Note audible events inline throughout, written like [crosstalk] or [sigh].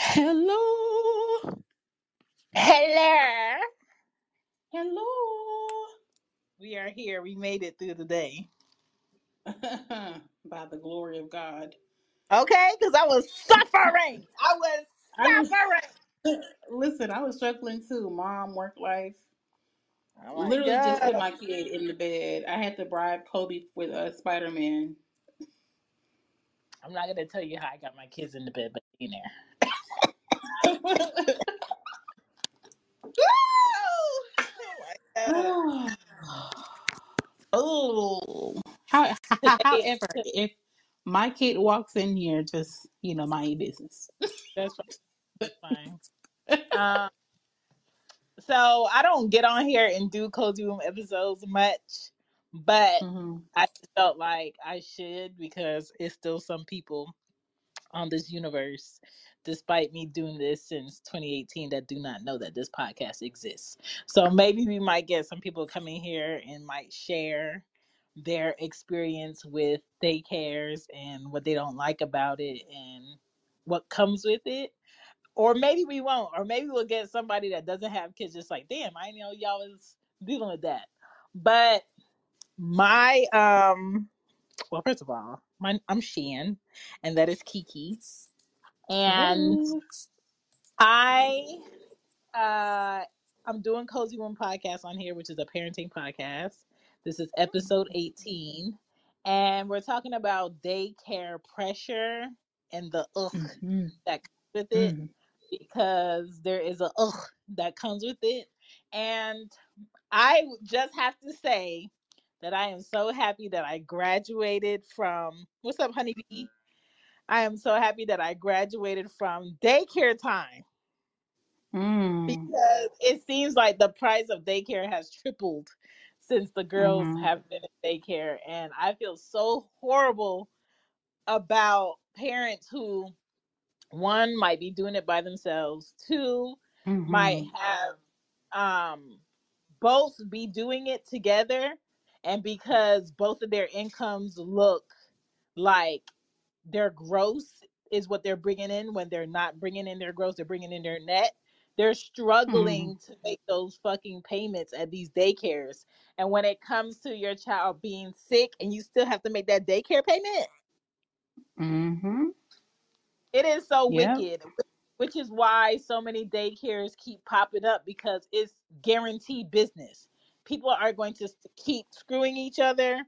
Hello. Hello. Hello. We are here. We made it through the day. [laughs] by the glory of God. Okay, because I was suffering. I was [laughs] I was- suffering. [laughs] Listen, I was struggling too. Mom, work life. Oh my Literally just put my kid in the bed. I had to bribe Kobe with a uh, Spider Man. I'm not gonna tell you how I got my kids in the bed, but in there. [laughs] oh oh, how, [laughs] however, if my kid walks in here, just you know, mind your business. That's fine. That's fine. um, so I don't get on here and do cozy womb episodes much, but Mhm. I just felt like I should because it's still some people on this universe, despite me doing this since 2018, that do not know that this podcast exists. So maybe we might get some people coming here and might share their experience with daycares and what they don't like about it and what comes with it. Or maybe we won't. Or maybe we'll get somebody that doesn't have kids just like, damn, I know y'all was dealing with that. But my um well first of all, my I'm Shan and that is Kiki. And I uh I'm doing Cozy Womb podcast on here, which is a parenting podcast. This is episode 18. And we're talking about daycare pressure and the ugh Mhm. that comes with it Mhm. because there is a ugh that comes with it. And I just have to say that I am so happy that I graduated from what's up, honeybee? I am so happy that I graduated from daycare time Mm. because it seems like the price of daycare has tripled since the girls Mhm. have been in daycare. And I feel so horrible about parents who, one, might be doing it by themselves, two, might Mhm. have um both be doing it together and because both of their incomes look like their gross is what they're bringing in when they're not bringing in their gross they're bringing in their net they're struggling to make those fucking payments at these daycares and when it comes to your child being sick and you still have to make that daycare payment Mhm. It is so wicked, which is why so many daycares keep popping up because it's guaranteed business. People are going to s- keep screwing each other.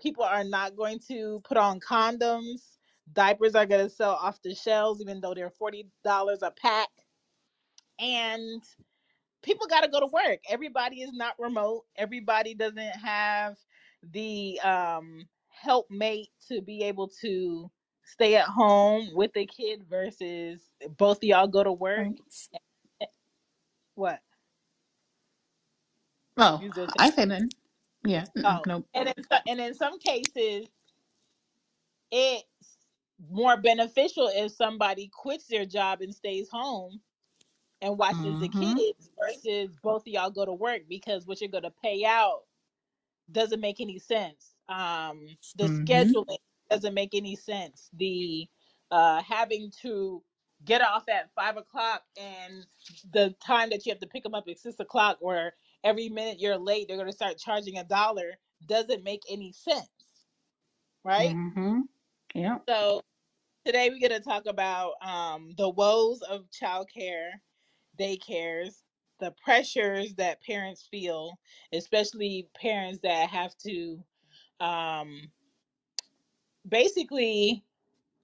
People are not going to put on condoms. Diapers are going to sell off the shelves, even though they're $40 a pack. And people got to go to work. Everybody is not remote. Everybody doesn't have the um, helpmate to be able to stay at home with the kid versus both of y'all go to work. Right. What? Oh, You just I say nothing. Yeah. mm-mm, oh, Nope. and in so- and in some cases, it's more beneficial if somebody quits their job and stays home and watches the Mm-hmm. kids versus both of y'all go to work because what you're going to pay out doesn't make any sense. Um, the Mm-hmm. scheduling doesn't make any sense. The uh, having to get off at five o'clock and the time that you have to pick them up at six o'clock, or every minute you're late, they're going to start charging a dollar, doesn't make any sense, right? Mm-hmm. Yep. So today we're going to talk about um, the woes of childcare, daycares, the pressures that parents feel, especially parents that have to um, basically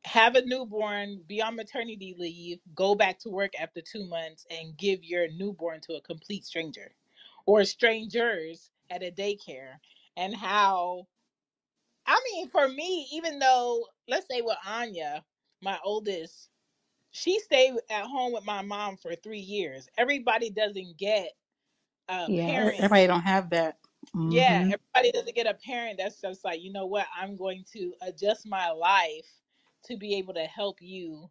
have a newborn, be on maternity leave, go back to work after two months, and give your newborn to a complete stranger or strangers at a daycare. And how, I mean, for me, even though, let's say with Anya, my oldest, she stayed at home with my mom for three years. Everybody doesn't get a Yeah. parent Everybody don't have that. yeah, Mm-hmm. everybody doesn't get a parent that's just like, you know what, I'm going to adjust my life to be able to help you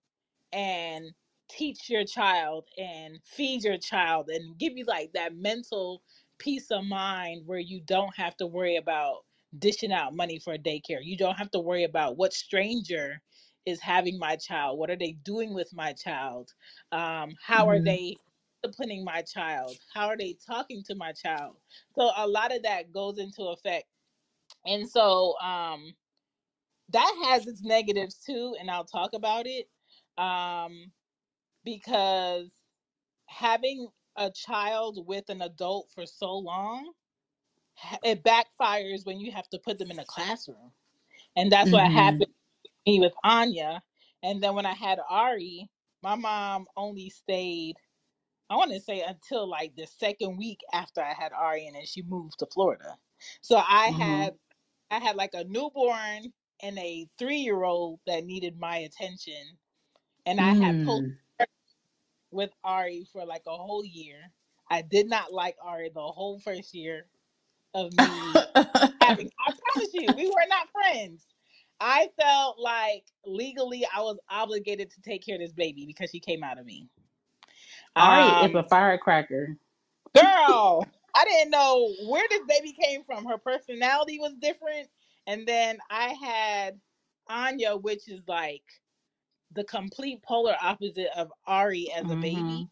and teach your child and feed your child and give you like that mental peace of mind where you don't have to worry about dishing out money for daycare. You don't have to worry about what stranger is having my child. What are they doing with my child? Um, how are Mm-hmm. they disciplining my child? How are they talking to my child? So a lot of that goes into effect. And so um that has its negatives too, and I'll talk about it. Um because having a child with an adult for so long, ha- it backfires when you have to put them in a classroom. And that's what Mm-hmm. happened to me with Anya. And then when I had Ari, my mom only stayed, I want to say until like the second week after I had Ari, and then she moved to Florida. So I Mm-hmm. had I had like a newborn and a three year old that needed my attention. And I had post Mm. With Ari for like a whole year. I did not like Ari the whole first year of me having. I promise you, we were not friends. I felt like legally I was obligated to take care of this baby because she came out of me. Ari is a Um, firecracker. girl, I didn't know where this baby came from. Her personality was different, and then I had Anya, which is like the complete polar opposite of Ari as a Mm-hmm. baby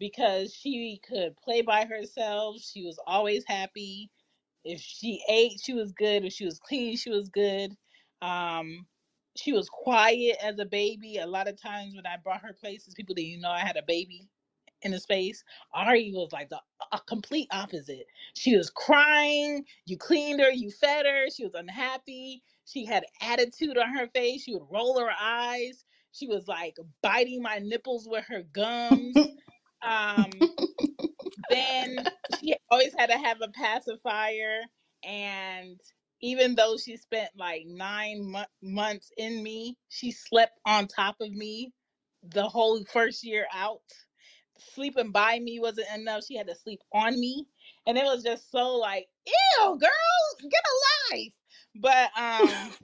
because she could play by herself. She was always happy. If she ate, she was good. If she was clean, she was good. Um, she was quiet as a baby. A lot of times when I brought her places, people didn't even know I had a baby in the space. Ari was like the a complete opposite. She was crying. You cleaned her, you fed her. She was unhappy. She had attitude on her face. She would roll her eyes. She was like biting my nipples with her gums. [laughs] Um, then she always had to have a pacifier and even though she spent like nine mo- months in me she slept on top of me the whole first year out. Sleeping by me wasn't enough. She had to sleep on me and it was just so like ew girl get a life. But um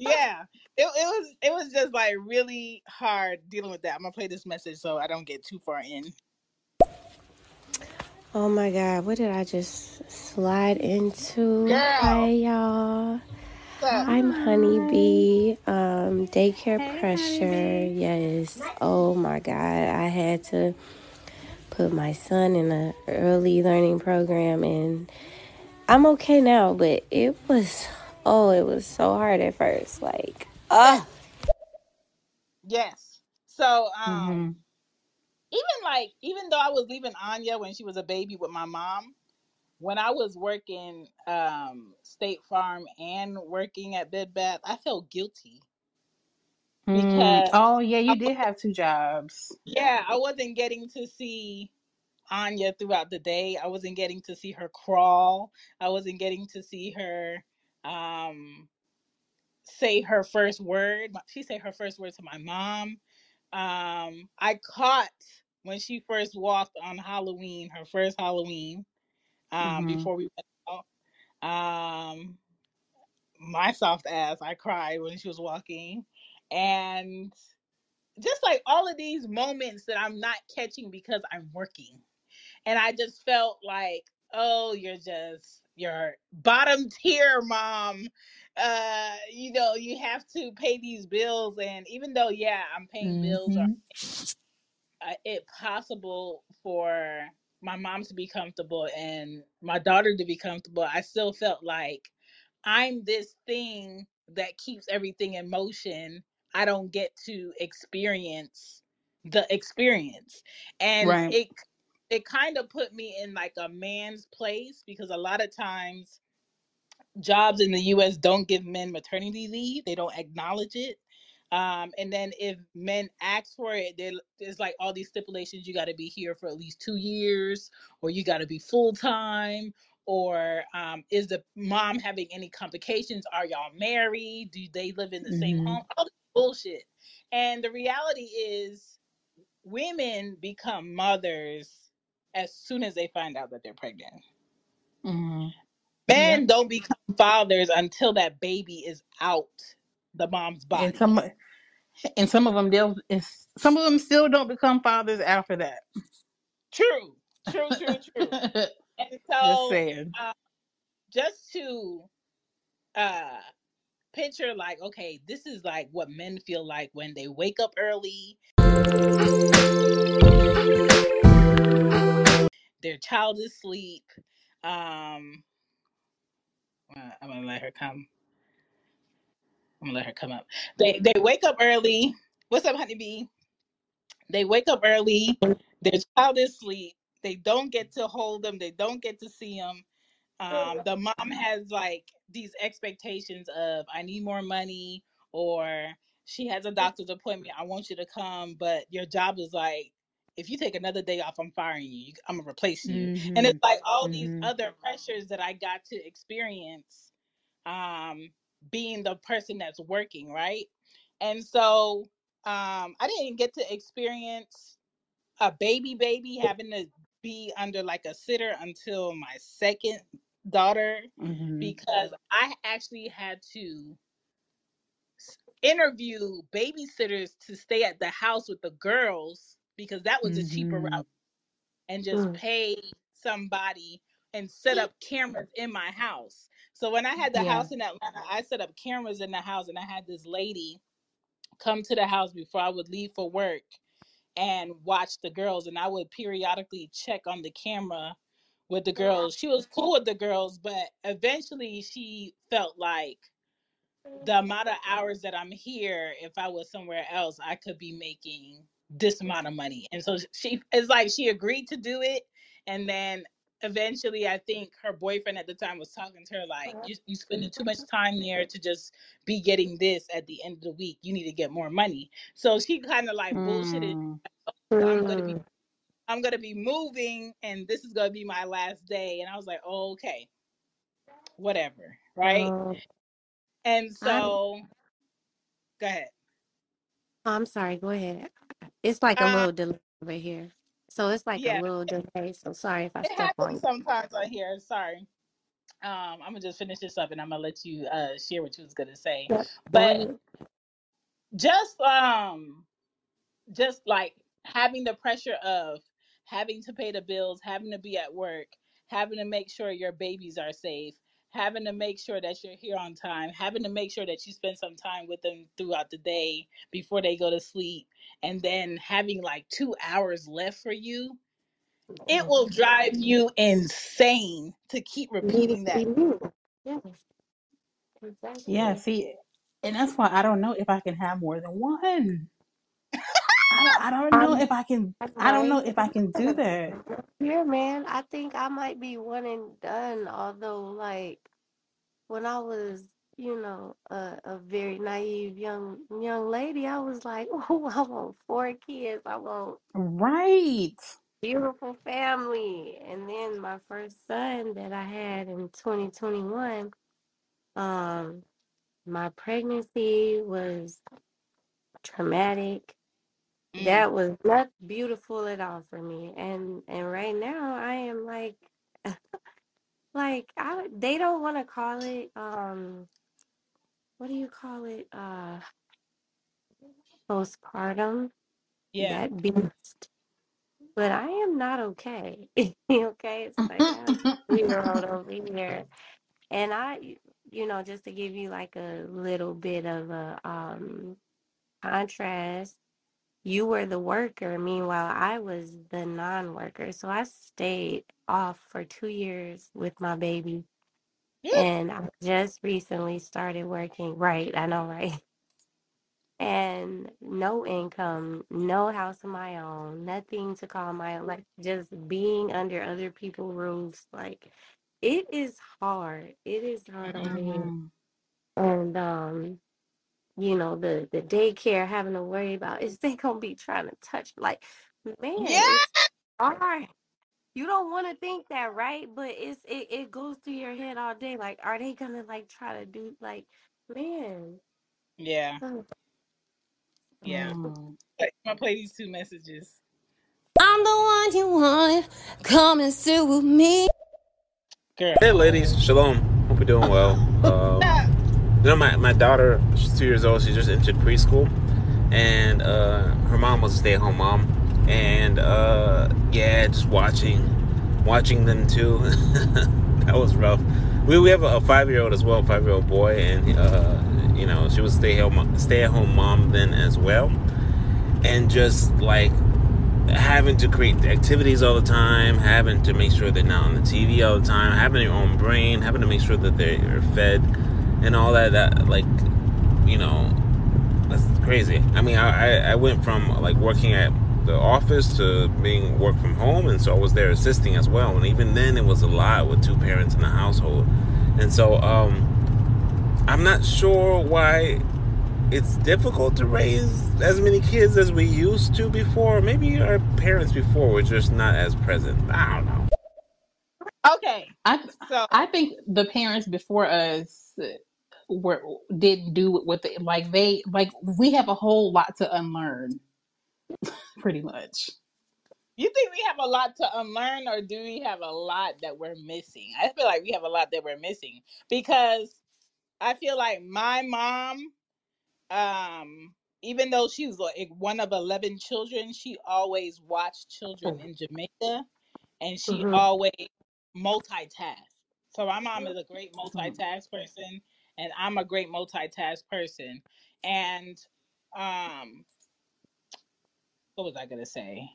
yeah it, it was it was just like really hard dealing with that i'm gonna play this message so i don't get too far in Oh my God, what did I just slide into? Girl. Hi, y'all. So, I'm Honeybee. Um, daycare pressure. Yes. Oh my God, I had to put my son in a early learning program, and I'm okay now. But it was, oh, it was so hard at first. Like, ah. Yes. So um Mm-hmm. even like even though I was leaving Anya when she was a baby with my mom, when I was working um State Farm and working at Bed Bath, I felt guilty Mm. because Oh yeah, you did have two jobs. yeah, I wasn't getting to see Anya throughout the day. I wasn't getting to see her crawl. I wasn't getting to see her um say her first word. She said her first word to my mom. Um, I caught when she first walked on Halloween, her first Halloween, um, Mm-hmm. before we went out. Um, my soft ass. I cried when she was walking, and just like all of these moments that I'm not catching because I'm working. And I just felt like, oh, you're just you're bottom tier mom. Uh, you know, you have to pay these bills and even though yeah, I'm paying bills or Mm-hmm. uh, it possible for my mom to be comfortable and my daughter to be comfortable, I still felt like I'm this thing that keeps everything in motion. I don't get to experience the experience. And Right. it it kind of put me in like a man's place because a lot of times jobs in the US don't give men maternity leave. They don't acknowledge it. Um, and then if men ask for it, there- there's like all these stipulations. You got to be here for at least two years, or you got to be full time, or um, is the mom having any complications? Are y'all married? Do they live in the same Mm-hmm. home? All this bullshit. And the reality is, women become mothers as soon as they find out that they're pregnant Mm-hmm. Men don't become fathers until that baby is out the mom's And body. some and some of them they'll it's, some of them still don't become fathers after that. True, true, true, true. [laughs] And Just so, saying. uh, just to uh, picture, like, okay, this is like what men feel like when they wake up early, their child is asleep. Um, uh, I'm gonna let her come. I'm gonna let her come up. They they wake up early. What's up, honeybee? They wake up early. Their child is asleep. They don't get to hold them. They don't get to see them. Um, the mom has like these expectations of I need more money, or she has a doctor's appointment. I want you to come, but your job is like, if you take another day off, I'm firing you. I'm gonna replace you. And Mm-hmm. it's like all these Mm-hmm. other pressures that I got to experience, um, being the person that's working, right? And so um, I didn't get to experience a baby baby having to be under like a sitter until my second daughter Mm-hmm. because I actually had to interview babysitters to stay at the house with the girls because that was a cheaper Mm-hmm. route and just pay somebody and set up cameras in my house. So when I had the Yeah. house in Atlanta, I set up cameras in the house and I had this lady come to the house before I would leave for work and watch the girls and I would periodically check on the camera with the girls. She was cool with the girls, but eventually she felt like the amount of hours that I'm here, if I was somewhere else, I could be making this amount of money. And so she it's like she agreed to do it and then eventually I think her boyfriend at the time was talking to her like you you spending too much time there to just be getting this at the end of the week. You need to get more money. So she kind of like bullshitted Mm. I'm gonna be Mm. I'm gonna be moving and this is gonna be my last day. And I was like, oh, okay, whatever, right? Um, And I, so go ahead. I'm sorry. Go ahead. It's like a little delay over here, so it's like a yeah, little delay. So sorry if I it step on happens you. sometimes on here. Sorry. Um, I'm gonna just finish this up and I'm gonna let you uh share what you was gonna say. Yep. Go But ahead. just um just like having the pressure of having to pay the bills, having to be at work, having to make sure your babies are safe, having to make sure that you're here on time, having to make sure that you spend some time with them throughout the day before they go to sleep, and then having like two hours left for you, it will mm-hmm. drive you insane to keep mm-hmm. repeating that. moved. Yes, Yeah, see, and that's why I don't know if I can have more than one. I don't, I don't know I'm if I can. I'm don't know if I can do that. Yeah, man. I think I might be one and done. Although, like when I was, you know, a, a very naive young young lady, I was like, [laughs] "Oh, I want four kids. I want Right. beautiful family." And then my first son that I had in 2021, um, my pregnancy was traumatic. Mm, That was not beautiful at all for me. And and right now I am like [laughs] like I they don't want to call it um what do you call it? Uh, postpartum. Yeah. That beast. But I am not okay. [laughs] okay, it's like I have a year old over here, and I, you know, just to give you like a little bit of a um contrast. You were the worker, meanwhile I was the non-worker. So I stayed off for two years with my baby, and I just recently started working. Right, I know, right? [laughs] and no income, no house of my own, nothing to call my own, like just being under other people's roofs. Like it is hard. It is hard on me. Mhm. And um, you know, the the daycare having to worry about is they gonna be trying to touch like Yeah. man, it's hard. You don't want to think that, right? But it's it, it goes through your head all day. Like, are they gonna like try to do like man? Yeah. oh, Yeah. Mm. I'm gonna play these two messages. I'm the one you want. Come and sit with me. Girl. Hey, ladies. Shalom. Hope you're doing well. [laughs] Um, you know, my, my daughter, she's two years old. She just entered preschool. And uh, her mom was a stay at home mom. And uh, yeah, just watching watching them too. [laughs] that was rough. We, we have a five year old as well, five year old boy. And, uh, you know, she was stay home stay at home mom then as well. And just like having to create activities all the time, having to make sure they're not on the TV all the time, having your own brain, having to make sure that they're fed, and all that. That like, you know, that's crazy. I mean, I I went from like working at the office to being work from home, and so I was there assisting as well. And even then, it was a lot with two parents in the household, and so um, I'm not sure why it's difficult to raise as many kids as we used to before. Maybe our parents before were just not as present. I don't know. Okay. I So I think the parents before us were didn't do it with it like they like we have a whole lot to unlearn, [laughs] pretty much. you think we have a lot to unlearn or do we have a lot that we're missing? I feel like we have a lot that we're missing because I feel like my mom, um, even though she was like one of 11 children, she always watched children in Jamaica and she mhm. always multitasked. So my mom is a great multitask person and I'm a great multitask person. And um what was I gonna say?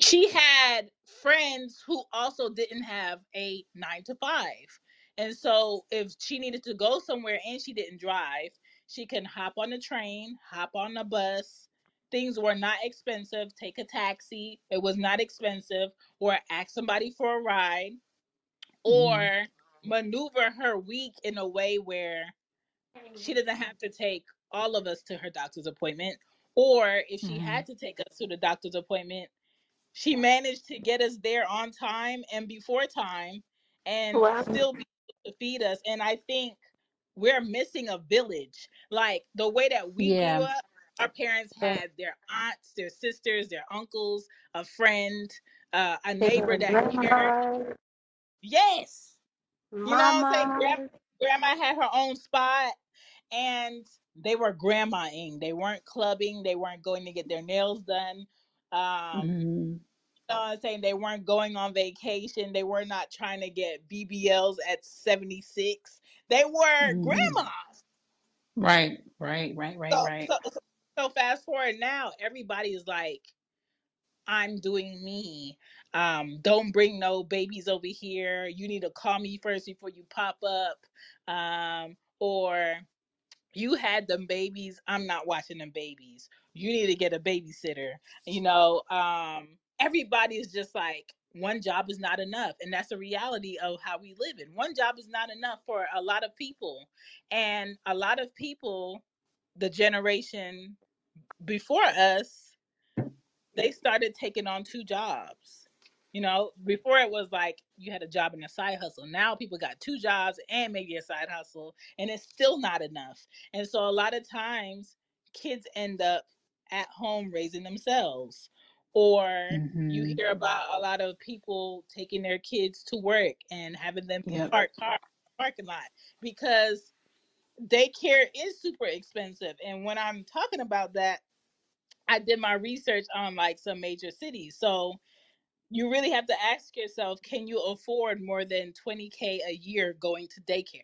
She had friends who also didn't have a nine to five. And so if she needed to go somewhere and she didn't drive, she can hop on the train, hop on the bus. Things were not expensive. Take a taxi. It was not expensive. Or ask somebody for a ride. Mhm. Or maneuver her week in a way where she doesn't have to take all of us to her doctor's appointment. Or if she Mhm. had to take us to the doctor's appointment, she managed to get us there on time and before time and Well, still be able to feed us. And I think we're missing a village. Like the way that we grew up, our parents had their aunts, their sisters, their uncles, a friend, uh, a neighbor that cared. Yes. You know what I'm saying? Grandma, grandma had her own spot and they were grandma-ing. They weren't clubbing. They weren't going to get their nails done. Um, Mhm. you know what I'm saying? They weren't going on vacation. They were not trying to get BBLs at 76. They were Mhm. grandmas. Right, right, right, right, So, right. so, so so fast forward now, everybody is like, I'm doing me. Um, don't bring no babies over here. You need to call me first before you pop up. Um, or you had them babies. I'm not watching them babies. You need to get a babysitter. You know, um, everybody is just like, one job is not enough. And that's the reality of how we live in. One job is not enough for a lot of people. And a lot of people, the generation before us, they started taking on two jobs. You know, before it was like you had a job and a side hustle. Now people got two jobs and maybe a side hustle, and it's still not enough. And so a lot of times kids end up at home raising themselves. Or you Mhm. hear about a lot of people taking their kids to work and having them Yep. park car parking lot because daycare is super expensive. And when I'm talking about that, I did my research on like some major cities. So you really have to ask yourself, can you afford more than 20k a year going to daycare?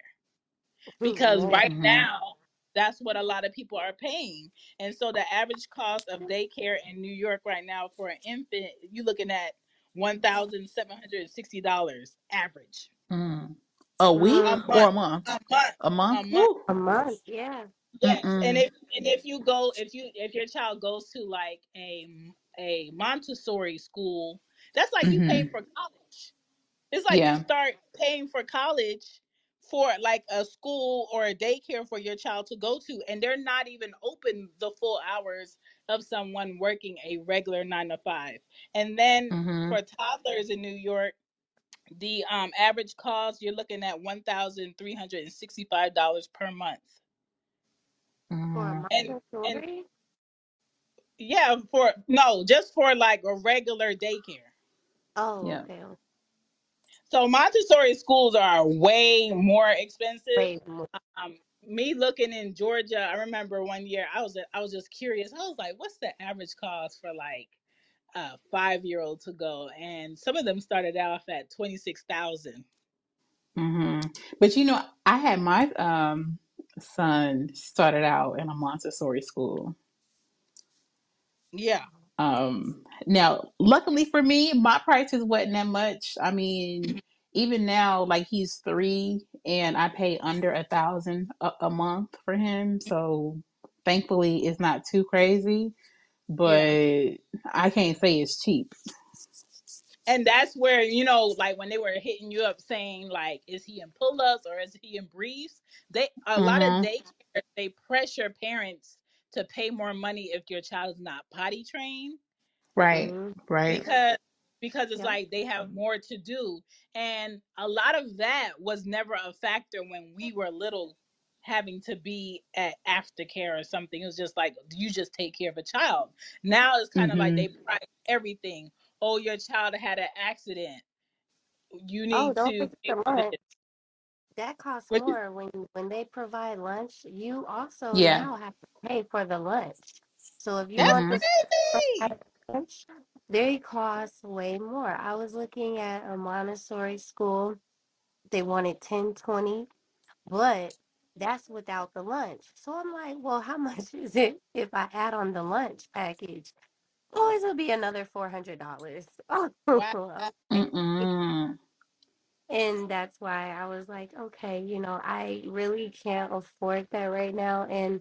Because right Man. Mhm. now, that's what a lot of people are paying. And so the average cost of daycare in New York right now for an infant, you're looking at $1,760 average. Mm. A week A Mm, or a month. month? A month. A month? A month. A month, yeah. Yes, and if and if you go if you if your child goes to like a a Montessori school, that's like you paying hmm for college. It's like you Yeah. start paying for college for like a school or a daycare for your child to go to, and they're not even open the full hours of someone working a regular nine to five. And then hmm for toddlers in New York, the um average cost you're looking at one thousand three hundred and sixty five dollars per month. For a Mm. And and Montessori? Yeah, for no, just for like a regular daycare. Oh, Yeah. okay. okay. So Montessori schools are way more expensive. Wait, more. Um, me looking in Georgia, I remember one year I was I was just curious. I was like, what's the average cost for like a five year old to go? And some of them started off at twenty six thousand. hmm But you know, I had my um son started out in a Montessori school. Yeah. Um, now, luckily for me, my prices wasn't that much. I mean, even now, like he's three, and I pay under a thousand a month for him. So thankfully, it's not too crazy. But Yeah. I can't say it's cheap. And that's where, you know, like when they were hitting you up saying like, is he in pull ups or is he in briefs? They a lot of hmm daycare they pressure parents to pay more money if your child is not potty trained Right, Mm, right. because because it's yep. like they have more to do. And a lot of that was never a factor when we were little having to be at aftercare or something. It was just like you just take care of a child. Now it's kind of like they price everything. Oh, your child had an accident. You Oh, need don't to That costs Which is more when when they provide lunch. You also Yeah. now have to pay for the lunch. So if you that's want hmm crazy. provide lunch, they cost way more. I was looking at a Montessori school. They wanted 10 20, but that's without the lunch. So I'm like, well, how [laughs] much is it if I add on the lunch package? Oh, it'll be another $400. [laughs] Wow. Oh, okay. Mm-mm. And that's why I was like, okay, you know, I really can't afford that right now. And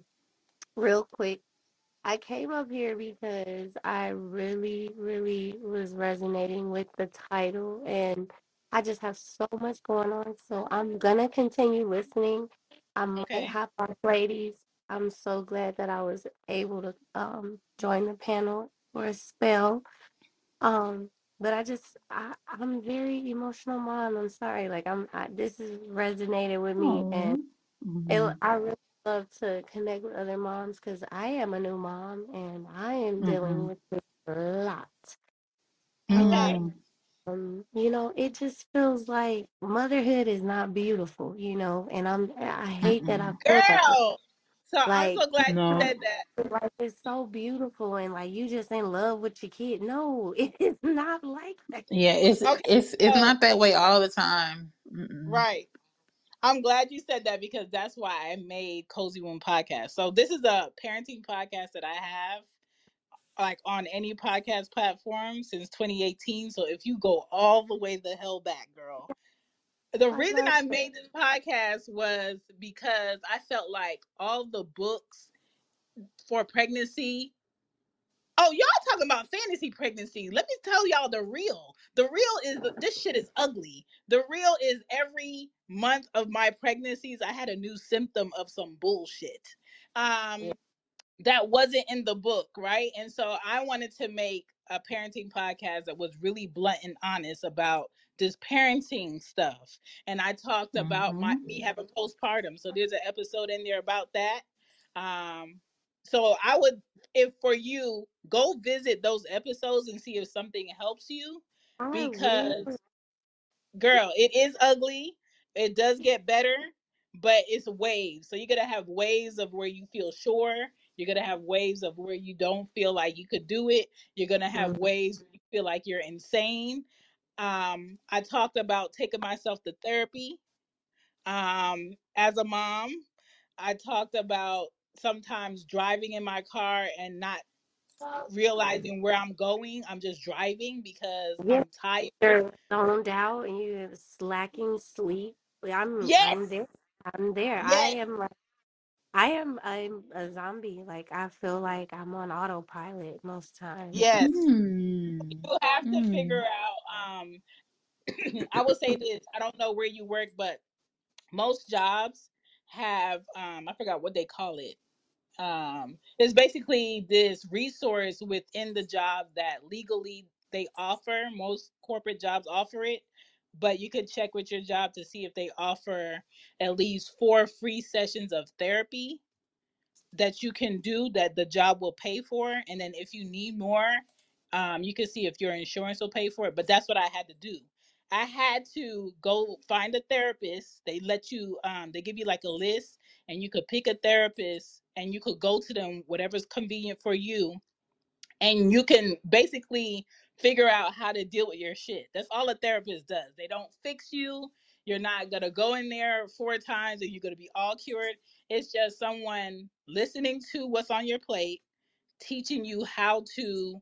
real quick, I came up here because I really, really was resonating with the title, and I just have so much going on. So I'm gonna continue listening. I might Okay. hop on ladies. I'm so glad that I was able to um, join the panel for a spell. Um, but I just I, I'm very emotional mom. I'm sorry. Like I'm I, this is resonated with me and it, hmm I really love to connect with other moms because I am a new mom and I am dealing hmm with a lot. Okay. Mm. Um, you know, it just feels like motherhood is not beautiful, you know, and I'm I hate that I Mm-mm. feel that way. Girl. So I'm Like so glad you No. said that. like it's so beautiful and like you just in love with your kid. No, [laughs] it is not like that. Yeah, it's Okay. it's it's So not that way all the time. Mm-mm. right. I'm glad you said that because that's why I made Cozy Womb podcast. So this is a parenting podcast that I have like on any podcast platform since 2018. So if you go all the way the hell back, girl. The I reason love I made this podcast was because I felt like all the books for pregnancy Oh, y'all talking about fantasy pregnancy. Let me tell y'all the real. The real is this shit is ugly. The real is every month of my pregnancies, I had a new symptom of some bullshit. Um, that wasn't in the book, right? And so I wanted to make a parenting podcast that was really blunt and honest about this parenting stuff. And I talked about my me having postpartum. So there's an episode in there about that. Um so I would if for you go visit those episodes and see if something helps you I will. because girl, it is ugly. It does get better, but it's waves. So you're gonna have waves of where you feel sure. You're gonna have waves of where you don't feel like you could do it. You're gonna have Mm-hmm. waves where you feel like you're insane. Um, I talked about taking myself to therapy um, as a mom. I talked about sometimes driving in my car and not realizing where I'm going. I'm just driving because Yeah, I'm tired. you're zoned out and you have slacking sleep. Like, I'm Yes, I'm there. I'm there. I yes, am like I am I'm a zombie. Like I feel like I'm on autopilot most times. yes. Mm. You have to Mm. figure out. Um, [clears throat] I will say this. I don't know where you work, but most jobs have. Um, I forgot what they call it. Um, it's basically this resource within the job that legally they offer. Most corporate jobs offer it, but you could check with your job to see if they offer at least four free sessions of therapy that you can do that the job will pay for and then if you need more um, you can see if your insurance will pay for it but that's what i had to do i had to go find a therapist they let you um, they give you like a list and you could pick a therapist and you could go to them whatever's convenient for you and you can basically figure out how to deal with your shit. That's all a therapist does. They don't fix you. You're not gonna go in there four times and you're gonna be all cured. It's just someone listening to what's on your plate, teaching you how to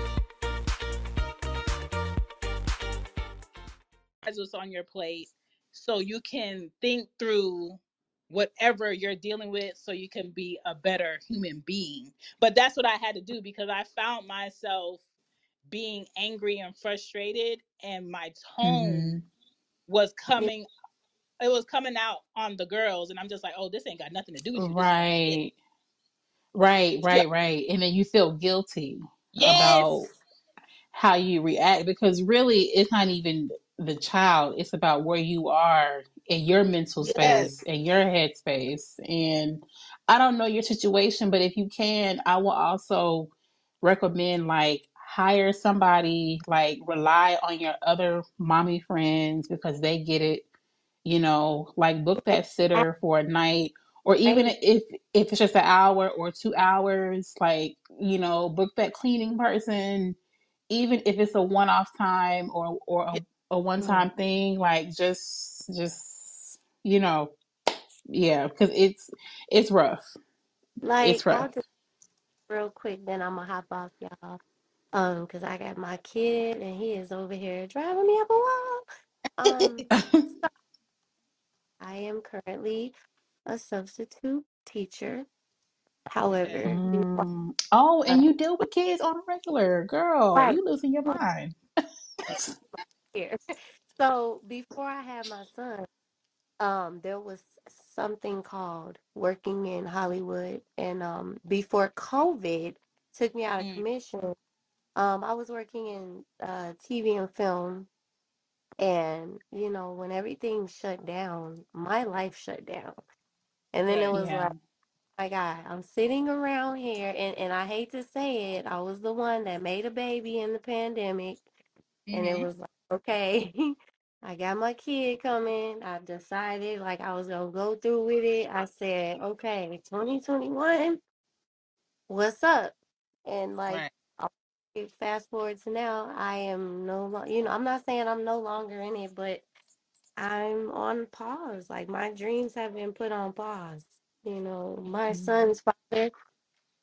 What's on your plate so you can think through whatever you're dealing with so you can be a better human being. But that's what I had to do because I found myself being angry and frustrated and my tone Mm-hmm. was coming it was coming out on the girls and I'm just like, "Oh, this ain't got nothing to do with you. This is on me." Right. Right, right, right. And then you feel guilty yes. about how you react because really it's not even the child, it's about where you are in your mental Yes. space, in your head space. And I don't know your situation, but if you can, I will also recommend like hire somebody, like rely on your other mommy friends because they get it you know like book that sitter for a night or even if if it's just an hour or two hours like you know book that cleaning person even if it's a one-off time or or a, a Mm. one-time thing like just just you know yeah because it's it's rough Like it's rough just real quick, then I'm gonna hop off y'all. Um, because I got my kid and he is over here driving me up a wall. Um, [laughs] so I am currently a substitute teacher. However, before Mm. oh uh, and you deal with kids on a regular girl right you losing your mind [laughs] here. [laughs] So before I had my son, um, there was something called working in Hollywood, and um, before COVID took me out of Mm, commission, um, I was working in uh, TV and film, and you know, when everything shut down, my life shut down, and then it was yeah like, my God, I'm sitting around here, and and I hate to say it, I was the one that made a baby in the pandemic and it Mhm. was like, okay, [laughs] I got my kid coming. I decided like I was gonna go through with it. I said, okay, 2021, what's up? And like, Right. Fast forward to now, I am no longer, you know, I'm not saying I'm no longer in it, but I'm on pause. Like my dreams have been put on pause. You know, my mm-hmm. son's father,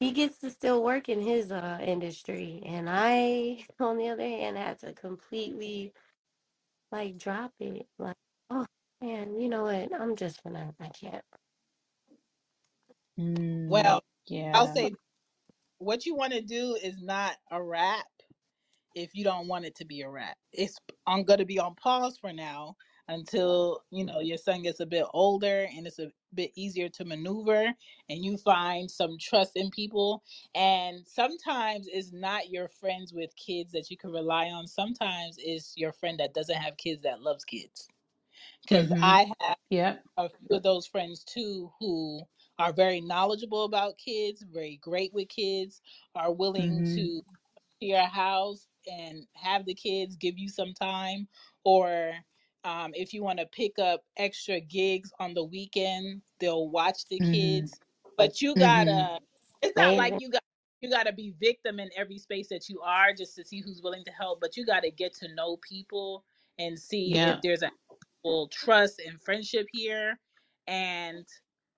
he gets to still work in his uh industry, and I, [laughs] on the other hand, had to completely like drop it. Like, oh man, you know what? I'm just gonna I can't. mm. Well, I'll yeah say what you want to do is not a rap if you don't want it to be a rap. It's I'm gonna be on pause for now until you know your son gets a bit older and it's a bit easier to maneuver and you find some trust in people and sometimes it's not your friends with kids that you can rely on sometimes it's your friend that doesn't have kids that loves kids because Mm-hmm. i have Yeah. a few of those friends too who are very knowledgeable about kids very great with kids are willing Mm-hmm. to to your house and have the kids give you some time or um, if you want to pick up extra gigs on the weekend they'll watch the Mm-hmm. kids but you Mm-hmm. gotta it's not like you got you gotta be victim in every space that you are just to see who's willing to help but you gotta get to know people and see if there's a actual trust and friendship here and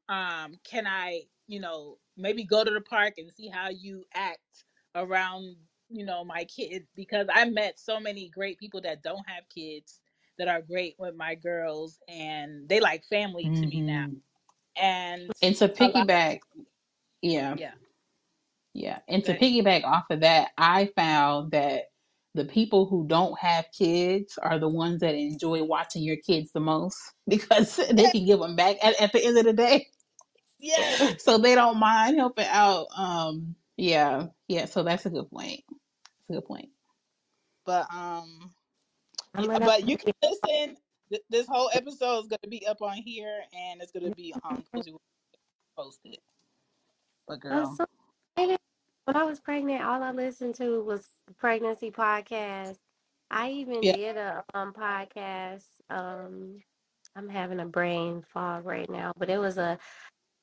um can i you know maybe go to the park and see how you act around you know my kid because i met so many great people that don't have kids that are great with my girls and they like family to me now Mm-hmm. and And to piggyback, yeah, yeah yeah. And to piggyback off of that, I found that the people who don't have kids are the ones that enjoy watching your kids the most [laughs] because they can give them back at, at the end of the day. Yeah. [laughs] So they don't mind helping out. Um, yeah, yeah. So that's a good point. That's a good point. but um I'm yeah, gonna but you can listen Th- this whole episode is going to be up on here and it's going to be on [laughs] cozy posted but I'm girl so excited. When I was pregnant, all I listened to was pregnancy podcasts. I even yeah did a um podcast. Um, I'm having a brain fog right now, but it was a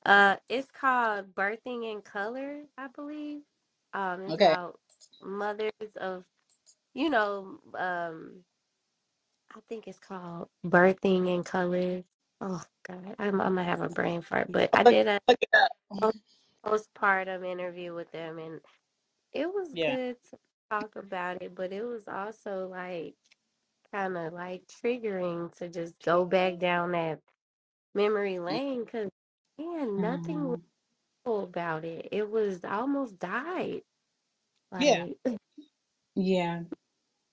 uh, it's called Birthing in Color, I believe. Um, it's okay about mothers of, you know, um, I think it's called Birthing in Color. Oh God, I'm, I'm gonna have a brain fart, but I look, did a look it up postpartum interview with them, and it was yeah good to talk about it, but it was also like kind of like triggering to just go back down that memory lane because man, nothing was hmm cool about it. It was I almost died. yeah Like [laughs] Yeah.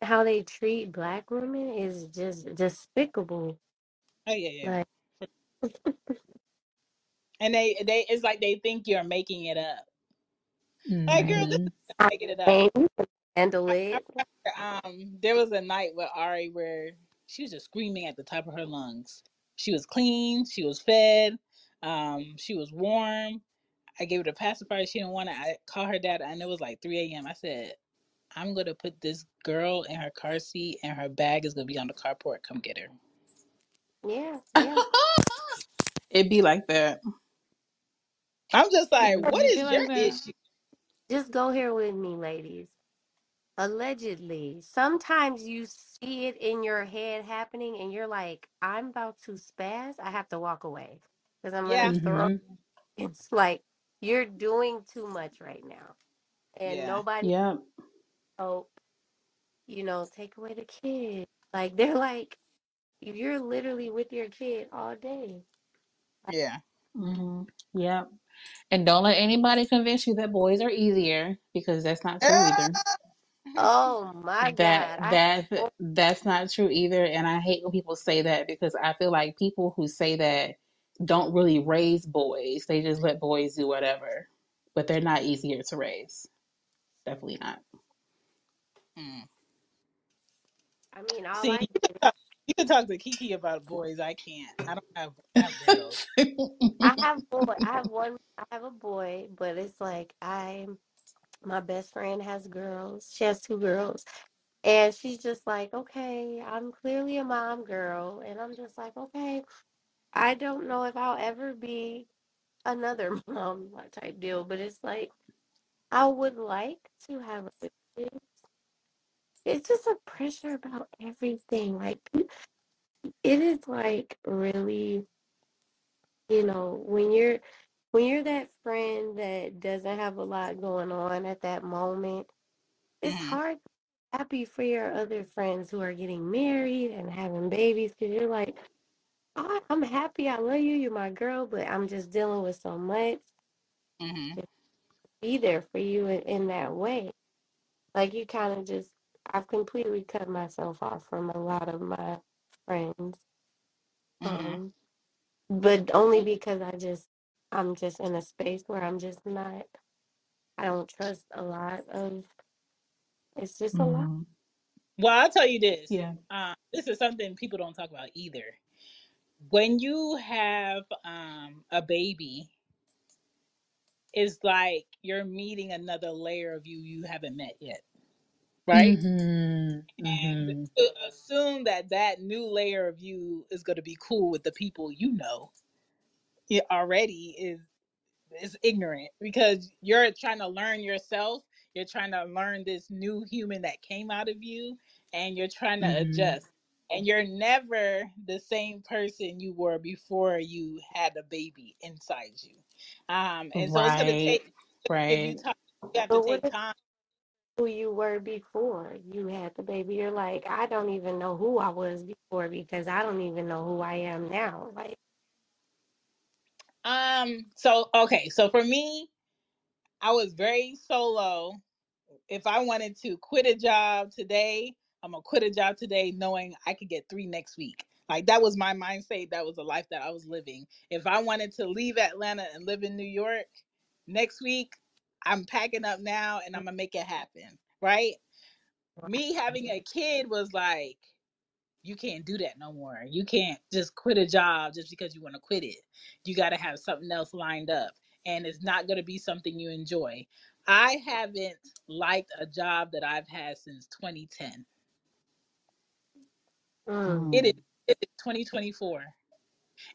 How they treat black women is just despicable. oh yeah yeah. Like and they they it's like they think you're making it up. Like girl this is I making it up. Ain't handle I, I it. remember um there was a night with Ari where she was just screaming at the top of her lungs. She was clean she was fed um she was warm. I gave her the pacifier she didn't want it I called her dad and it was like 3 a.m I said I'm gonna put this girl in her car seat and her bag is gonna be on the carport come get her Yeah, [laughs] yeah. It'd be like that. I'm just like It'd be is your like that. issue Just go here with me, ladies. Allegedly, sometimes you see it in your head happening and you're like, I'm about to spaz. I have to walk away because I'm going yeah to throw. hmm It's like you're doing too much right now. And yeah nobody Yep. Help, you know, take away the kid. Like they're like, you're literally with your kid all day. yeah hmm Yep. And don't let anybody convince you that boys are easier because that's not true either. [laughs] Oh my That God. I that that's not true either. And I hate when people say that because I feel like people who say that don't really raise boys. They just let boys do whatever. But they're not easier to raise. Definitely not. Mm. I mean, all See, I you can, talk, you can talk to Kiki about boys. I can't. I don't have. I have girls. [laughs] I have boy. I have one. I have a boy, but it's like I'm. My best friend has girls. She has two girls, and she's just like, okay, I'm clearly a mom girl, and I'm just like, okay, I don't know if I'll ever be another [laughs] mom type deal, but it's like I would like to have a kid. It's just a pressure about everything. Like it is like really, you know, when you're when you're that friend that doesn't have a lot going on at that moment, it's hmm hard to be happy for your other friends who are getting married and having babies because you're like, oh, I'm happy, I love you, you're my girl, but I'm just dealing with so much. hmm Be there for you in, in that way. Like you kind of just, I've completely cut myself off from a lot of my friends. hmm Um, but only because I just I'm just in a space where I'm just not I don't trust a lot of it's just a lot. hmm Well, I'll tell you this. Yeah. Uh, this is something people don't talk about either. When you have um, a baby, it's like you're meeting another layer of you you haven't met yet, right? hmm And hmm to assume that that new layer of you is going to be cool with the people you know it already is is ignorant because you're trying to learn yourself. You're trying to learn this new human that came out of you, and you're trying to hmm adjust. And you're never the same person you were before you had a baby inside you. Um, and so it's gonna Right. take if you Right. talk, you have to take if time. Who you were before you had the baby? You're like, I don't even know who I was before because I don't even know who I am now. Like, Um, so okay, so for me, I was very solo if I wanted to quit a job today, I'm gonna quit a job today knowing I could get three next week. Like that was my mindset. That was the life that I was living. If I wanted to leave Atlanta and live in New York next week, I'm packing up now and I'm gonna make it happen. Right? Me having a kid was like, you can't do that no more. You can't just quit a job just because you want to quit it. You got to have something else lined up, and it's not going to be something you enjoy. I haven't liked a job that I've had since 2010. mm, It is, it is 2024.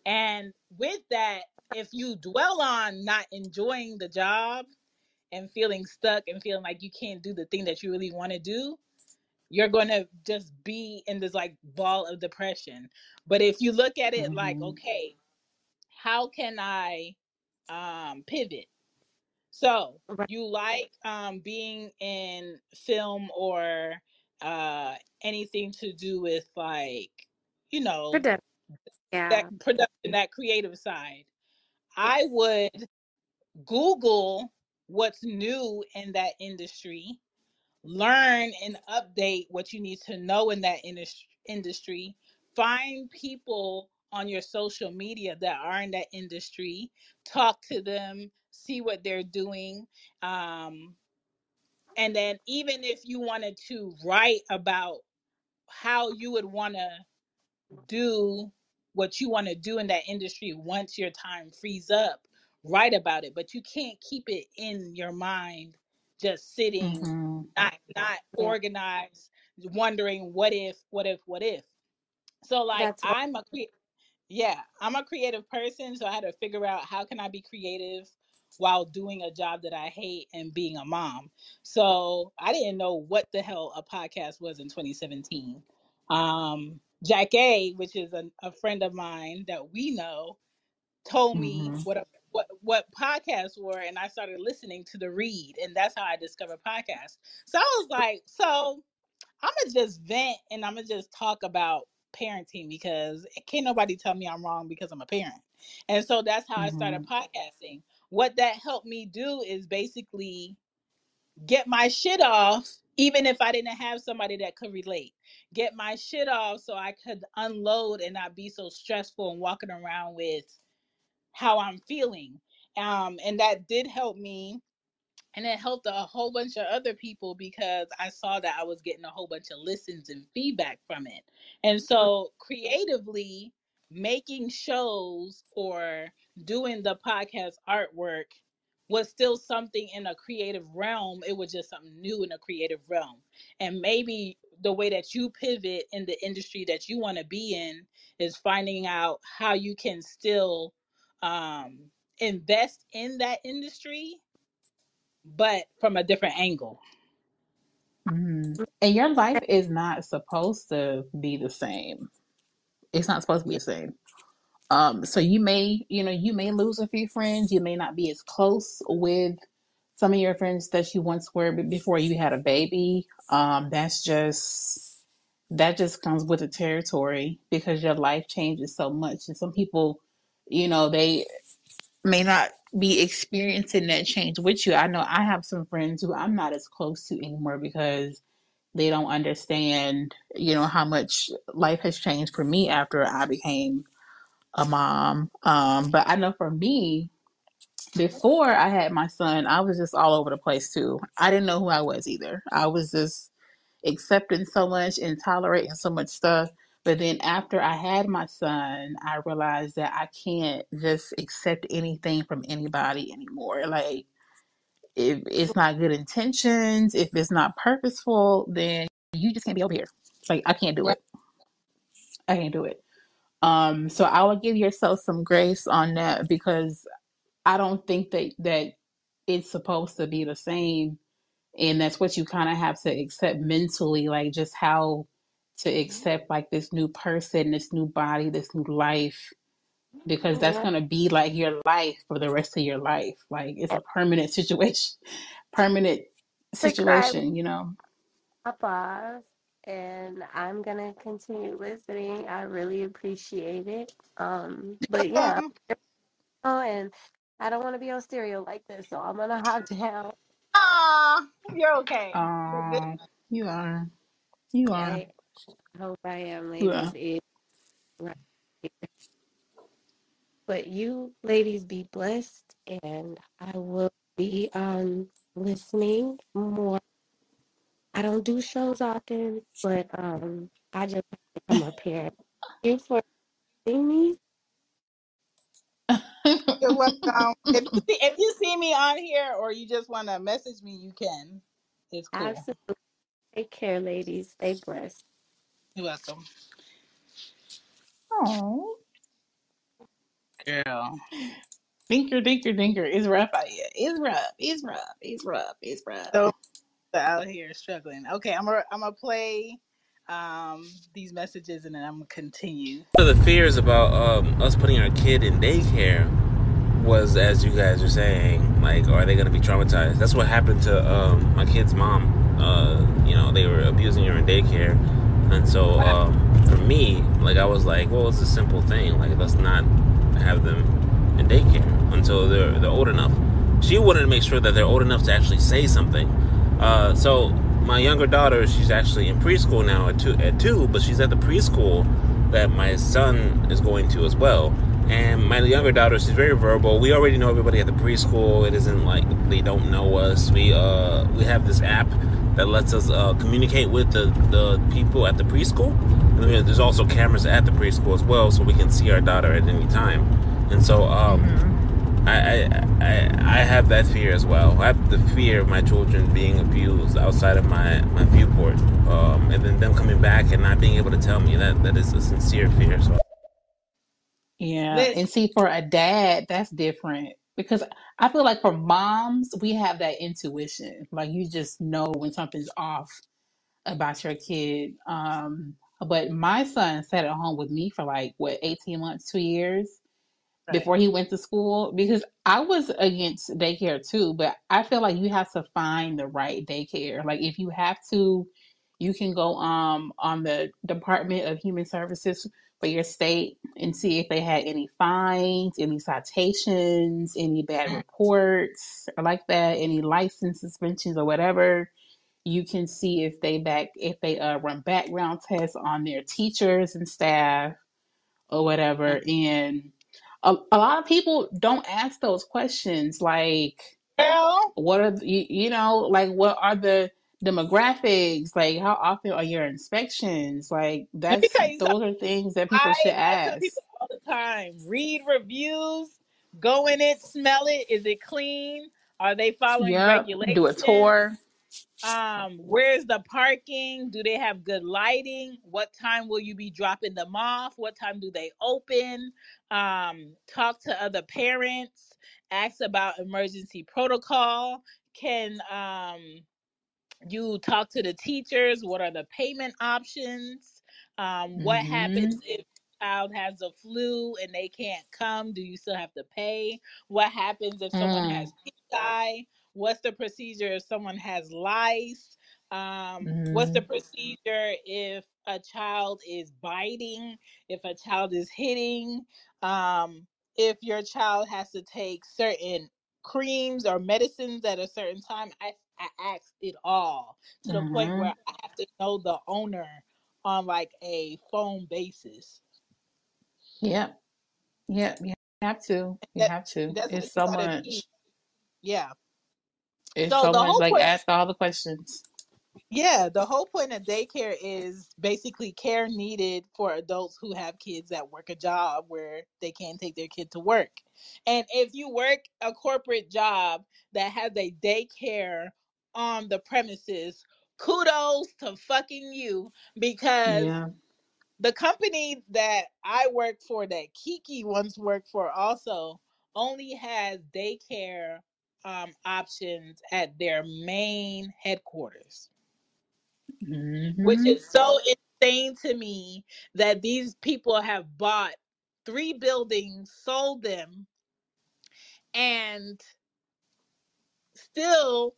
And with that, if you dwell on not enjoying the job and feeling stuck and feeling like you can't do the thing that you really want to do, you're going to just be in this like ball of depression. But if you look at it like, hmm okay, how can I um, pivot? So right, you like um, being in film or uh, anything to do with like, you know, production. that Yeah, production, that creative side. I would Google what's new in that industry learn and update what you need to know in that indus- industry find people on your social media that are in that industry talk to them see what they're doing um, and then even if you wanted to write about how you would want to do what you want to do in that industry once your time frees up write about it but you can't keep it in your mind just sitting hmm not not organized wondering what if what if what if. So like that's i'm a cre- yeah i'm a creative person so i had to figure out how can i be creative while doing a job that i hate and being a mom. So i didn't know what the hell a podcast was in 2017 um jack a which is a, a friend of mine that we know told me hmm what a, what what podcasts were and i started listening to the read and that's how i discovered podcasts so i was like so I'm gonna just vent and I'm gonna just talk about parenting because can't nobody tell me I'm wrong because I'm a parent. And so that's how I started mm-hmm. podcasting. What that helped me do is basically get my shit off, even if I didn't have somebody that could relate. Get my shit off so I could unload and not be so stressful and walking around with how I'm feeling. Um, and that did help me and it helped a whole bunch of other people because I saw that I was getting a whole bunch of listens and feedback from it. And so creatively making shows or doing the podcast artwork was still something in a creative realm. It was just something new in a creative realm. And maybe the way that you pivot in the industry that you want to be in is finding out how you can still um, invest in that industry but from a different angle. hmm And your life is not supposed to be the same. It's not supposed to be the same. Um, so you may, you know, you may lose a few friends. You may not be as close with some of your friends that you once were before you had a baby. Um, that's just that just comes with the territory because your life changes so much, and some people, you know, they may not be experiencing that change with you. I know I have some friends who I'm not as close to anymore because they don't understand, you know, how much life has changed for me after I became a mom. Um, but I know for me, before I had my son, I was just all over the place too. I didn't know who I was either. I was just accepting so much and tolerating so much stuff. But then after I had my son, I realized that I can't just accept anything from anybody anymore. Like if it's not good intentions, if it's not purposeful, then you just can't be over here. Like I can't do it. I can't do it. Um, so I would give yourself some grace on that because I don't think that that it's supposed to be the same and that's what you kind of have to accept mentally like just how to accept like this new person this new body this new life because that's going to be like your life for the rest of your life like it's a permanent situation [laughs] permanent To situation you know applause. And I'm gonna continue listening. I really appreciate it. Um, but [laughs] yeah, Um, oh, and I don't want to be on stereo like this, so I'm gonna [laughs] hop down. Aw, you're okay. We're good. oh you are you are I hope I am, ladies. are It, right. But you ladies be blessed, and I will be um listening more. I don't do shows often, but um I just come up here. Thank you for seeing me. [laughs] You're welcome. If you [laughs] see, if you see me on here or you just want to message me, you can. It's cool. Absolutely. Take care, ladies. Stay blessed. You're welcome. oh Girl. dinker dinker dinker it's rough out here it's rough it's rough it's rough it's rough So out here struggling. Okay, I'm gonna I'm gonna play um these messages and then I'm gonna continue. One of the fears about um, us putting our kid in daycare was, as you guys are saying, like, are they going to be traumatized? That's what happened to um, my kid's mom. Uh, you know, they were abusing her in daycare, and so um, for me, like, I was like, well, it's a simple thing. Like, let's not have them in daycare until they're they're old enough. She wanted to make sure that they're old enough to actually say something. Uh, so my younger daughter, she's actually in preschool now at two, at two, but she's at the preschool that my son is going to as well. And my younger daughter, she's very verbal. We already know everybody at the preschool. It isn't like they don't know us. We uh we have this app that lets us uh, communicate with the, the people at the preschool. And then there's also cameras at the preschool as well, so we can see our daughter at any time. And so um, I, I, I I have that fear as well. I have the fear of my children being abused outside of my, my viewport, um, and then them coming back and not being able to tell me that that is a sincere fear. So Yeah, and see, for a dad, that's different because I feel like for moms, we have that intuition. Like you just know when something's off about your kid. Um, but my son sat at home with me for like what, 18 months, two years right. before he went to school because I was against daycare too, but I feel like you have to find the right daycare. Like if you have to, you can go um on the Department of Human Services for your state and see if they had any fines, any citations, any bad reports or like that, any license suspensions or whatever. You can see if they back if they uh, run background tests on their teachers and staff or whatever. And a, a lot of people don't ask those questions like, Girl, what are you, you know, like what are the demographics? Like how often are your inspections? Like that's something. those are things that people I should I ask. people all the time: read reviews, go in it, smell it. Is it clean? Are they following Yep. Do a tour. Um, where's the parking? Do they have good lighting? What time will you be dropping them off? What time do they open? Um, talk to other parents. Ask about emergency protocol. Can um you talk to the teachers what are the payment options? Um, what hmm happens if a child has the flu and they can't come? Do you still have to pay? What happens if someone Mm. has eye what's the procedure if someone has lice? Um, what's the hmm procedure if a child is biting? If a child is hitting? Um, if your child has to take certain creams or medicines at a certain time. I, I asked it all to the point hmm where I have to know the owner on like a phone basis. Yep. Yeah, you have to. You That, have to. that's what It's you so gotta be. much. Yeah. It's So so the much. whole Like point ask all the questions. Yeah, the whole point of daycare is basically care needed for adults who have kids that work a job where they can't take their kid to work. And if you work a corporate job that has a daycare on the premises, kudos to fucking you because Yeah. the company that I work for, that Kiki once worked for, also only has daycare um, options at their main headquarters which hmm is so insane to me that these people have bought three buildings, sold them, and still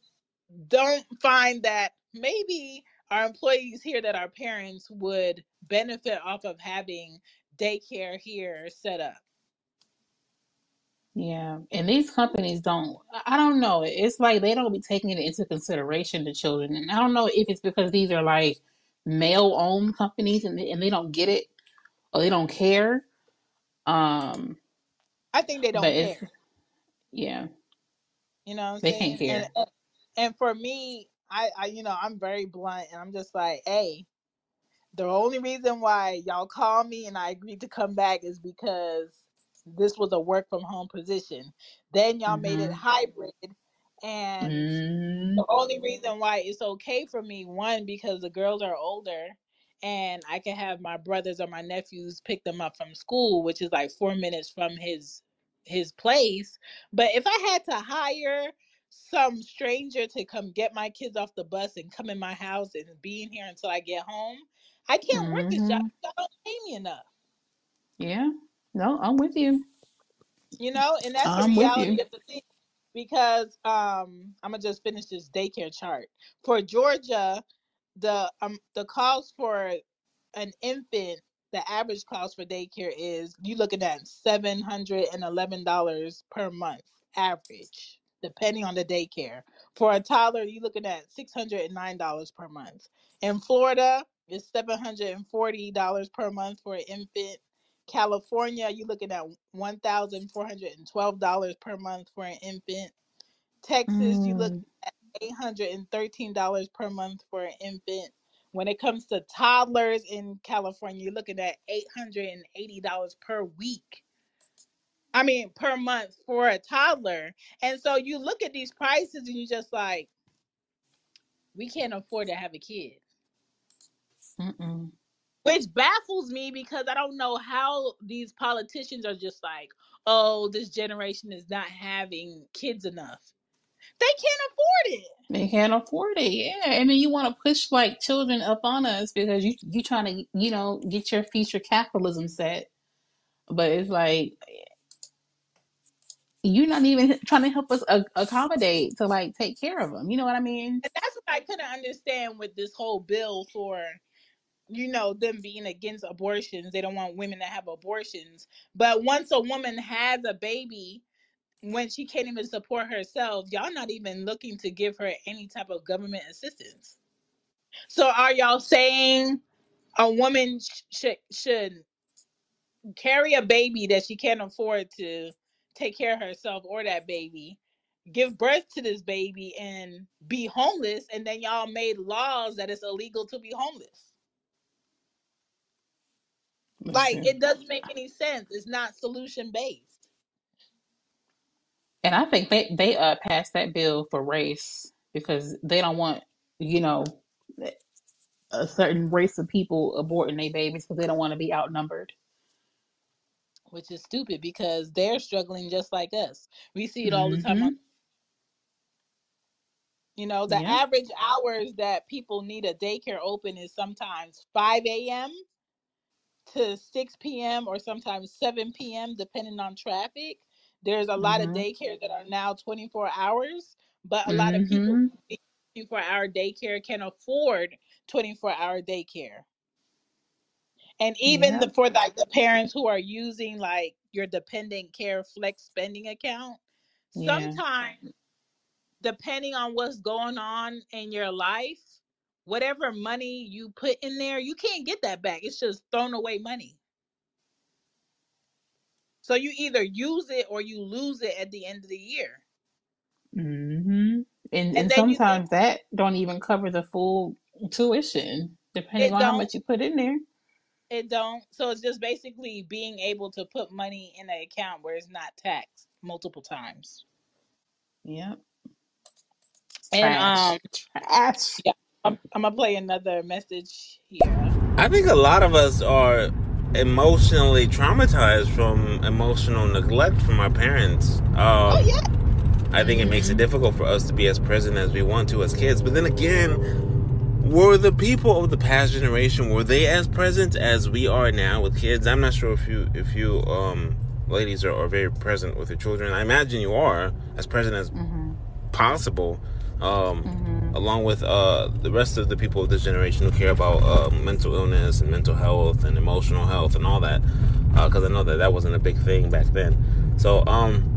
don't find that maybe our employees here that our parents would benefit off of having daycare here set up. Yeah. And these companies don't, I I don't know. It's like they don't be taking it into consideration, the children. And I don't know if it's because these are like male owned companies and they, and they don't get it or they don't care. Um, I think they but don't it's, care. yeah, You know what I'm they can't saying? And care. And for me, I, I you know, I'm very blunt and I'm just like, hey, The only reason why y'all called me and I agreed to come back is because this was a work from home position. Then y'all made it hmm hybrid. And mm the only reason why it's okay for me, one, because the girls are older and I can have my brothers or my nephews pick them up from school, which is like four minutes from his his place. But if I had to hire some stranger to come get my kids off the bus and come in my house and be in here until I get home, I can't work this job. hmm Y'all don't pay me enough. Yeah. No, I'm with you. you know and that's the I'm you. reality of the thing because um i'm gonna just finish this daycare chart for georgia the um the cost for an infant the average cost for daycare is you looking at $711 per month average depending on the daycare for a toddler you're looking at $609 per month in florida it's $740 per month for an infant California, you're looking at one thousand four hundred and twelve dollars per month for an infant. Texas, you look Mm, at eight hundred and thirteen dollars per month for an infant. When it comes to toddlers in California, you're looking at eight hundred and eighty dollars per week. I mean, per month for a toddler. And so you look at these prices and you just like, we can't afford to have a kid. mm-mm. which baffles me because I don't know how these politicians are just like, oh, this generation is not having kids enough. They can't afford it. They can't afford it. Yeah. And then you want to push like children up on us because you you trying to, you know, get your future capitalism set. But it's like you're not even [laughs] trying to help us a- accommodate to like take care of them. You know what I mean? And that's what I couldn't understand with this whole bill for, you know, them being against abortions. They don't want women to have abortions. But once a woman has a baby, when she can't even support herself, y'all not even looking to give her any type of government assistance. So are y'all saying a woman sh- should should carry a baby that she can't afford to take care of herself or that baby, give birth to this baby and be homeless, and then y'all made laws that it's illegal to be homeless. Like it doesn't make any sense. It's not solution based. And I think they they uh passed that bill for race because they don't want, you know, a certain race of people aborting their babies because they don't want to be outnumbered. Which is stupid because they're struggling just like us. We see it all the time Mm-hmm. on you know, the Yeah. average hours that people need a daycare open is sometimes 5 a.m. to 6 p.m. or sometimes 7 p.m. depending on traffic. There's a lot of Mm-hmm. that are now 24 hours, but a lot of people Mm-hmm. 24 hour daycare can afford 24 hour daycare. And even the for like the parents who are using like your dependent care flex spending account, Yeah. sometimes depending on what's going on in your life, whatever money you put in there, you can't get that back. It's just thrown away money. So you either use it or you lose it at the end of the year. hmm And And and then you think sometimes that don't even cover the full tuition, depending it on how don't, much you put in there. It don't. So it's just basically being able to put money in an account where it's not taxed multiple times. Yep. And Trash. um Trash. yeah, I'm, I'm gonna play another message here. I think a lot of us are emotionally traumatized from emotional neglect from our parents. Um, Oh yeah. I think it makes it Mhm. difficult for us to be as present as we want to as kids. But then again, were the people of the past generation were they as present as we are now with kids? I'm not sure if you if you um ladies are, are very present with your children. I imagine you are as present as hmm possible. Um, hmm along with uh, the rest of the people of this generation who care about uh, mental illness and mental health and emotional health and all that, because I know that that wasn't a big thing back then. So, um,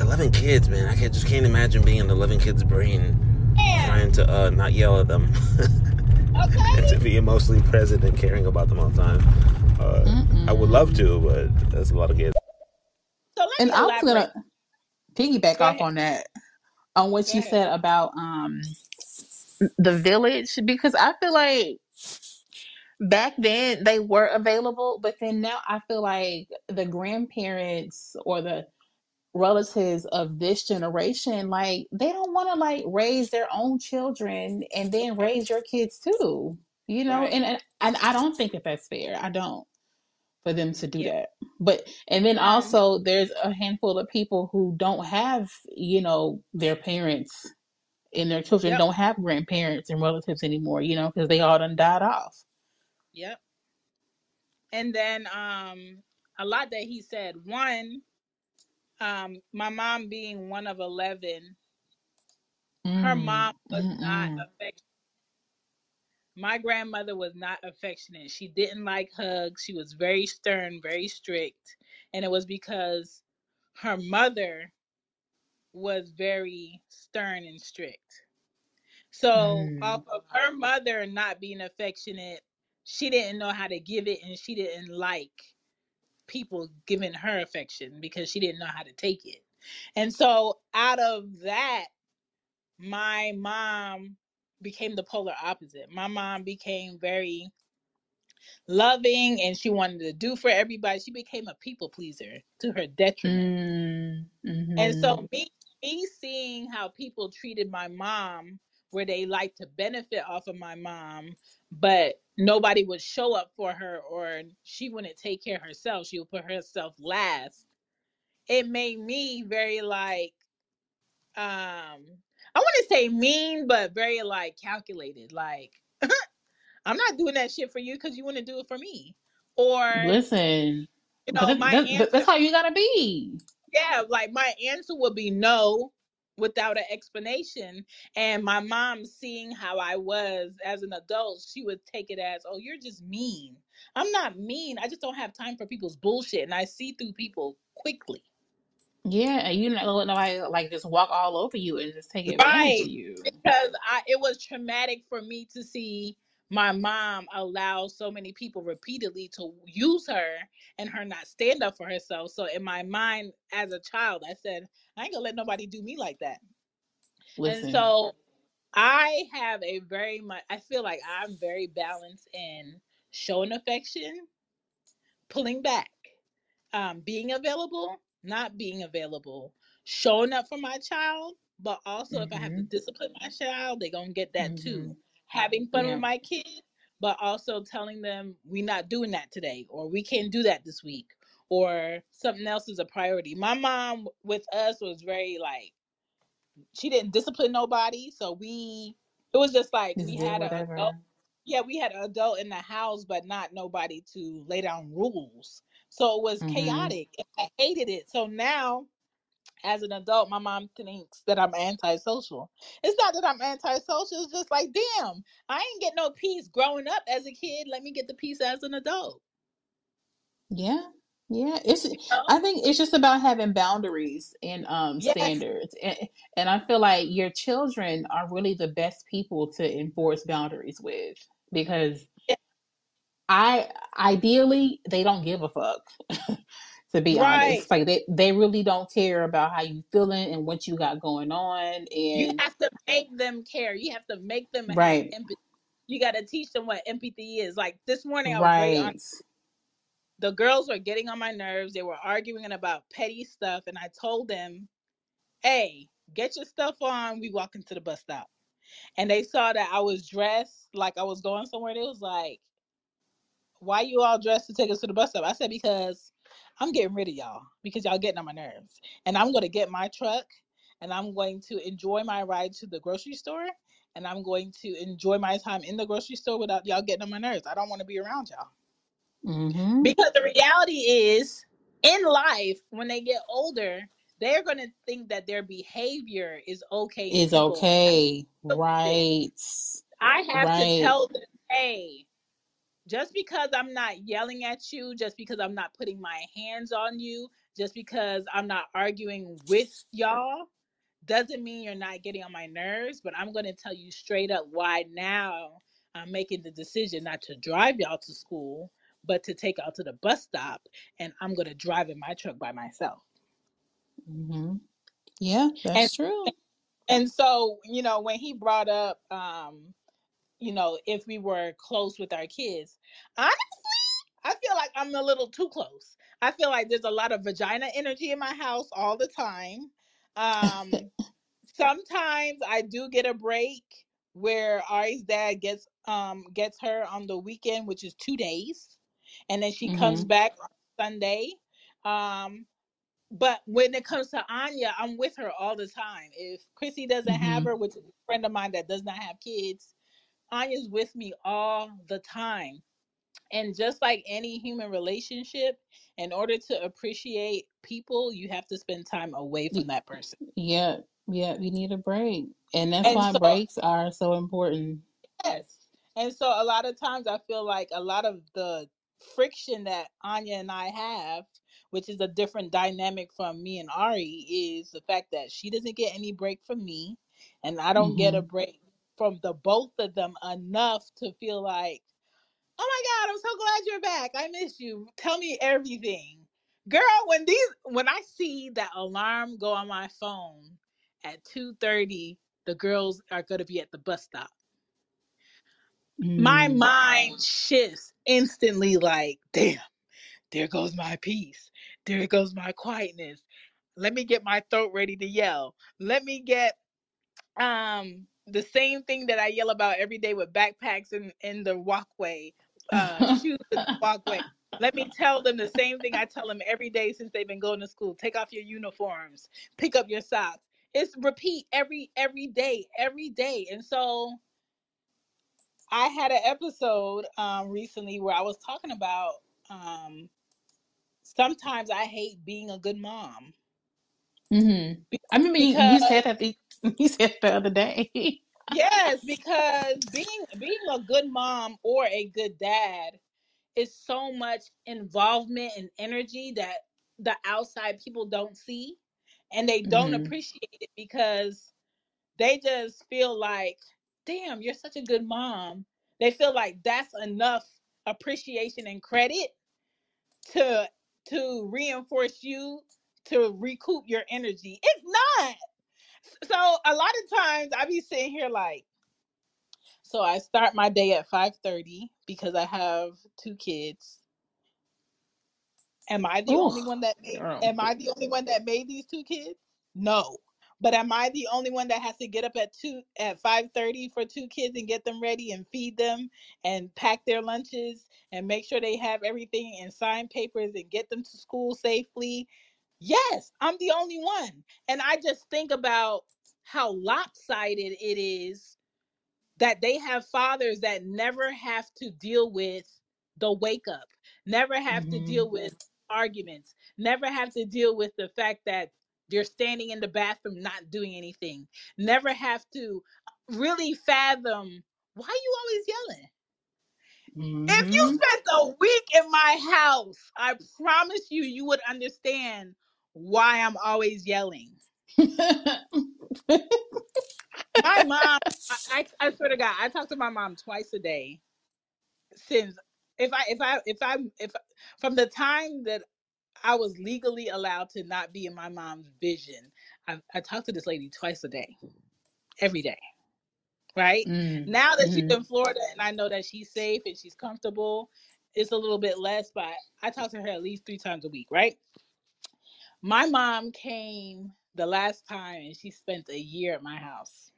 11 kids, man, I just can't imagine being in 11 kids' brain Yeah. trying to uh, not yell at them [laughs] and to be emotionally present and caring about them all the time. Uh, I would love to, but that's a lot of kids. So And I was gonna piggyback Go off on that, on what Go you ahead. said about um the village, because I feel like back then they were available, but then now I feel like the grandparents or the relatives of this generation, like they don't want to like raise their own children and then raise your kids too. You know, Right. and, and and I don't think that that's fair. I don't for them to do Yeah. that. But and then also there's a handful of people who don't have, you know, their parents and their children Yep. don't have grandparents and relatives anymore, you know, because they all done died off. Yep. And then um, a lot that he said. One, um, my mom being one of eleven, her Mm, mom was not mm-mm. affectionate. My grandmother was not affectionate. She didn't like hugs. She was very stern, very strict, and it was because her mother was very stern and strict. So off Mm, of her mother not being affectionate, she didn't know how to give it and she didn't like people giving her affection because she didn't know how to take it. And so out of that, my mom became the polar opposite. My mom became very loving and she wanted to do for everybody. She became a people pleaser to her detriment. mm, And mm-hmm. so me me seeing how people treated my mom where they like to benefit off of my mom, but nobody would show up for her or she wouldn't take care of herself. She would put herself last. It made me very like um I want to say mean, but very like calculated. Like [laughs] I'm not doing that shit for you because you want to do it for me. Or, Listen, you know, that, my that, that- that's how you gotta be. yeah, like my answer would be no without an explanation. And my mom, seeing how I was as an adult, she would take it as, oh, you're just mean. I'm not mean. I just don't have time for people's bullshit. And I see through people quickly. Yeah, and you're not let nobody like just walk all over you and just take advantage Right. of you. Because I, it was traumatic for me to see my mom allow so many people repeatedly to use her and her not stand up for herself. So in my mind as a child, I said, I ain't gonna let nobody do me like that. And so I have a very much, I feel like I'm very balanced in showing affection, pulling back, um, being available, not being available, showing up for my child, but also if I have to hmm discipline my child, they're gonna get that hmm too. Having fun yeah, with my kids, but also telling them we're not doing that today, or we can't do that this week, or something else is a priority. My mom with us was very like she didn't discipline nobody, so we it was just like just we had an adult yeah, we had an adult in the house, but not nobody to lay down rules. So it was hmm chaotic. I hated it. So now, as an adult, my mom thinks that I'm antisocial. It's not that I'm antisocial. It's just like, damn, I ain't get no peace growing up as a kid. Let me get the peace as an adult. Yeah, yeah. It's I think it's just about having boundaries and um Yes. standards, and and I feel like your children are really the best people to enforce boundaries with because. I ideally they don't give a fuck. [laughs] To be Right. honest, like they they really don't care about how you feeling and what you got going on, and You have to make them care. You have to make them have right, empathy. You got to teach them what empathy is. Like this morning, I was honest. right. The girls were getting on my nerves. They were arguing about petty stuff, and I told them, "Hey, get your stuff on. We walk into the bus stop." And they saw that I was dressed like I was going somewhere. They was like, "Why you all dressed to take us to the bus stop?" I said, "Because I'm getting rid of y'all because y'all getting on my nerves, and I'm going to get my truck, and I'm going to enjoy my ride to the grocery store." And I'm going to enjoy my time in the grocery store without y'all getting on my nerves. I don't want to be around y'all. Mm-hmm. Because the reality is, in life, when they get older, they're going to think that their behavior is okay. Is okay, to live with it. right, I have to right. tell them, hey, just because I'm not yelling at you, just because I'm not putting my hands on you, just because I'm not arguing with y'all, doesn't mean you're not getting on my nerves. But I'm going to tell you straight up why now I'm making the decision not to drive y'all to school, but to take y'all to the bus stop, and I'm going to drive in my truck by myself. Mm-hmm. Yeah, And that's true. and so you know when he brought up um you know if we were close with our kids, honestly, I feel like I'm a little too close. I feel like there's a lot of vagina energy in my house all the time. Um [laughs] sometimes I do get a break where Ari's dad gets um gets her on the weekend, which is two days, and then she comes Mm-hmm. back on Sunday. Um, but when it comes to Anya, I'm with her all the time. If Chrissy doesn't have Mm-hmm. her, which is a friend of mine that does not have kids, Anya's with me all the time. And just like any human relationship, in order to appreciate people, you have to spend time away from that person. Yeah, yeah, we need a break. And that's And why so breaks are so important. Yes. And so a lot of times I feel like a lot of the friction that Anya and I have, which is a different dynamic from me and Ari, is the fact that she doesn't get any break from me and I don't get a Mm-hmm. break from the both of them enough to feel like, oh my God, I'm so glad you're back. I miss you. Tell me everything. Girl, when these when I see that alarm go on my phone at 2:30, the girls are gonna be at the bus stop my Mm. mind shifts instantly like damn there goes my peace there goes my quietness let me get my throat ready to yell let me get um the same thing that i yell about every day with backpacks in in the walkway uh [laughs] shoes in the walkway. Let me tell them the same thing i tell them every day since they've been going to school. Take off your uniforms pick up your socks. It's repeat every every day every day. And so I had an episode um, recently where I was talking about um, sometimes I hate being a good mom Mm-hmm. I remember you, because you said that [laughs] you said the other day. [laughs] yes, because being being a good mom or a good dad is so much involvement and energy that the outside people don't see and they don't Mm-hmm. appreciate it because they just feel like, damn, you're such a good mom. They feel like that's enough appreciation and credit to to reinforce you to recoup your energy. It's not. So a lot of times I be sitting here like, so I start my day at 5:30 because I have two kids. Am I the only Oh, one that made girl. am I the only one that made these two kids? No. But am I the only one that has to get up at two at 5:30 for two kids and get them ready and feed them and pack their lunches and make sure they have everything and sign papers and get them to school safely? Yes, I'm the only one. And I just think about how lopsided it is that they have fathers that never have to deal with the wake up, never have to Mm-hmm. deal with arguments, never have to deal with the fact that they're standing in the bathroom not doing anything, never have to really fathom why you always yelling. If you Mm-hmm. spent a week in my house, I promise you, you would understand why I'm always yelling. My [laughs] mom, I, I, swear to God, I talk to my mom twice a day since if I if I if I if from the time that I was legally allowed to not be in my mom's vision. I, I talk to this lady twice a day, every day, right? Mm. Now that she's hmm in Florida and I know that she's safe and she's comfortable, it's a little bit less, but I talk to her at least three times a week, right? My mom came the last time and she spent a year at my house.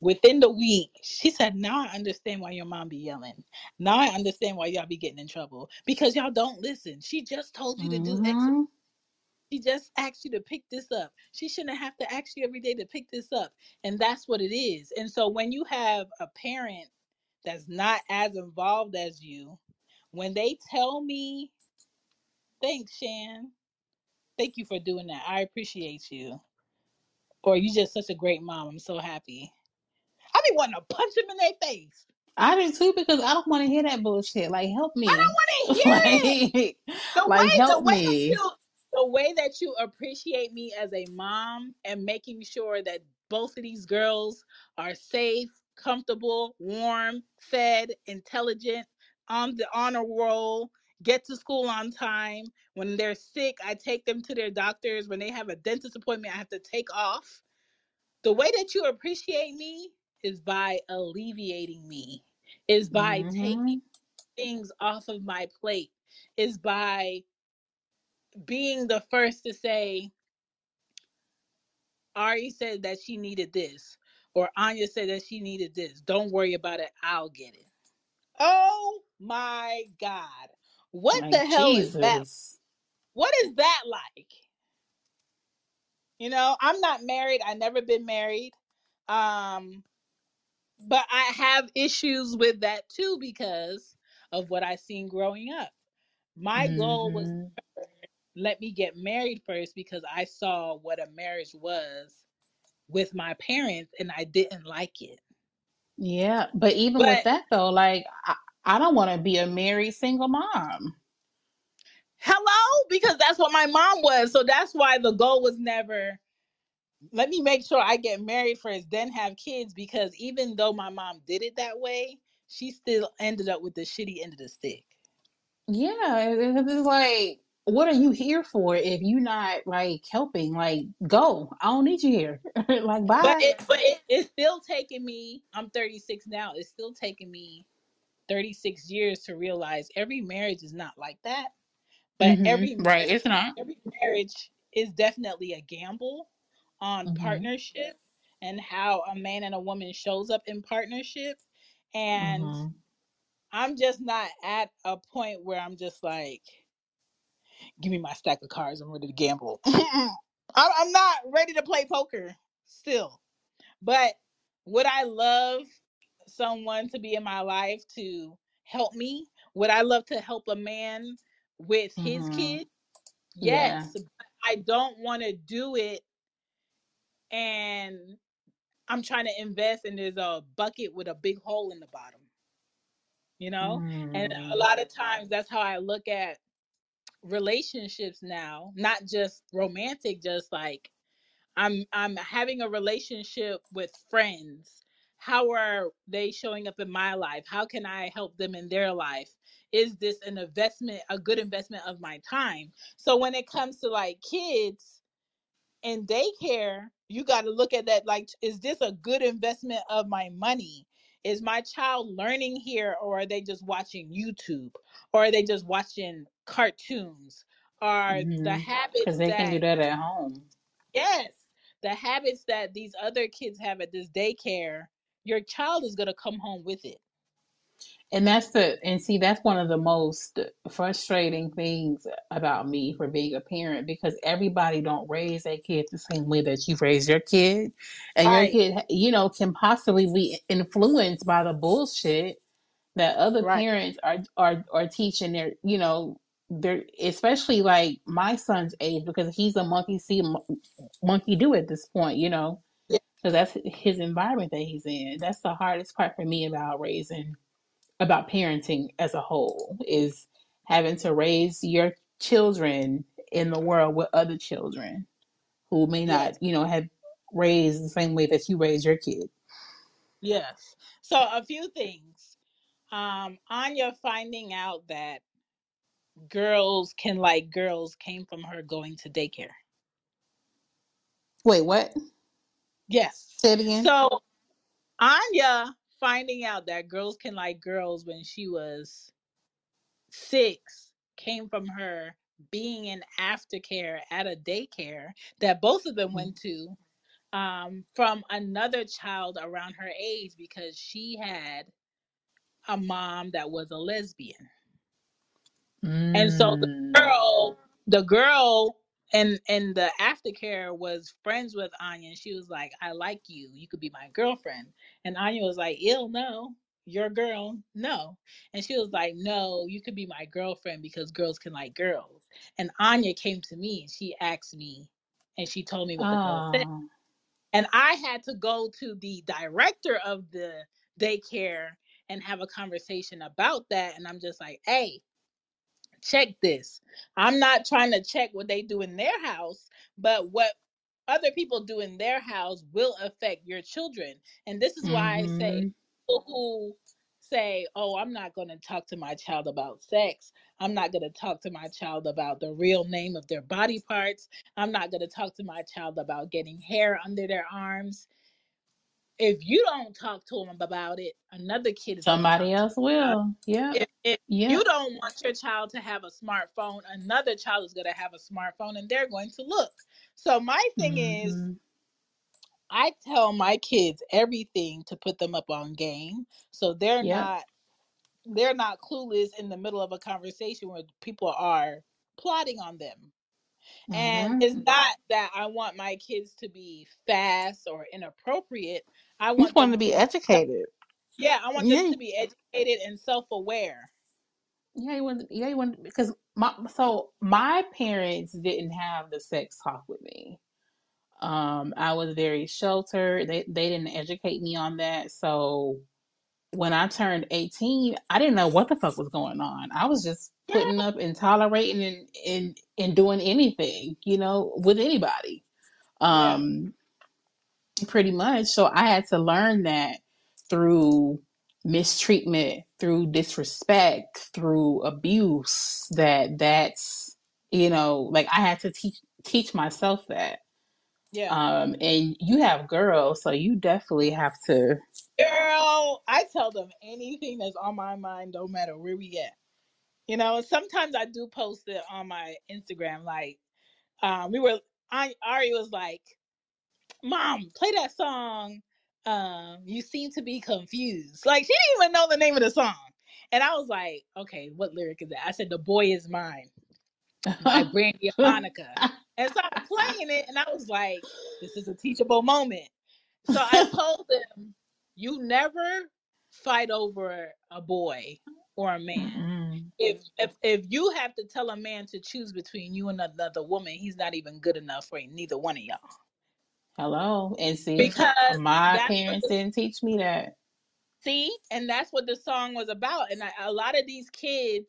Within the week, she said, Now I understand why your mom be yelling. Now I understand why y'all be getting in trouble because y'all don't listen. She just told you to do X hmm She just asked you to pick this up. She shouldn't have to ask you every day to pick this up. And that's what it is. And so when you have a parent that's not as involved as you, when they tell me, thanks, Shan. Thank you for doing that. I appreciate you. Or you just such a great mom. I'm so happy. I be wanting to punch them in their face. I do too because I don't want to hear that bullshit. Like, help me. I don't want to [laughs] hear it. like, the like, way the help way that me. you the way that you appreciate me as a mom and making sure that both of these girls are safe, comfortable, warm, fed, intelligent, on the honor roll, get to school on time. When they're sick, I take them to their doctors. When they have a dentist appointment, I have to take off. The way that you appreciate me is by alleviating me, is by hmm taking things off of my plate, is by being the first to say, Ari said that she needed this, or Anya said that she needed this. Don't worry about it. I'll get it. Oh my God. What the Like, hell is that? Jesus. What is that like? You know, I'm not married. I never been married. Um, but I have issues with that too because of what I seen growing up. My goal was hmm let me get married first because I saw what a marriage was with my parents and I didn't like it. Yeah. But even with But that, though, like, I, I don't want to be a married single mom. hello, because that's what my mom was. So that's why the goal was never let me make sure I get married first, then have kids. Because even though my mom did it that way, she still ended up with the shitty end of the stick. Yeah. it- It's like, what are you here for if you're not like helping? Like, go. I don't need you here. [laughs] like, But bye. it but it, it's still taking me, I'm 36 now, it's still taking me 36 years to realize every marriage is not like that. But hmm every Right. It's not. every marriage is definitely a gamble on hmm partnership and how a man and a woman shows up in partnership. And hmm I'm just not at a point where I'm just like, give me my stack of cards, I'm ready to gamble. [laughs] I'm I'm not ready to play poker still. But would I love someone to be in my life to help me? Would I love to help a man with his hmm kids? Yeah. Yes. But I don't want to do it and I'm trying to invest and there's a bucket with a big hole in the bottom, you know? And a Mm. lot of times that's how I look at relationships now, not just romantic, just like I'm I'm having a relationship with friends. How are they showing up in my life? How can I help them in their life? Is this an investment, a good investment of my time? So when it comes to like kids and daycare, you got to look at that like is this a good investment of my money? Is my child learning here or are they just watching YouTube? Or are they just watching cartoons? Are the hmm Because habits they can do that that at home. Yes, the habits that these other kids have at this daycare, your child is going to come home with it. And that's the, and see, that's one of the most frustrating things about me for being a parent because everybody don't raise their kid the same way that you raise your kid. And your kid, you know, can possibly be influenced by the bullshit that other right. parents are, are, are teaching their, you know, they're especially like my son's age because he's a monkey see, monkey do at this point, you know, because that's his environment that he's in. That's the hardest part for me about raising about parenting as a whole is having to raise your children in the world with other children who may not, you know, have raised the same way that you raised your kid. yes. So a few things. Um, Anya finding out that girls can like girls came from her going to daycare. Wait, what? Yes. Say it again. So Anya finding out that girls can like girls when she was six came from her being in aftercare at a daycare that both of them went to um, from another child around her age because she had a mom that was a lesbian. And so the Mm. girl, the girl and and the aftercare was friends with Anya and she was like, I like you. You could be my girlfriend. And Anya was like, Ill no, your girl, no. And she was like, No, you could be my girlfriend because girls can like girls. And Anya came to me and she asked me and she told me what the girl said. Oh. And I had to go to the director of the daycare and have a conversation about that. And I'm just like, hey, check this. I'm not trying to check what they do in their house, but what other people do in their house will affect your children. And this is why I say Mhm. people who say, oh, I'm not going to talk to my child about sex. I'm not going to talk to my child about the real name of their body parts. I'm not going to talk to my child about getting hair under their arms. If you don't talk to them about it, another kid is going to Somebody else them about it will. Yep. if, if Yep. you don't want your child to have a smartphone, another child is going to have a smartphone and they're going to look. So, my thing is, Mhm. I tell my kids everything to put them up on game so they're Yep. not they're not clueless in the middle of a conversation where people are plotting on them. And Mhm. it's not that I want my kids to be fast or inappropriate. I You want want them to be to be educated. yeah, I want them Yeah. to be educated and self-aware. Yeah, you want. Yeah, you want because my so my parents didn't have the sex talk with me. Um, I was very sheltered. They they didn't educate me on that. So when I turned 18, I didn't know what the fuck was going on. I was just putting up and tolerating and and, and doing anything, you know, with anybody. Yeah. Um pretty much. So I had to learn that through mistreatment, through disrespect, through abuse that that's you know, like I had to teach teach myself that. Yeah. Um and you have girls, so you definitely have to Girl, I tell them anything that's on my mind, don't matter where we at. You know, sometimes I do post it on my Instagram. Like, um, we were, I Ari was like, "Mom, play that song." Um, you seem to be confused. Like she didn't even know the name of the song, and I was like, "Okay, what lyric is that?" I said, "The boy is mine" by [laughs] Brandy and Monica. And so I'm playing it, and I was like, "This is a teachable moment." So I [laughs] told them, "You never fight over a boy or a man. If if if you have to tell a man to choose between you and another woman, he's not even good enough for neither one of y'all. Hello. And see, Because my that's what parents the didn't teach me that. see, and that's what the song was about. And I, a lot of these kids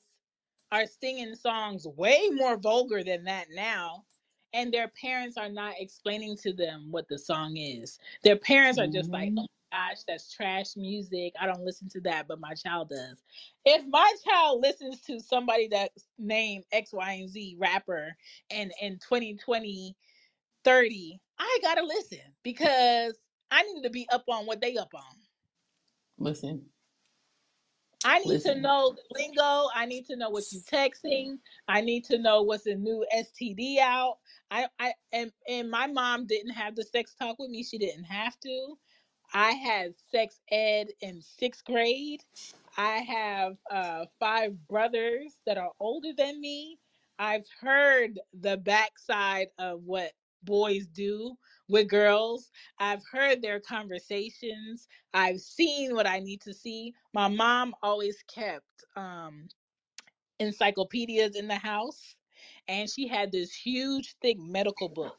are singing songs way more vulgar than that now. And their parents are not explaining to them what the song is. Their parents are just like, Mhm. oh my gosh, that's trash music. I don't listen to that, but my child does. If my child listens to somebody that's named X, Y, and Z rapper and in 2020, 30, I gotta listen because I need to be up on what they up on. Listen, I need to know lingo. I need to know what you texting. I need to know what's a new STD out. I, I and, and my mom didn't have the sex talk with me. She didn't have to. I had sex ed in sixth grade. I have uh, five brothers that are older than me. I've heard the backside of what boys do with girls. I've heard their conversations. I've seen what I need to see. My mom always kept um, encyclopedias in the house, and she had this huge, thick medical book.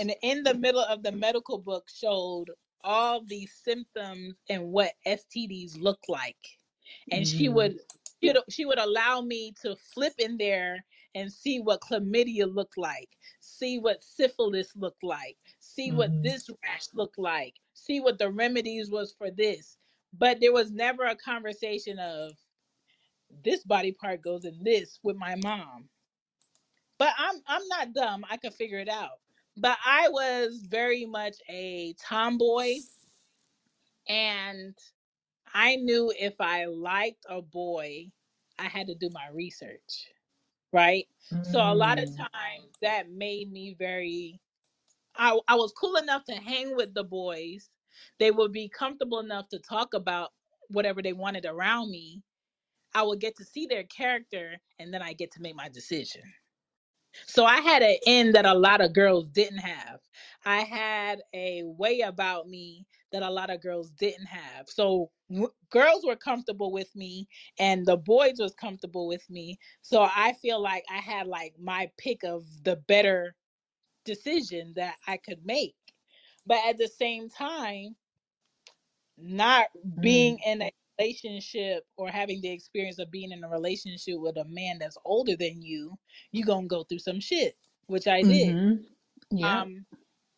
And in the middle of the medical book showed all these symptoms and what STDs look like. And she Mm. would you know, she would allow me to flip in there and see what chlamydia looked like, see what syphilis looked like, see what Mhm. this rash looked like, see what the remedies was for this. But there was never a conversation of this body part goes in this with my mom. But I'm I'm not dumb. I could figure it out. But I was very much a tomboy and I knew if I liked a boy, I had to do my research, right? So a lot of Mm. times that made me very I, I was cool enough to hang with the boys. They would be comfortable enough to talk about whatever they wanted around me. I would get to see their character and then I get to make my decision. So I had an end that a lot of girls didn't have. I had a way about me that a lot of girls didn't have. So w- girls were comfortable with me and the boys was comfortable with me. So I feel like I had like my pick of the better decision that I could make. But at the same time, not being Mm. in a relationship or having the experience of being in a relationship with a man that's older than you, you're going to go through some shit, which I did. Mm-hmm. Yep. Um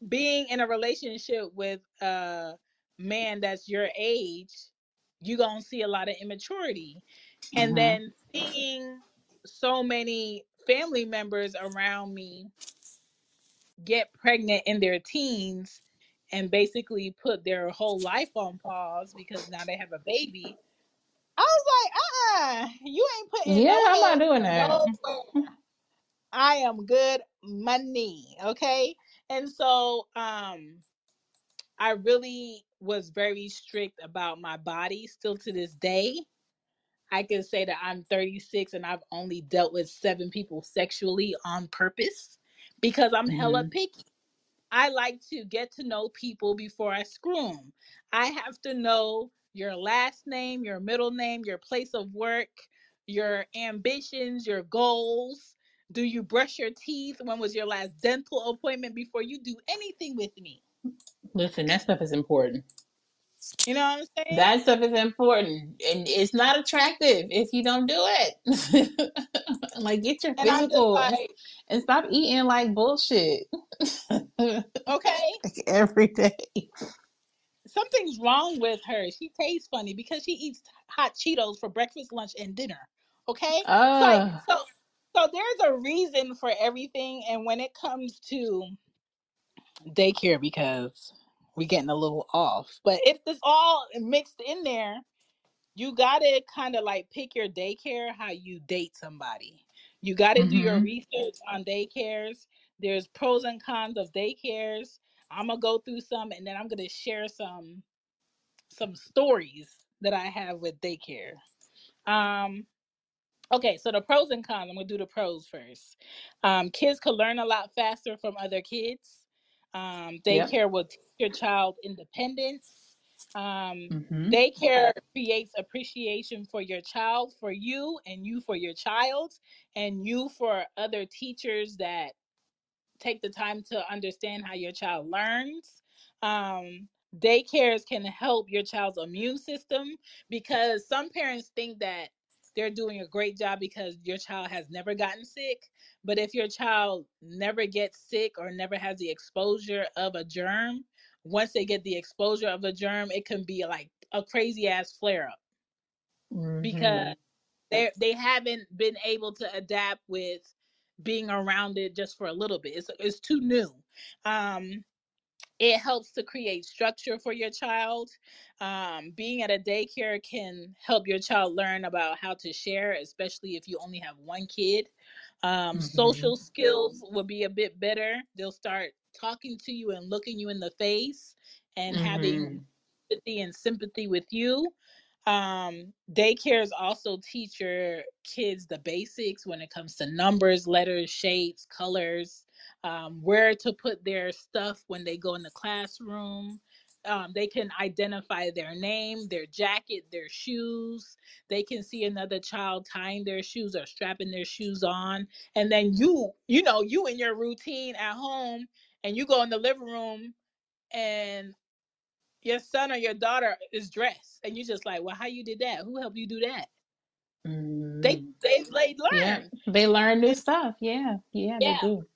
being in a relationship with a man that's your age, you going to see a lot of immaturity. And Mm-hmm. then seeing so many family members around me get pregnant in their teens and basically put their whole life on pause because now they have a baby. I was like, uh uh you ain't putting Yeah, no I'm not eggs doing that. nowhere. [laughs] I am good money. Okay. And so um I really was very strict about my body still to this day. I can say that I'm 36 and I've only dealt with seven people sexually on purpose because I'm hella Mm-hmm. picky. I like to get to know people before I screw them. I have to know your last name, your middle name, your place of work, your ambitions, your goals. Do you brush your teeth? When was your last dental appointment before you do anything with me? Listen, that stuff is important. You know what I'm saying? That stuff is important, and it's not attractive if you don't do it. [laughs] like, get your And I'm just physical and, like, and stop eating like bullshit okay, [laughs] like every day. something's wrong with her. She tastes funny because she eats hot Cheetos for breakfast, lunch, and dinner. Okay? Like Uh, so so there's a reason for everything and when it comes to daycare because we're getting a little off. But if this all mixed in there, you gotta kind of like pick your daycare how you date somebody. You gotta do your mm-hmm. research on daycares. There's pros and cons of daycares. I'm gonna go through some and then I'm gonna share some some stories that I have with daycare. Um, Okay, so the pros and cons. I'm gonna do the pros first. Um, kids can learn a lot faster from other kids. Um, Yep. daycare will teach your child independence. Um, Mm-hmm. daycare creates appreciation for your child, for you, and you for your child, and you for other teachers that take the time to understand how your child learns. Um, daycares can help your child's immune system because some parents think that they're doing a great job because your child has never gotten sick. But if your child never gets sick or never has the exposure of a germ, once they get the exposure of a germ, it can be like a crazy ass flare up Mm-hmm. because they they haven't been able to adapt with being around it just for a little bit. It's it's too new. Um, it helps to create structure for your child. Um, being at a daycare can help your child learn about how to share, especially if you only have one kid. Um, Mm-hmm. social skills will be a bit better. They'll start talking to you and looking you in the face and having Mm-hmm. empathy and sympathy with you. Um, daycares also teach your kids the basics when it comes to numbers, letters, shapes, colors, um, where to put their stuff when they go in the classroom. Um, they can identify their name, their jacket, their shoes. They can see another child tying their shoes or strapping their shoes on. And then you, you know, you in your routine at home and you go in the living room and your son or your daughter is dressed and you're just like well how you did that who helped you do that they Mm-hmm. they, they Yeah, learn they learn new stuff. Yeah, yeah, they do.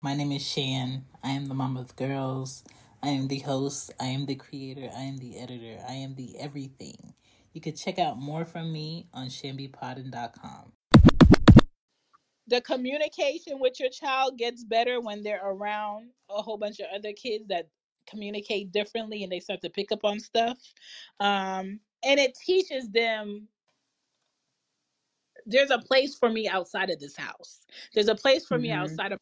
My name is Shan. I am the mom of girls. I am the host. I am the creator. I am the editor. I am the everything. You can check out more from me on chanbepoddin.com. The communication with your child gets better when they're around a whole bunch of other kids that communicate differently and they start to pick up on stuff. Um, and it teaches them there's a place for me outside of this house. There's a place for me Mhm. outside of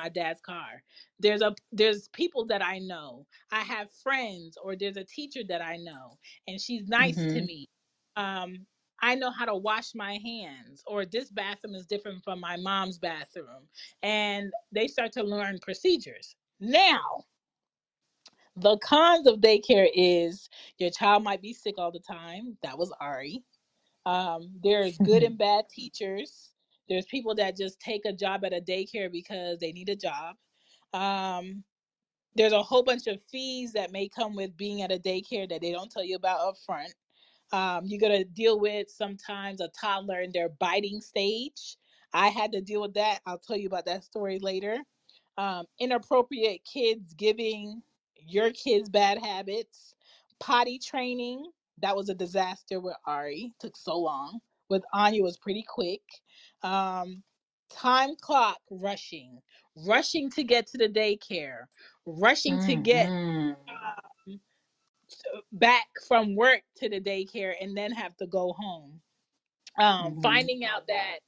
my dad's car. There's a there's people that I know. I have friends or there's a teacher that I know and she's nice to Mhm. me. Um I know how to wash my hands or this bathroom is different from my mom's bathroom and they start to learn procedures. Now, the cons of daycare is your child might be sick all the time. That was Ari. Um, there's good and [laughs] bad teachers. There's people that just take a job at a daycare because they need a job. Um, there's a whole bunch of fees that may come with being at a daycare that they don't tell you about up front. Um, you're gonna deal with sometimes a toddler in their biting stage. I had to deal with that. I'll tell you about that story later. Um, inappropriate kids giving your kids bad habits, potty training. That was a disaster with Ari. Took so long. With Anya was pretty quick. Um, time clock rushing, rushing to get to the daycare, rushing to get Mhm. um, back from work to the daycare and then have to go home. Um, Mhm. finding out that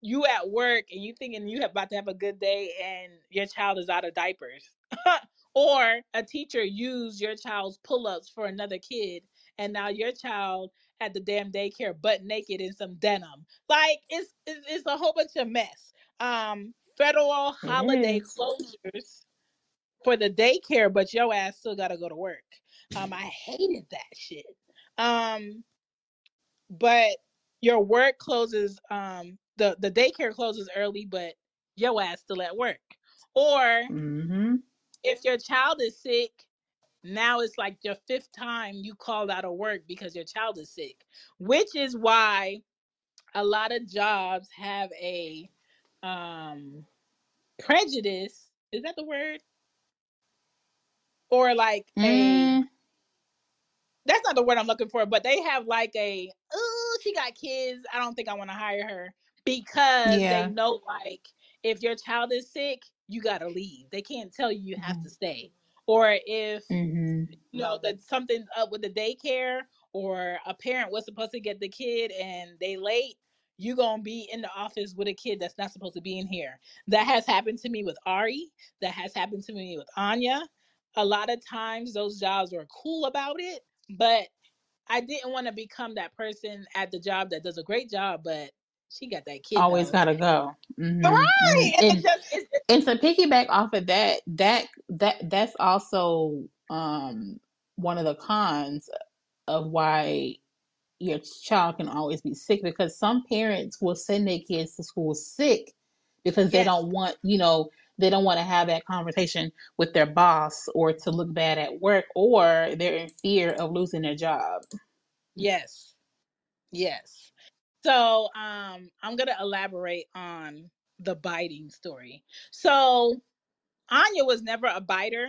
you at work and you thinking you have about to have a good day and your child is out of diapers. [laughs] or a teacher used your child's pull-ups for another kid and now your child at the damn daycare butt naked in some denim. Like it's it's, it's a whole bunch of mess. Um federal holiday closures for the daycare, but your ass still gotta go to work. Um, I hated that shit. Um, but your work closes. Um, the the daycare closes early, but your ass still at work. Or Mhm. if your child is sick, now it's like your fifth time you called out of work because your child is sick, which is why a lot of jobs have a um prejudice. Is that the word? Or like a Mm, that's not the word I'm looking for, but they have like a, oh, she got kids. I don't think I want to hire her because they yeah. know like if your child is sick, you gotta leave. They can't tell you you have to stay. Or if Mhm. you know that something's up with the daycare or a parent was supposed to get the kid and they late, you gonna be in the office with a kid that's not supposed to be in here. That has happened to me with Ari. That has happened to me with Anya. A lot of times those jobs were cool about it, but I didn't want to become that person at the job that does a great job, but she got that kid Always gotta go. Mhm. Right. Mhm. And And just it's, and to piggyback off of that, that that that's also um one of the cons of why your child can always be sick because some parents will send their kids to school sick because they don't want, you know, they don't want to have that conversation with their boss or to look bad at work or they're in fear of losing their job. yes, yes. So um I'm gonna elaborate on the biting story. So Anya was never a biter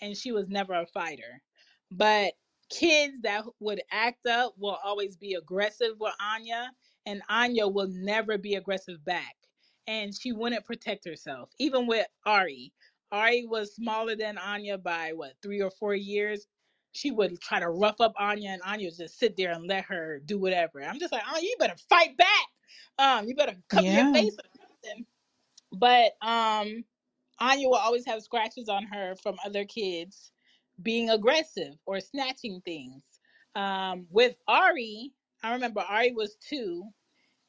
and she was never a fighter. But kids that would act up will always be aggressive with Anya, and Anya will never be aggressive back. And she wouldn't protect herself. Even with Ari. Ari was smaller than Anya by what, three or four years. She would try to rough up Anya, and Anya would just sit there and let her do whatever. I'm just like, oh, you better fight back. Um, you better cover your Yeah. face or something. But um, Anya will always have scratches on her from other kids being aggressive or snatching things. Um, with Ari, I remember Ari was two,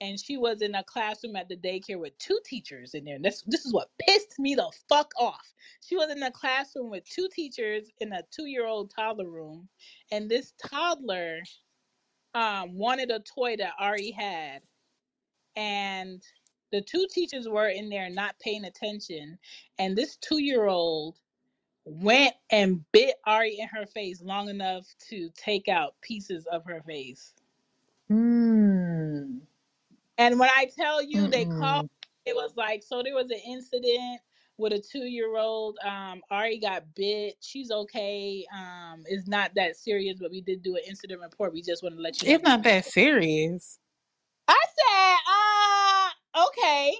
and she was in a classroom at the daycare with two teachers in there. This this is what pissed me the fuck off. She was in a classroom with two teachers in a two-year-old toddler room, and this toddler um, wanted a toy that Ari had, and the two teachers were in there not paying attention, and this two-year-old went and bit Ari in her face long enough to take out pieces of her face. Mm. And when I tell you they called, Mm-mm. it was like so there was an incident. with a two year old. Um, Ari got bit. She's okay. Um, it's not that serious, but we did do an incident report. We just want to let you know. It's not that serious. I said, uh, okay.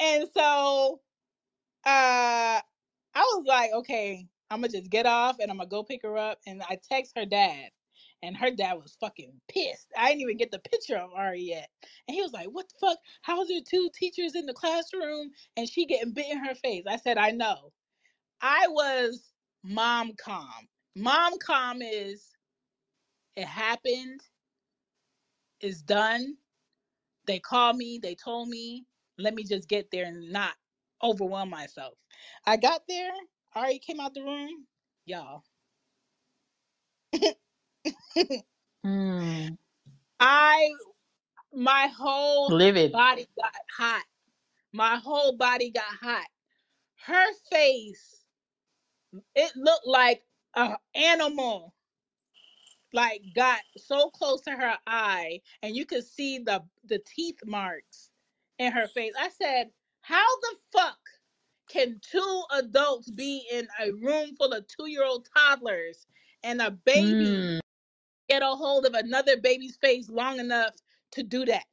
And so uh I was like, okay, I'm gonna just get off and I'm gonna go pick her up. And I text her dad, and her dad was fucking pissed. I didn't even get the picture of Ari yet. And he was like, What the fuck? How's there two teachers in the classroom and she getting bit in her face? I said, I know. I was mom calm. Mom calm is it happened, it's done. They called me, they told me, let me just get there and not overwhelm myself. I got there, Ari came out the room, y'all. [laughs] Mm. I my whole Livid. body got hot. My whole body got hot. Her face, it looked like an animal, like got so close to her eye, and you could see the the teeth marks in her face. I said, "How the fuck can two adults be in a room full of two year old toddlers and a baby Mm. Get a hold of another baby's face long enough to do that?"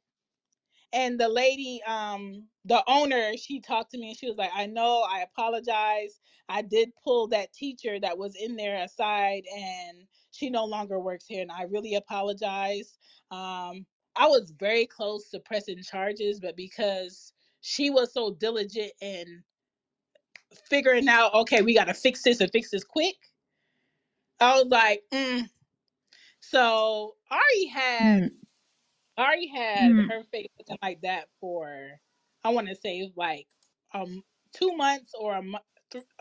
and the lady um the owner she talked to me and she was like i know i apologize i did pull that teacher that was in there aside and she no longer works here and i really apologize um i was very close to pressing charges but because she was so diligent in figuring out okay we got to fix this and fix this quick i was like mm. So ari had Mm. Ari had Mm. her face looking like that for I want to say like um two months or a month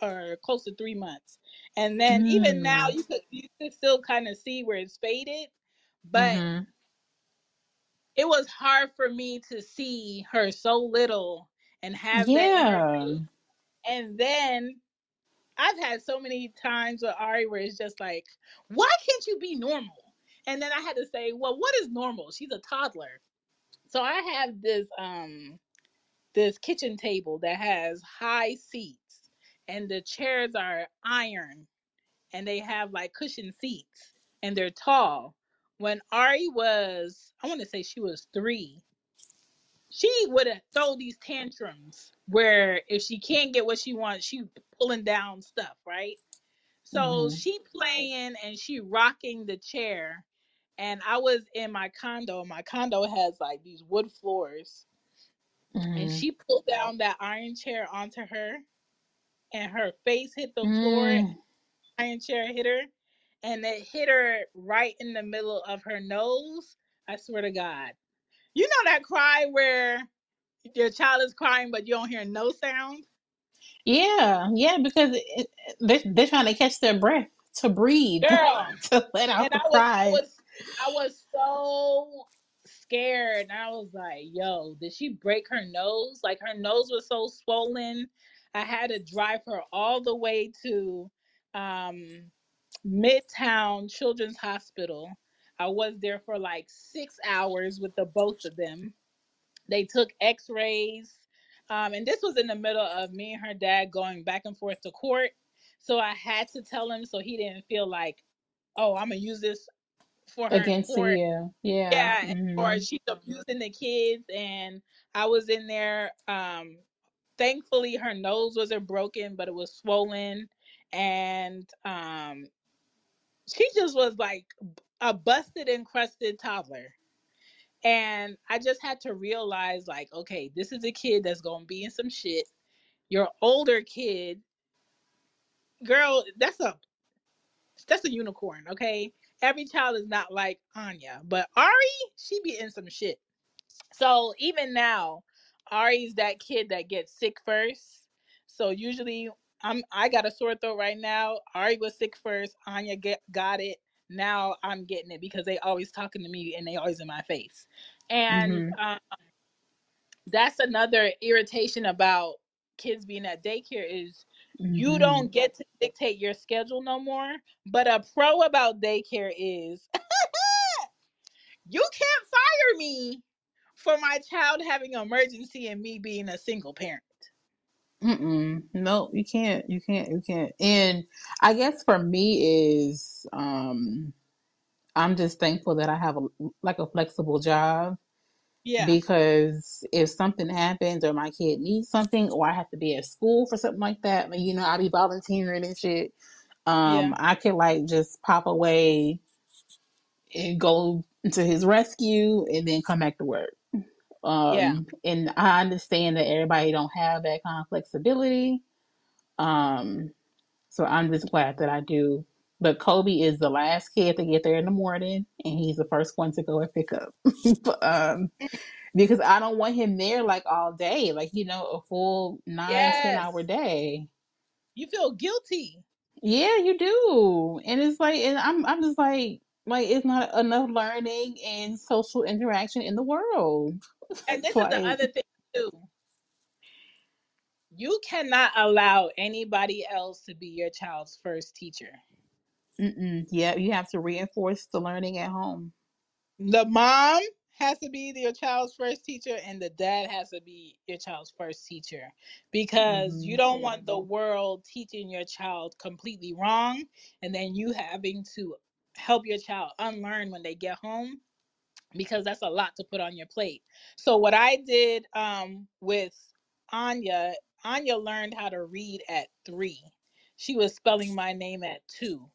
or close to three months, and then even now Mm. you could you could still kind of see where it's faded, but Mhm. it was hard for me to see her so little and have that in her Yeah. face, and then. I've had so many times with Ari where it's just like, why can't you be normal? And then I had to say, well, what is normal? She's a toddler. So I have this um this kitchen table that has high seats and the chairs are iron and they have like cushion seats and they're tall. When Ari was, I want to say she was three, she would throw these tantrums where if she can't get what she wants, she pulling down stuff, right? So Mhm. she playing and she rocking the chair. And I was in my condo. My condo has like these wood floors and Mhm. she pulled down that iron chair onto her and her face hit the floor Mm. iron chair hit her and it hit her right in the middle of her nose i swear to god you know that cry where your child is crying but you don't hear no sound Yeah, yeah, because it, it- they they're trying to catch their breath to breathe girl [laughs] to let out and the i was i was i was so scared and i was like yo did she break her nose? Like her nose was so swollen. I had to drive her all the way to um midtown children's hospital. I was there for like six hours with the both of them. They took x-rays um, and this was in the middle of me and her dad going back and forth to court. So i had to tell him so he didn't feel like oh i'm gonna use this for her Against court you. Yeah. yeah or Mhm. she's abusing the kids and i was in there um thankfully her nose wasn't broken but it was swollen and um she just was like a busted and crusted toddler and i just had to realize like okay this is a kid that's gonna be in some shit your older kid girl that's a that's a unicorn okay every child is not like anya but ari she be in some shit So even now, Ari's that kid that gets sick first. So usually I'm I got a sore throat right now. Ari was sick first. Anya get, got it. Now I'm getting it because they always talking to me and they always in my face. And Mhm. um, that's another irritation about kids being at daycare is you Mhm. don't get to dictate your schedule no more. But a pro about daycare is [laughs] you can't fire me for my child having an emergency and me being a single parent. Mm-mm. No, you can't. You can't. You can't. And I guess for me is um I'm just thankful that I have a like a flexible job Yeah, because if something happens or my kid needs something or I have to be at school for something like that, like, you know, I'll be volunteering and shit. yeah, Um, I could like just pop away and go to his rescue and then come back to work. yeah. Um, and I understand that everybody don't have that kind of flexibility. Um, so I'm just glad that I do. But Kobe is the last kid to get there in the morning, and he's the first one to go and pick up. [laughs] um, because I don't want him there like all day, like you know, a full nine ten Yes. hour day. You feel guilty. Yeah, you do, and it's like, and I'm I'm just like, like it's not enough learning and social interaction in the world. And [laughs] this is the other thing too. You cannot allow anybody else to be your child's first teacher. Mm-mm. yeah, you have to reinforce the learning at home. The mom has to be your child's first teacher and the dad has to be your child's first teacher because hmm you don't want the world teaching your child completely wrong and then you having to help your child unlearn when they get home because that's a lot to put on your plate. So what I did um with Anya, Anya learned how to read at 3. She was spelling my name at 2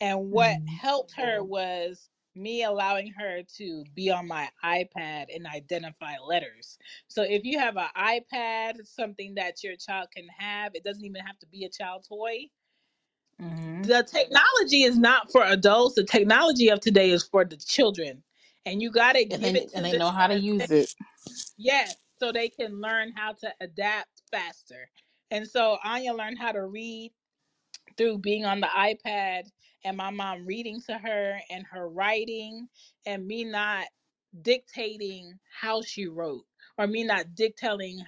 and what hmm helped her was me allowing her to be on my iPad and identify letters. So if you have an iPad, something that your child can have, it doesn't even have to be a child toy. hmm The technology is not for adults. The technology of today is for the children. And you got to give they it to and they know how to use it. Yes, so they can learn how to adapt faster. And so Anya learned how to read through being on the iPad and my mom reading to her and her writing and me not dictating how she wrote or me not dictating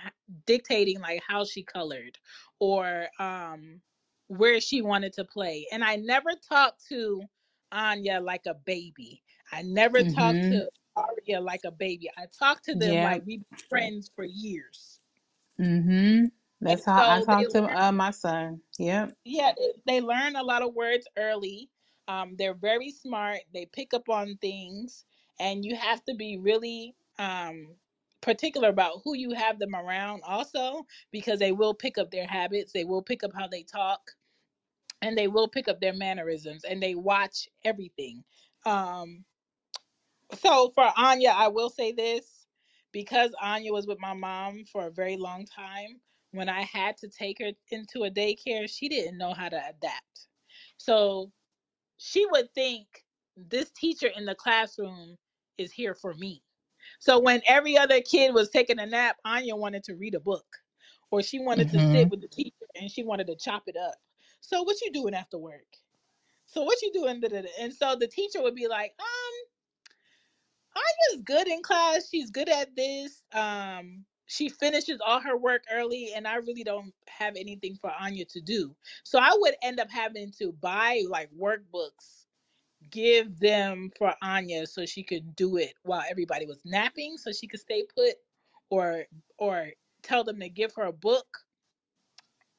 dictating like how she colored or um where she wanted to play. And I never talked to Anya like a baby. I never talked hmm to Aria like a baby. I talked to them Yeah. like we've been friends for years. hmm And That's how I so they talk to uh, my son. Yep. yeah they, they learn a lot of words early um, they're very smart they pick up on things and you have to be really um, particular about who you have them around also because they will pick up their habits they will pick up how they talk and they will pick up their mannerisms and they watch everything um, so for anya i will say this because anya was with my mom for a very long time when i had to take her into a daycare she didn't know how to adapt. So she would think this teacher in the classroom is here for me. So when every other kid was taking a nap anya wanted to read a book or she wanted to hmm sit with the teacher and she wanted to chop it up. So what you doing after work? So what you doing? and so the teacher would be like um Anya's good in class. She's good at this. Um, she finishes all her work early, and I really don't have anything for Anya to do. So I would end up having to buy like workbooks, give them for Anya so she could do it while everybody was napping, so she could stay put, or or tell them to give her a book.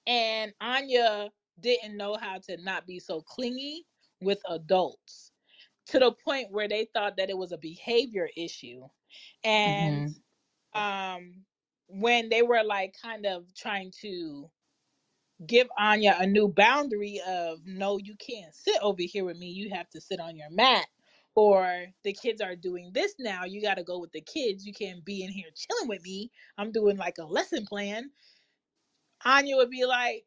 And Anya didn't know how to not be so clingy with adults to the point where they thought that it was a behavior issue and hmm um when they were like kind of trying to give Anya a new boundary of no you can't sit over here with me. You have to sit on your mat or the kids are doing this now. You got to go with the kids. You can't be in here chilling with me. I'm doing like a lesson plan. Anya would be like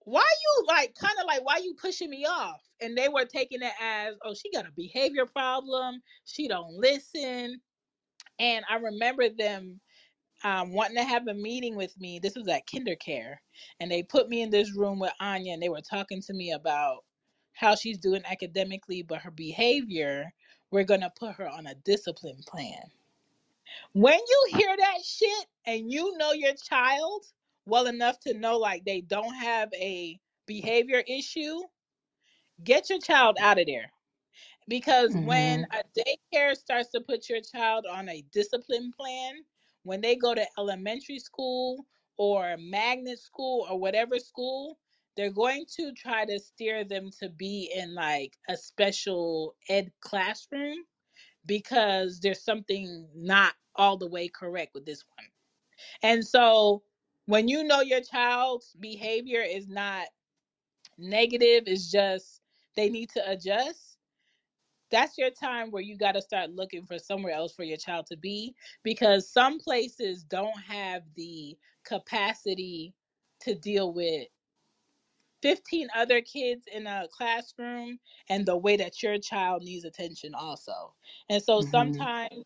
why you like kind of like why you pushing me off? And they were taking it as oh she got a behavior problem. She don't listen. And i remember them um, wanting to have a meeting with me this was at kindercare and they put me in this room with anya and they were talking to me about how she's doing academically but her behavior we're going to put her on a discipline plan when you hear that shit and you know your child well enough to know like they don't have a behavior issue, get your child out of there. Because hmm when a daycare starts to put your child on a discipline plan, when they go to elementary school or magnet school or whatever school, they're going to try to steer them to be in like a special ed classroom because there's something not all the way correct with this one. And so when you know your child's behavior is not negative, it's just they need to adjust, that's your time where you got to start looking for somewhere else for your child to be because some places don't have the capacity to deal with 15 other kids in a classroom and the way that your child needs attention also. And so Mm-hmm. sometimes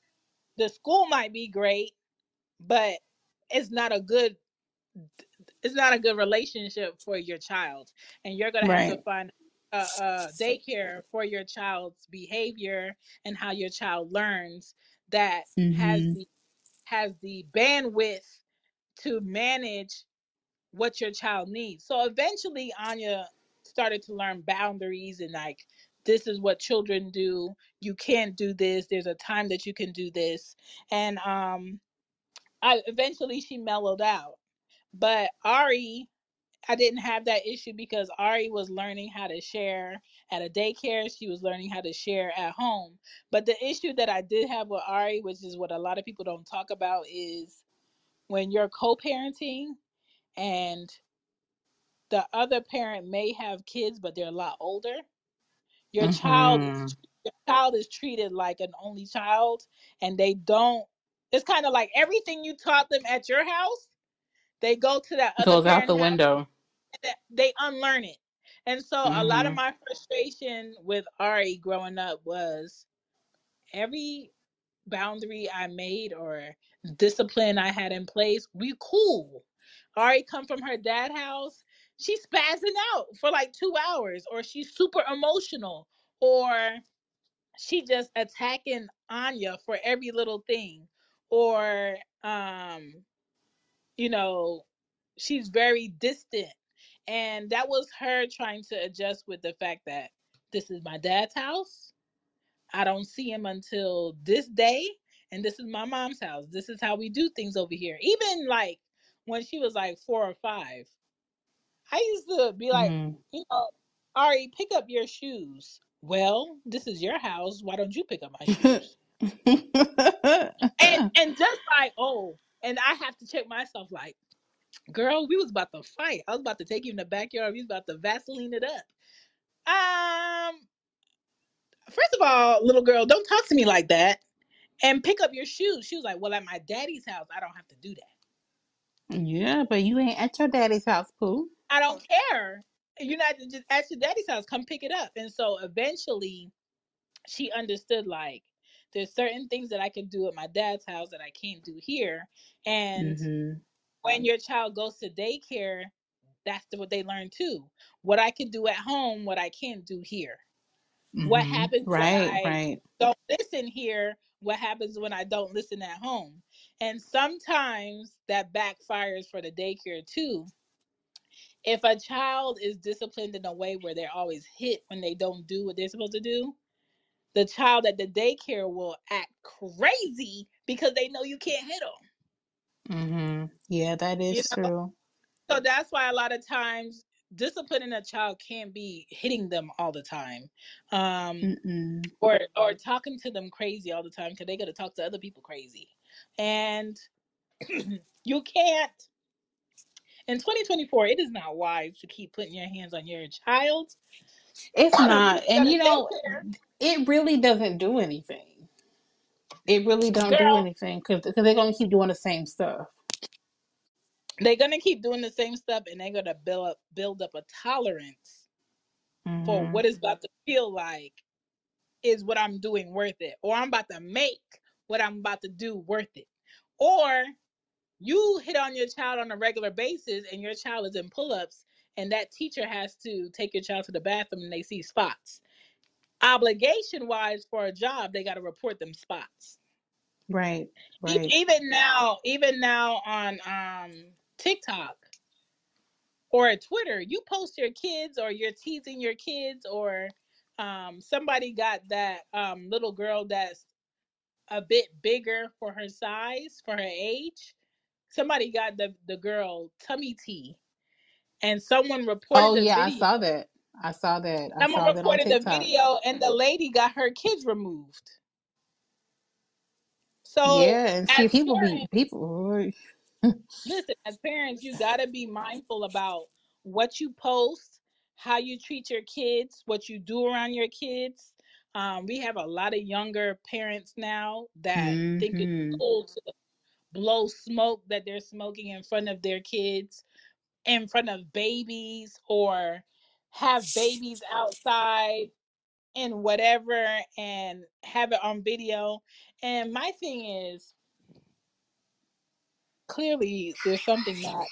the school might be great, but it's not a good it's not a good relationship for your child and you're going to have to find a, a daycare for your child's behavior and how your child learns that has Mm-hmm. the has the bandwidth to manage what your child needs. So eventually anya started to learn boundaries and like this is what children do. You can't do this. There's a time that you can do this. And um i eventually she mellowed out. But ari I didn't have that issue because Ari was learning how to share at a daycare. She was learning how to share at home. But the issue that I did have with Ari, which is what a lot of people don't talk about, is when you're co parenting and the other parent may have kids, but they're a lot older. Your child Mm-hmm. is your child is treated like an only child and they don't it's kind of like everything you taught them at your house, they go to that other Goes out the window. they unlearn it. And so a lot of Mm-hmm. my frustration with Ari growing up was every boundary I made or discipline I had in place, we cool. Ari come from her dad house, she's spazzing out for like two hours, or she's super emotional, or she just attacking Anya for every little thing, or um you know, she's very distant. And that was her trying to adjust with the fact that this is my dad's house. I don't see him until this day. And this is my mom's house. This is how we do things over here. Even like when she was like four or five, I used to be like, Mm-hmm. you know, Ari, pick up your shoes. Well, this is your house. Why don't you pick up my shoes? [laughs] And and just like, oh, and I have to check myself like, Girl, we was about to fight. I was about to take you in the backyard. We was about to Vaseline it up. Um, first of all, little girl, don't talk to me like that. And pick up your shoes. She was like, Well, at my daddy's house, I don't have to do that. yeah, but you ain't at your daddy's house, Pooh. I don't care. You're not just at your daddy's house. Come pick it up. And so eventually she understood like there's certain things that I can do at my dad's house that I can't do here. And Mm-hmm. when your child goes to daycare, that's the, what they learn too. What I can do at home, what I can't do here. What Mm-hmm. happens when Right, I right. don't listen here? What happens when I don't listen at home? And sometimes that backfires for the daycare too. If a child is disciplined in a way where they're always hit when they don't do what they're supposed to do, the child at the daycare will act crazy because they know you can't hit them. Mm-hmm. Yeah, that You is know? true. So that's why a lot of times disciplining a child can't be hitting them all the time. Um, Mm-mm. or or talking to them crazy all the time because they got to talk to other people crazy and [clears throat] you can't in 2024 it is not wise to keep putting your hands on your child It's not, and you know, it really doesn't do anything. It really don't do girl anything because they're gonna keep doing the same stuff. they're gonna keep doing the same stuff and they're gonna build up build up a tolerance for Mm-hmm. what it's about to feel like is what i'm doing worth it or i'm about to make what i'm about to do worth it or you hit on your child on a regular basis and your child is in pull-ups and that teacher has to take your child to the bathroom and they see spots. Obligation wise for a job they got to report them spots. Right, E- right. even now even now on um tiktok or twitter you post your kids or you're teasing your kids or um somebody got that um little girl that's a bit bigger for her size for her age somebody got the the girl tummy tea, and someone reported Oh the yeah, I video. saw that. I saw that. I Someone saw that on reported the TikTok. video, and the lady got her kids removed. So Yeah, and see, as people be parents, people. listen, as parents, you gotta be mindful about what you post, how you treat your kids, what you do around your kids. Um, we have a lot of younger parents now that think it's hmm cool to blow smoke that they're smoking in front of their kids, in front of babies, or have babies outside and whatever and have it on video. And my thing is, clearly there's something not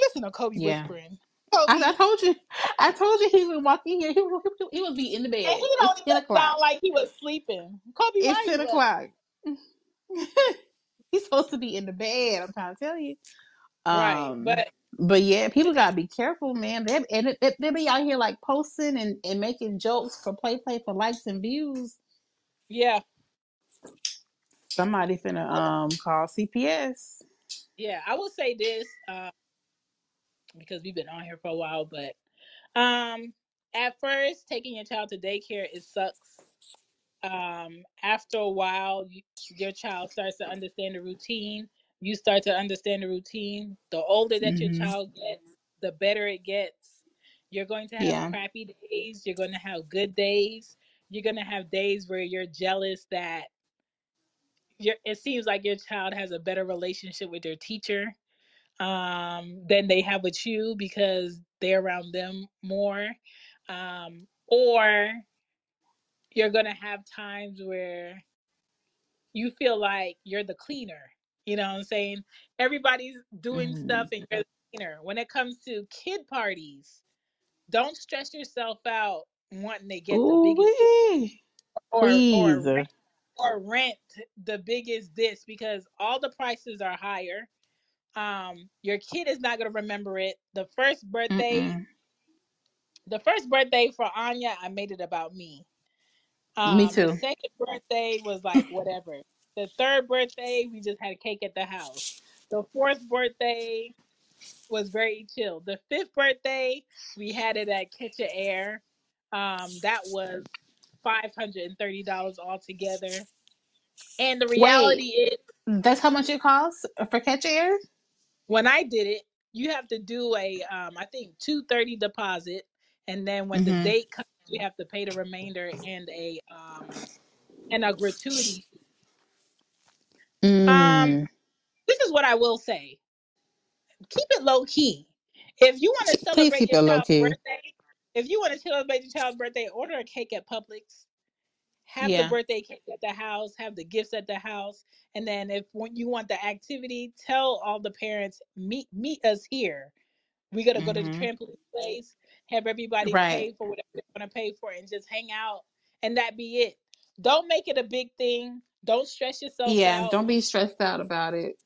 listen to Kobe Yeah, whispering. I, I told you. I told you he would walk in here. He would, he would be in the and he bed. don't It's ten even o'clock. sound like he was sleeping. Kobe, It's ten you up? o'clock. [laughs] He's supposed to be in the bed. I'm trying to tell you. Right. Um, But but yeah, people gotta be careful, man. They and they, they be out here like posting and, and making jokes for play play for likes and views. yeah, Somebody finna um call CPS. yeah, I will say this, uh, because we've been on here for a while, but um at first taking your child to daycare it sucks um, after a while, you, your child starts to understand the routine. You start to understand the routine. The older that your hmm child gets, the better it gets. You're going to have Yeah. crappy days. You're going to have good days. You're going to have days where you're jealous that you're, it seems like your child has a better relationship with their teacher um, than they have with you because they're around them more. Um, or you're going to have times where you feel like you're the cleaner. You know what I'm saying? Everybody's doing stuff and you're the cleaner. When it comes to kid parties, don't stress yourself out wanting to get the Ooh biggest wee. or or Please. rent or rent the biggest this because all the prices are higher. Um, your kid is not gonna remember it. The first birthday, Mm-mm. the first birthday for Anya, I made it about me Me Um, the too. second birthday was like whatever. The third birthday, we just had a cake at the house. The fourth birthday was very chill. The fifth birthday, we had it at Catch Air. Um, that was five hundred and thirty dollars altogether. And the reality is, that's how much it costs for catch air? when I did it, you have to do a, um, I think two thirty deposit, and then when the Mm-hmm. date comes, you have to pay the remainder and a um and a gratuity. Um, Mm. this is what I will say. Keep it low key. If you want to Please celebrate keep your it low child's key. birthday, if you want to celebrate your child's birthday, order a cake at Publix. Have the Yeah. birthday cake at the house. Have the gifts at the house. And then if when you want the activity, tell all the parents meet meet us here. We're gonna go to the Mm-hmm. trampoline place. Have everybody Right. pay for whatever they want to pay for, and just hang out. And that be it. Don't make it a big thing. Don't stress yourself Yeah. out. Don't be stressed out about it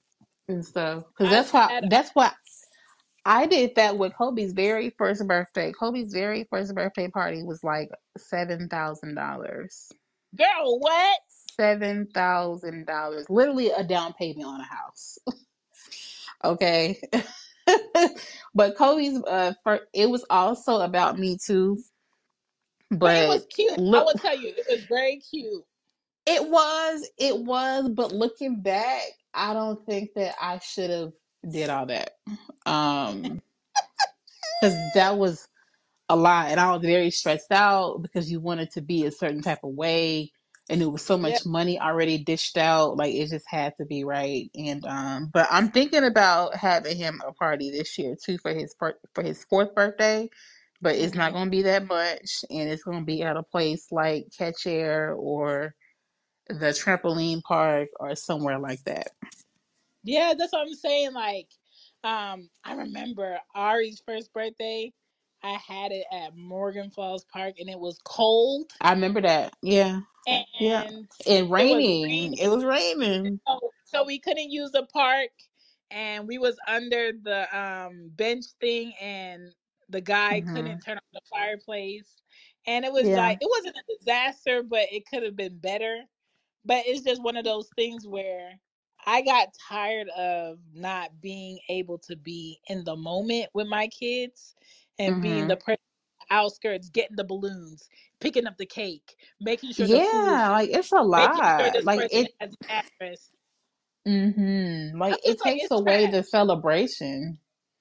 and stuff. Because that's why had that's why I did that with Kobe's very first birthday. Kobe's very first birthday party was like seven thousand dollars. girl what? Seven thousand dollars. Literally a down payment on a house. [laughs] Okay. [laughs] but Kobe's uh for it was also about me too. But it was cute. I will tell you, it was very cute. It was, it was, but looking back, I don't think that I should have did all that. Um because that was a lot and I was very stressed out because you wanted to be a certain type of way and it was so much money already dished out like it just had to be right and um but I'm thinking about having him a party this year too for his fir- for his fourth birthday but it's not Mhm. going to be that much and it's going to be at a place like Catch Air or the trampoline park or somewhere like that. Yeah, that's what I'm saying. Like, um, I remember Ari's first birthday. I had it at Morgan Falls Park, and it was cold, I remember that. Yeah. Yeah. and And it was raining. raining. It was raining. So, so we couldn't use the park, and we was under the um bench thing, and the guy Mhm. couldn't turn on the fireplace, and it was Yeah. like it wasn't a disaster, but it could have been better. But it's just one of those things where I got tired of not being able to be in the moment with my kids and being hmm the person outskirts getting the balloons, picking up the cake, making sure the food Yeah, like it's a making sure lot. Like it. has the address. hmm Like it like, takes away the celebration.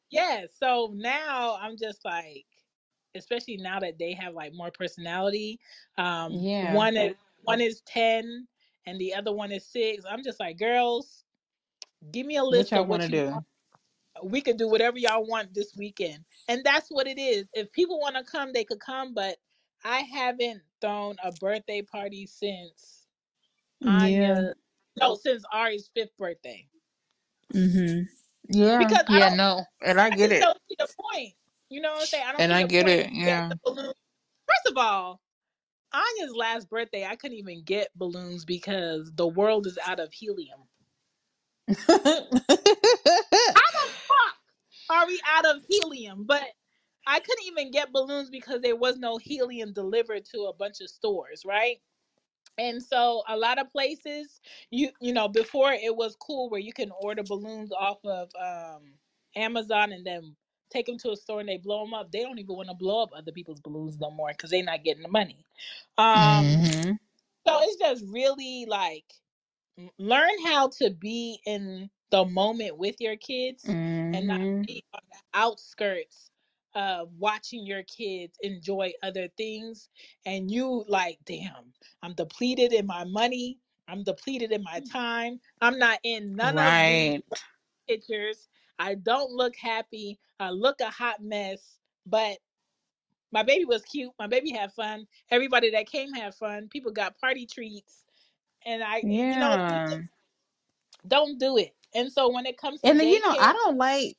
Yeah. So now I'm just like, especially now that they have like more personality. Um, Yeah. one is one is ten and the other one is six. I'm just like, girls, give me a What list y'all of want what to you do? we could do whatever y'all want this weekend. And that's what it is. If people want to come, they could come, but I haven't thrown a birthday party since Yeah. Anya no, since Ari's fifth birthday. Mm-hmm. Yeah. Because I Yeah. don't No, and I I get just it. don't see the point. You know what I'm saying? I don't And see I the get point it. Yeah. the balloon. First of all, Anya's last birthday, I couldn't even get balloons because the world is out of helium. [laughs] How the fuck are we out of helium? But I couldn't even get balloons because there was no helium delivered to a bunch of stores, right? And so a lot of places, you you know, before it was cool where you can order balloons off of um, Amazon and then take them to a store and they blow them up. They don't even want to blow up other people's balloons no more because they're not getting the money. Um, hmm so it's just really like learn how to be in the moment with your kids and not hmm be on the outskirts of watching your kids enjoy other things and you like damn i'm depleted in my money i'm depleted in my time i'm not in none of these pictures i don't look happy i look a hot mess but my baby was cute my baby had fun everybody that came had fun people got party treats and i you know you Yeah. just don't do it. And so when it comes to And then you know, daycare, I don't like.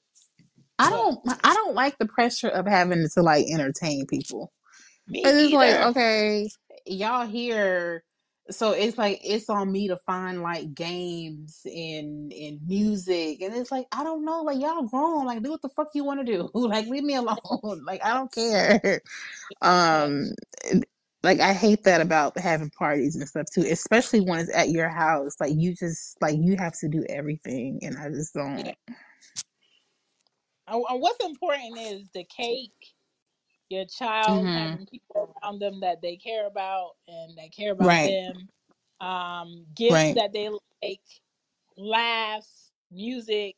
I what? don't. I don't like the pressure of having to like entertain people. Me it's like, either. okay, y'all here. So it's like it's on me to find like games and and music, and it's like I don't know, like y'all grown, like do what the fuck you want to do, [laughs] like leave me alone, [laughs] like I don't care. [laughs] Um, like I hate that about having parties and stuff too, especially when it's at your house. Like you just like you have to do everything, and I just don't. And and what's important is the cake, your child hmm having people around them that they care about and that care about Right, them. Um, gifts right. that they like, laughs, music,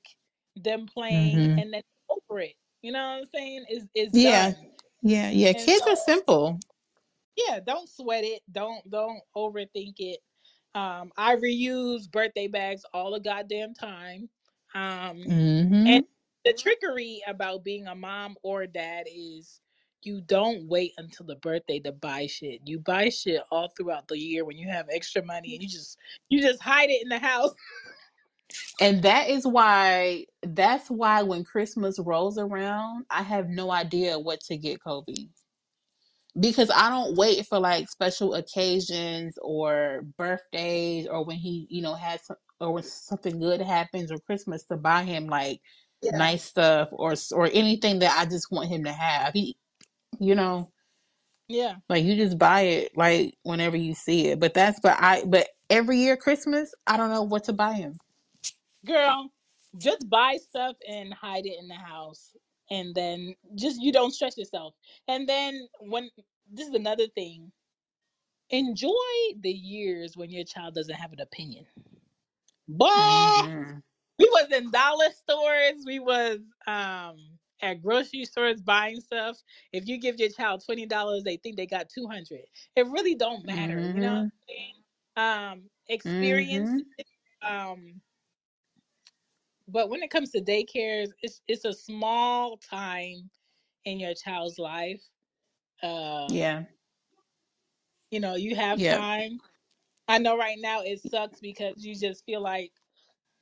them playing, hmm and then over it. You know what I'm saying? Is is Yeah, done. yeah, yeah. And Kids so are simple. yeah, don't sweat it. Don't don't overthink it. Um, I reuse birthday bags all the goddamn time. Um, hmm and the trickery about being a mom or a dad is you don't wait until the birthday to buy shit. You buy shit all throughout the year when you have extra money and you just you just hide it in the house. And that is why that's why when Christmas rolls around, I have no idea what to get Kobe. Because I don't wait for like special occasions or birthdays or when he, you know, has some, or when something good happens or Christmas to buy him like Yeah. nice stuff or or anything that I just want him to have. He, you know, Yeah. like you just buy it like whenever you see it. But that's but I but every year Christmas, I don't know what to buy him. Girl, just buy stuff and hide it in the house. And then just you don't stress yourself. And then when this is another thing enjoy the years when your child doesn't have an opinion. Boy, hmm we was in dollar stores, we was um at grocery stores buying stuff. If you give your child twenty dollars, they think they got two hundred. It really don't matter, you know what hmm I'm saying? Um, experience. hmm Um, but when it comes to daycares, it's it's a small time in your child's life. Uh, Yeah. you know, you have Yep. time. I know right now it sucks because you just feel like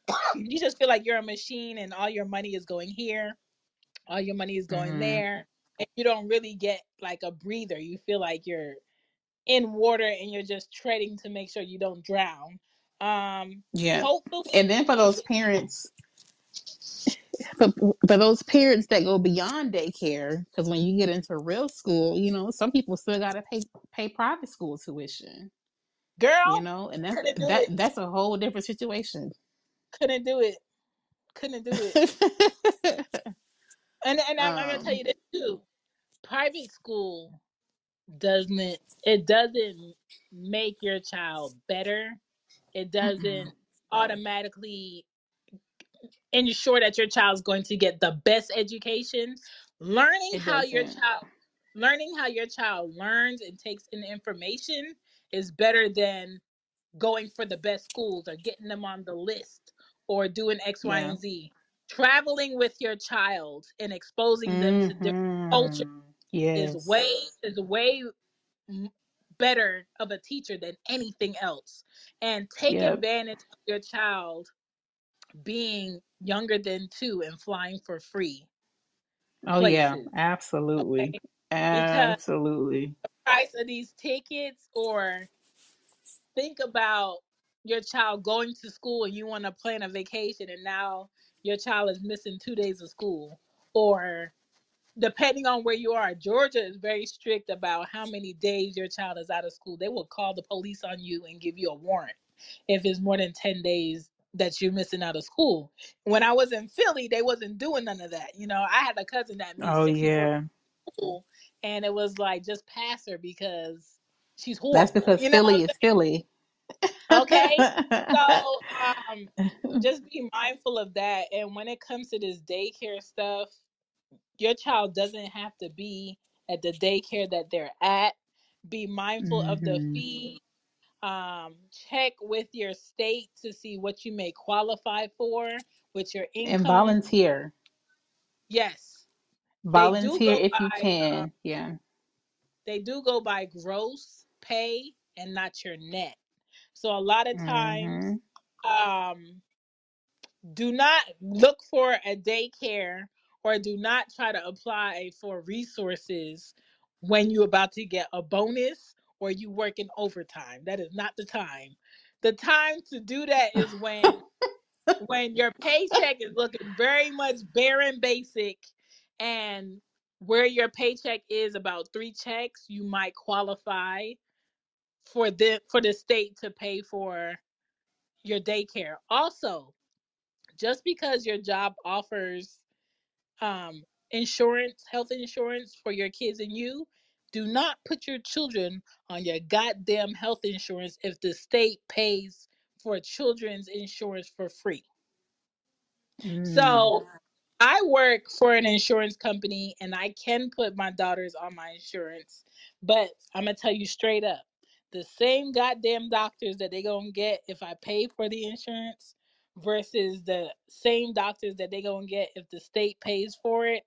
[coughs] you just feel like you're a machine and all your money is going here, all your money is going hmm there, and you don't really get like a breather. You feel like you're in water and you're just treading to make sure you don't drown. Um, Yeah. hopefully, And then for those parents, for, for those parents that go beyond daycare, because when you get into real school, you know, some people still got to pay pay private school tuition. Girl. You girl, know, and that's do that it. that's a whole different situation. couldn't do it. Couldn't do it. [laughs] and and I'm, I'm gonna tell um, you this too. Private school doesn't it doesn't make your child better. It mm-mm. doesn't automatically ensure that your child's going to get the best education. Learning it how your doesn't. child learning how your child learns and takes in information is better than going for the best schools or getting them on the list or doing X, Y, Yeah. and Z. Traveling with your child and exposing them to different cultures Mm-hmm. is way is way better of a teacher than anything else. And take Yep. advantage of your child being younger than two and flying for free Oh yeah, absolutely. Okay. Absolutely. Price of these tickets or think about your child going to school and you want to plan a vacation and now your child is missing two days of school or depending on where you are georgia is very strict about how many days your child is out of school they will call the police on you and give you a warrant if it's more than 10 days that you're missing out of school when i was in philly they wasn't doing none of that you know i had a cousin that missed Oh yeah. school and it was like just pass her because she's That's horrible because you know Philly is Philly. Okay [laughs] so um just be mindful of that and when it comes to this daycare stuff your child doesn't have to be at the daycare that they're at be mindful of the hmm fee um check with your state to see what you may qualify for with your income And income volunteer. yes they do Volunteer go if you by uh, can. Yeah. they do go by gross pay and not your net so a lot of hmm times um do not look for a daycare or do not try to apply for resources when you're about to get a bonus or you work in overtime. That is not the time. The time to do that is when when your paycheck is looking very much bare and basic and where your paycheck is about 3 checks, you might qualify for the for the state to pay for your daycare. Also, just because your job offers um, insurance, health insurance for your kids and you, do not put your children on your goddamn health insurance if the state pays for children's insurance for free. Mm. So I work for an insurance company and I can put my daughters on my insurance, but I'm gonna tell you straight up the same goddamn doctors that they gonna get if I pay for the insurance versus the same doctors that they gonna get if the state pays for it,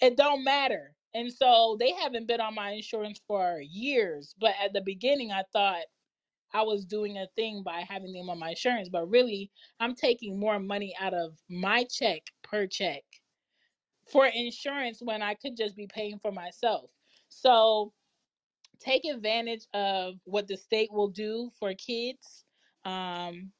it don't matter. And so they haven't been on my insurance for years, but at the beginning I thought I was doing a thing by having them on my insurance, but really I'm taking more money out of my check per check for insurance when I could just be paying for myself. So take advantage of what the state will do for kids um,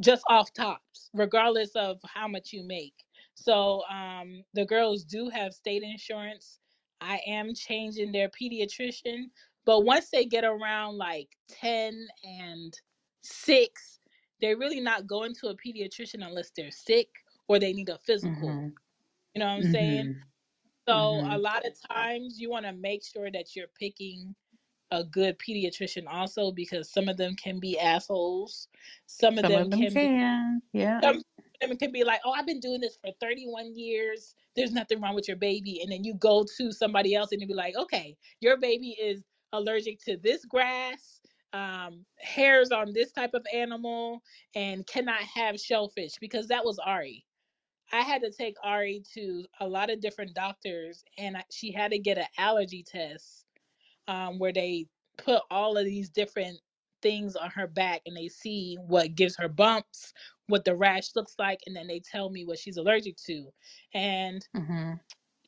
just off tops, regardless of how much you make. So um, the girls do have state insurance. I am changing their pediatrician, but once they get around like 10 and 6, they're really not going to a pediatrician unless they're sick or they need a physical. hmm You know what I'm saying? So hmm a lot of times you want to make sure that you're picking a good pediatrician also because some of them can be assholes. Some of Some them of them can be can. Yeah. some of them can be like, "Oh, I've been doing this for 31 years. There's nothing wrong with your baby." And then you go to somebody else and you be like, "Okay, your baby is allergic to this grass, um, hairs on this type of animal, and cannot have shellfish." Because that was Ari. I had to take Ari to a lot of different doctors, and I, she had to get an allergy test um, where they put all of these different things on her back and they see what gives her bumps, what the rash looks like, and then they tell me what she's allergic to. And hmm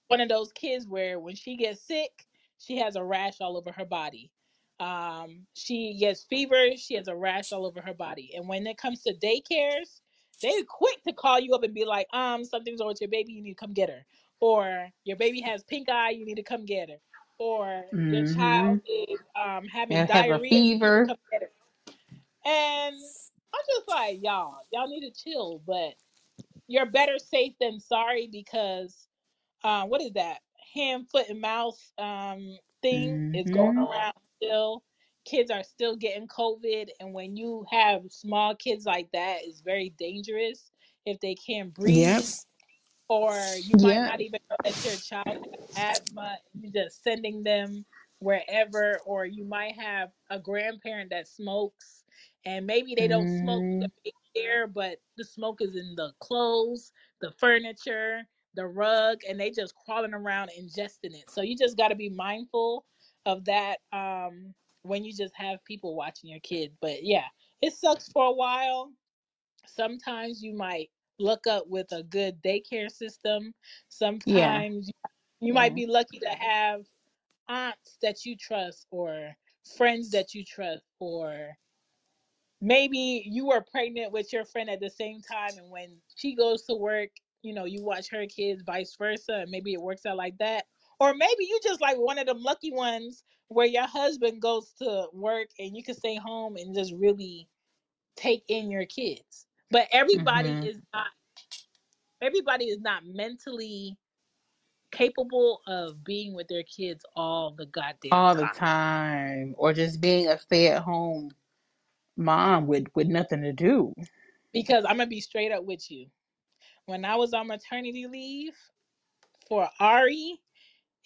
one of those kids where when she gets sick, she has a rash all over her body. Um, she gets fever, she has a rash all over her body. And when it comes to daycares, they're quick to call you up and be like, um, something's wrong with your baby, you need to come get her. Or your baby has pink eye, you need to come get her. Or your hmm child is um, having They'll have a diarrhea, you need to fever. come get her. And I'm just like, y'all, y'all need to chill, but you're better safe than sorry because uh, what is that? Hand, foot, and mouth um, thing is going hmm around still. Kids are still getting COVID, and when you have small kids like that, it's very dangerous if they can't Yep. breathe or you might Yep. not even know that your child has asthma. You're just sending them wherever, or you might have a grandparent that smokes, and maybe they don't smoke hmm the big air, but the smoke is in the clothes, the furniture, the rug, and they just crawling around ingesting it. So you just got to be mindful of that um, when you just have people watching your kid. But yeah, it sucks for a while sometimes you might look up with a good daycare system. Yeah. Sometimes you might be lucky to have aunts that you trust or friends that you trust or maybe you were pregnant with your friend at the same time and when she goes to work, you know, you watch her kids vice versa and maybe it works out like that. Or maybe you just like one of them lucky ones where your husband goes to work and you can stay home and just really take in your kids. But everybody hmm is not everybody is not mentally capable of being with their kids all the goddamn All the time. time, or just being a stay-at-home mom with with nothing to do. Because I'm gonna be straight up with you. When I was on maternity leave for Ari,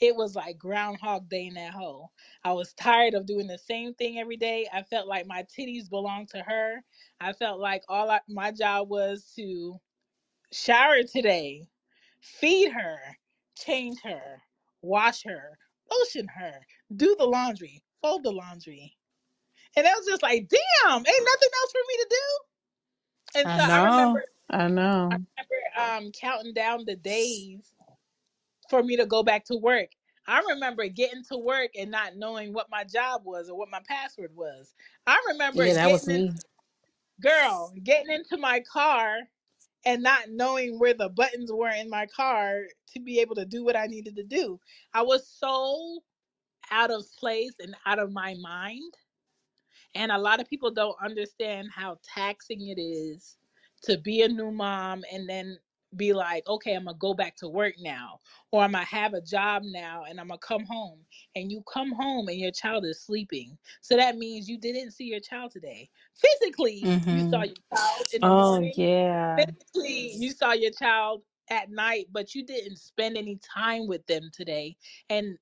it was like Groundhog Day in that hole. I was tired of doing the same thing every day. I felt like my titties belonged to her. I felt like all I, my job was to shower today, feed her, change her, wash her, lotion her, do the laundry, fold the laundry. And I was just like, damn, ain't nothing else for me to do. And I so I know. I I know. remember um counting down the days for me to go back to work. I remember getting to work and not knowing what my job was or what my password was. I remember Yeah, that was getting in girl, getting into my car and not knowing where the buttons were in my car to be able to do what I needed to do. I was so out of place and out of my mind. And a lot of people don't understand how taxing it is to be a new mom and then be like, okay, I'm gonna go back to work now, or I'm gonna have a job now and I'm gonna come home. And you come home and your child is sleeping. So that means you didn't see your child today. Physically, you saw hmm your child in the Oh morning yeah. physically you saw your child at night, but you didn't spend any time with them today. And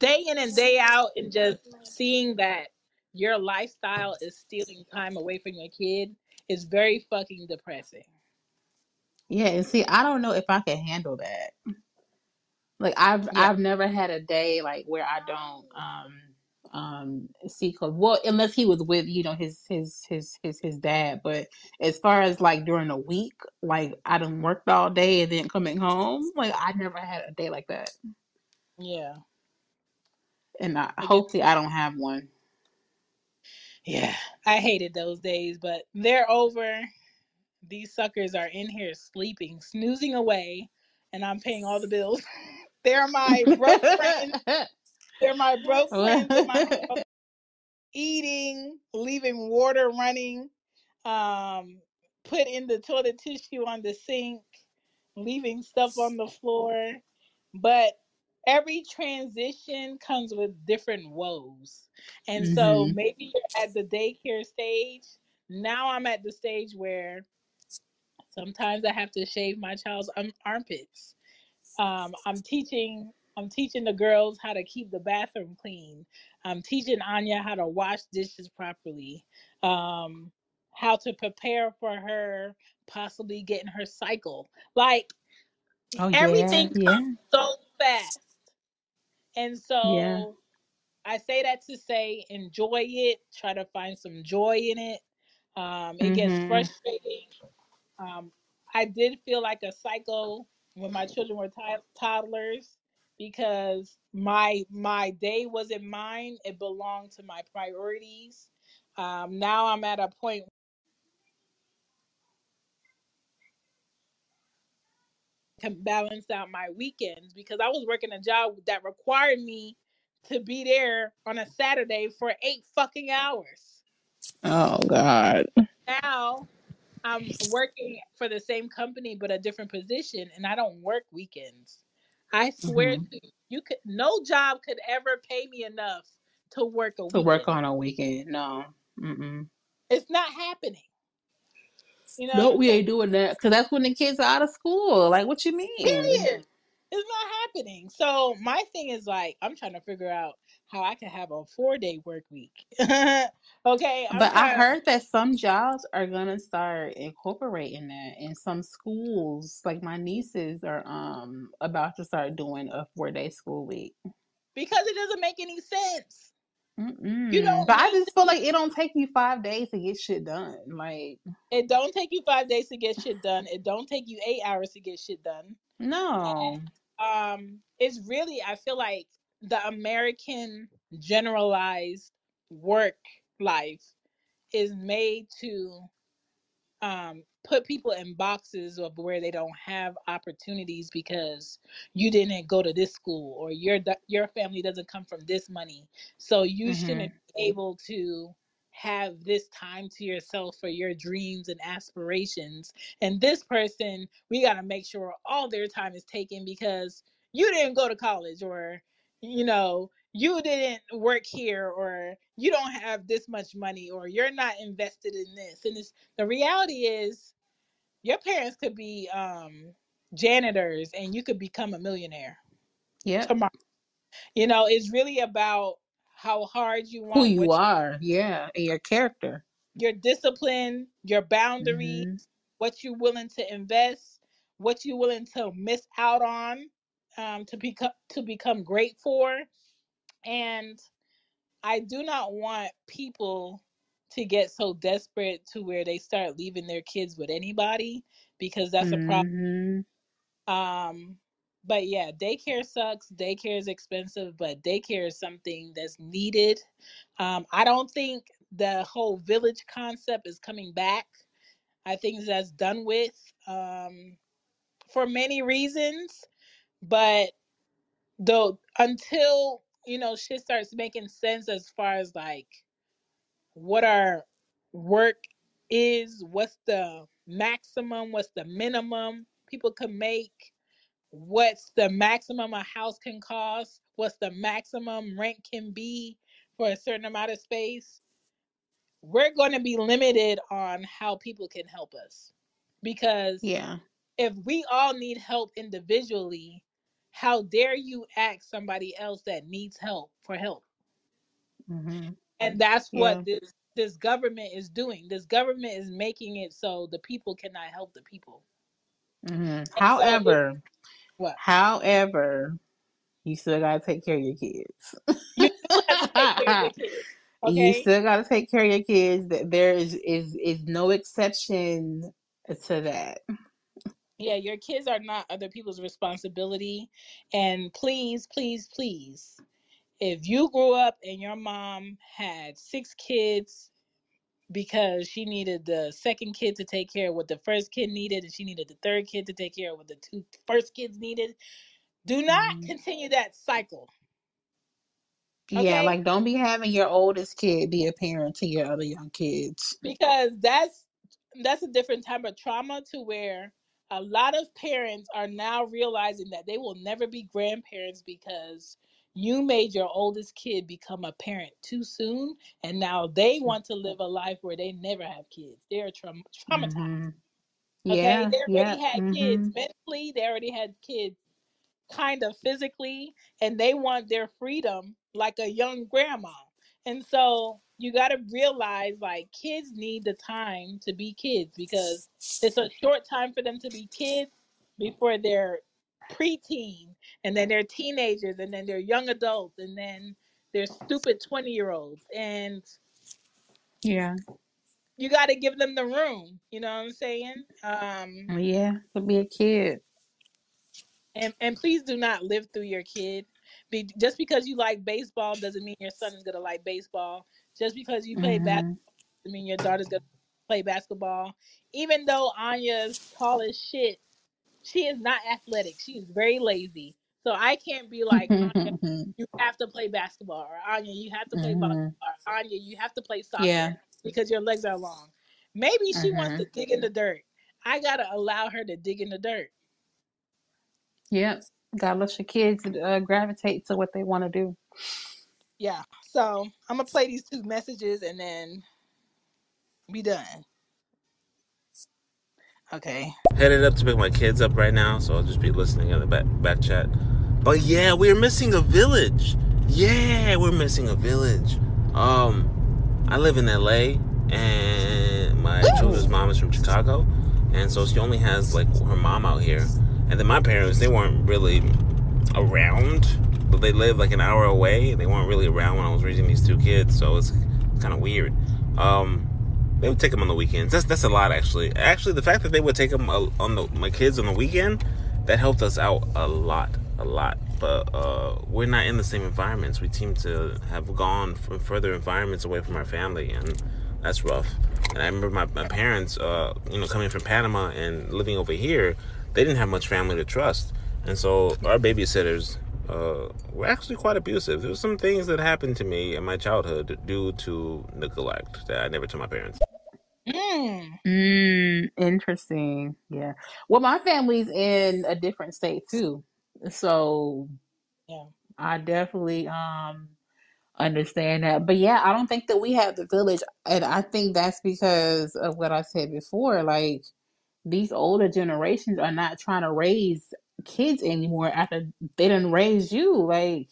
day in and day out, and just seeing that your lifestyle is stealing time away from your kid is very fucking depressing. Yeah, and see, I don't know if I can handle that. Like I've Yeah, I've never had a day like where I don't um um see cause well unless he was with you know his his his his his dad but as far as like during the week like I done worked all day and then coming home like I never had a day like that yeah. and I, hopefully I don't have one yeah. I hated those days, but they're over. These suckers are in here sleeping, snoozing away, and I'm paying all the bills. [laughs] they're my broke friends. [laughs] They're my broke friends in my [laughs] house eating, leaving water running, um, put in the toilet tissue on the sink, leaving stuff on the floor. But every transition comes with different woes. And so hmm maybe you're at the daycare stage. Now I'm at the stage where sometimes I have to shave my child's um, armpits um, I'm teaching I'm teaching the girls how to keep the bathroom clean. I'm teaching Anya how to wash dishes properly. Um, how to prepare for her possibly getting her cycle. Like oh everything yeah comes so fast. And yeah so I say that to say enjoy it, try to find some joy in it. Um, it gets hmm frustrating um, I did feel like a psycho when my children were ti- toddlers because my my day wasn't mine; it belonged to my priorities. Um, now I'm at a point can balance out my weekends because I was working a job that required me to be there on a Saturday for eight fucking hours. Oh God. Now I'm working for the same company but a different position, and I don't work weekends. I swear hmm to you, you could no job could ever pay me enough to work a To work on a weekend. No. Mm-mm. It's not happening. You know No, we ain't doing that because that's when the kids are out of school. Like, what you mean? Period. It's not happening. So my thing is like I'm trying to figure out how I can have a four day work week. [laughs] okay, I'm But I trying. heard that some jobs are gonna start incorporating that in some schools. Like my nieces are um about to start doing a four day school week. because it doesn't make any sense. You Mm-mm. don't But I need just feel like it don't take you five days to get shit done. Like it don't take you five days to get shit done. It don't take you eight hours to get shit done. no. Um, it's really I feel like the American generalized work life is made to um put people in boxes of where they don't have opportunities because you didn't go to this school or your your family doesn't come from this money. So you hmm shouldn't be able to have this time to yourself for your dreams and aspirations. And this person we got to make sure all their time is taken because you didn't go to college or you know you didn't work here or you don't have this much money or you're not invested in this and it's the reality is your parents could be um janitors and you could become a millionaire Yep. tomorrow you know it's really about how hard you Who want you what you, are, yeah, and your character. your discipline your boundaries hmm what you're willing to invest what you're willing to miss out on um, to become to become great for and i do not want people to get so desperate to where they start leaving their kids with anybody because that's a problem hmm Um, but yeah, daycare sucks. Daycare is expensive, but daycare is something that's needed. Um, I don't think the whole village concept is coming back. I think that's done with um, for many reasons. But though until you know shit starts making sense as far as like what our work is, what's the maximum, what's the minimum people can make what's the maximum a house can cost, what's the maximum rent can be for a certain amount of space, we're going to be limited on how people can help us. Because Yeah. if we all need help individually, how dare you ask somebody else that needs help for help? hmm And that's Yeah. what this this government is doing. This government is making it so the people cannot help the people. hmm And so it, However, what? however, you still gotta take care of your kids. You still have to take care of your kids. [laughs] you still gotta take care of your [laughs] kids. There is is is no exception to that. Yeah, your kids are not other people's responsibility. And please, please, please, if you grew up and your mom had six kids because she needed the second kid to take care of what the first kid needed, and she needed the third kid to take care of what the two first kids needed, do not Mhm. continue that cycle. Yeah, Okay? like don't be having your oldest kid be a parent to your other young kids. because that's that's a different type of trauma to where a lot of parents are now realizing that they will never be grandparents because you made your oldest kid become a parent too soon and now they want to live a life where they never have kids. They're traum- traumatized. Hmm okay? Yeah, they already yeah. had kids hmm mentally they already had kids kind of physically and they want their freedom like a young grandma. And so you got to realize like kids need the time to be kids because it's a short time for them to be kids before they're preteen and then they're teenagers and then they're young adults and then they're stupid 20 year olds and Yeah. you got to give them the room you know what i'm saying um Yeah. To be a kid. and and please do not live through your kid. Be just because you like baseball doesn't mean your son is gonna like baseball. Just because you play basketball hmm doesn't mean your daughter's gonna play basketball. Even though Anya's tall as shit, she is not athletic. She is very lazy. So I can't be like Anya, [laughs] you have to play basketball, or Anya, you have to play volleyball, or Anya, you have to play Yeah. soccer. because your legs are long. Maybe she wants Mm-hmm. to dig in the dirt. I gotta allow her to dig in the dirt. Yep. Gotta let your kids uh, gravitate to what they want to do. Yeah. So I'm gonna play these two messages and then be done. Okay. Headed up to pick my kids up right now, so I'll just be listening in the back back chat. But yeah, we're missing a village. Yeah, we're missing a village. Um, I live in LA, and my children's mom is from Chicago, and so she only has like her mom out here, and then my parents they weren't really around, but they lived like an hour away. They weren't really around when I was raising these two kids, so it's kind of weird. Um, they would take them on the weekends. That's that's a lot actually. Actually, the fact that they would take them on the my kids on the weekend that helped us out a lot, a lot. But uh, we're not in the same environments. We seem to have gone from further environments away from our family, and that's rough. And I remember my, my parents, uh, you know, coming from Panama and living over here, they didn't have much family to trust, and so our babysitters uh, were actually quite abusive. There were some things that happened to me in my childhood due to neglect that I never told my parents. Mm. Mm, interesting. Yeah. Well, my family's in a different state too, so Yeah. I definitely um understand that. But yeah, I don't think that we have the village, and I think that's because of what I said before. Like these older generations are not trying to raise kids anymore after they didn't raise you. Like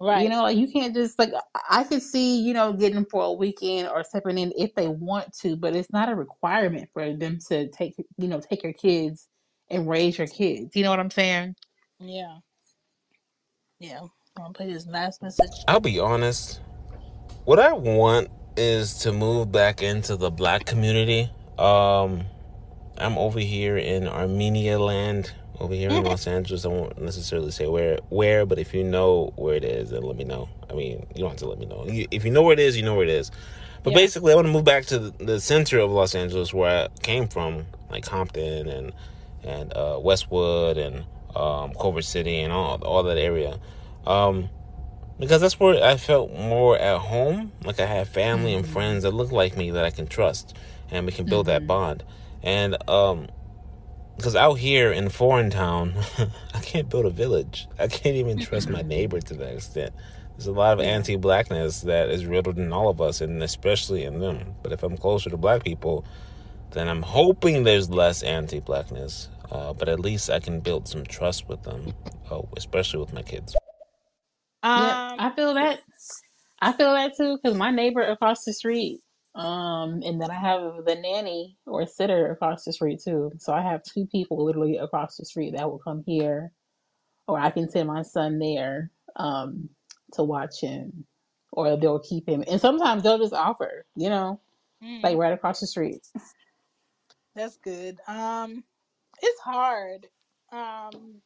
right? you know, like you can't just like I I could see, you know, getting for a weekend or stepping in if they want to, but it's not a requirement for them to take, you know, take your kids and raise your kids. You know what I'm saying? Yeah. Yeah. I'll play this last message. I'll be honest. What I want is to move back into the black community. Um, I'm over here in Armenia land, over here in Los Angeles. I won't necessarily say where, where, but if you know where it is, then let me know. I mean, you don't have to let me know. You- If you know where it is, you know where it is. But Yeah. basically, I want to move back to the, the center of Los Angeles, where I came from, like Compton and and uh, Westwood and um, Culver City and all all that area. Um, because that's where I felt more at home. Like I had family and friends that look like me that I can trust, and we can build that bond. And um, because out here in foreign town, [laughs] I can't build a village. I can't even trust my [laughs] neighbor to that extent. There's a lot of anti-blackness that is riddled in all of us, and especially in them. But if I'm closer to black people, then I'm hoping there's less anti-blackness. Uh, but at least I can build some trust with them, uh, especially with my kids. Yeah, Um I feel that. I feel that too because my neighbor across the street, um, and then I have the nanny or sitter across the street too. So I have two people literally across the street that will come here, or I can send my son there, um, to watch him, or they'll keep him. And sometimes they'll just offer, you know, like mm, right across the street. that's good. Um it's hard. Um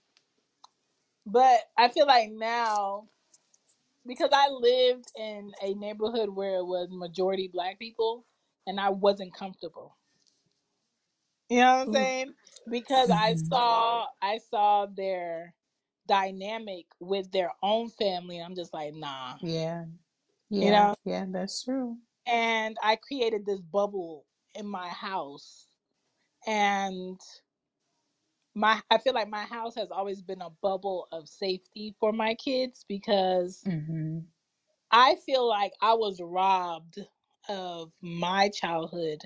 but I feel like now because I lived in a neighborhood where it was majority black people and I wasn't comfortable. You know what I'm saying? Because I hmm saw I saw their dynamic with their own family. and I'm just like, nah. Yeah, You yeah, know? yeah. That's true. And I created this bubble in my house. And my I feel like my house has always been a bubble of safety for my kids because hmm I feel like I was robbed of my childhood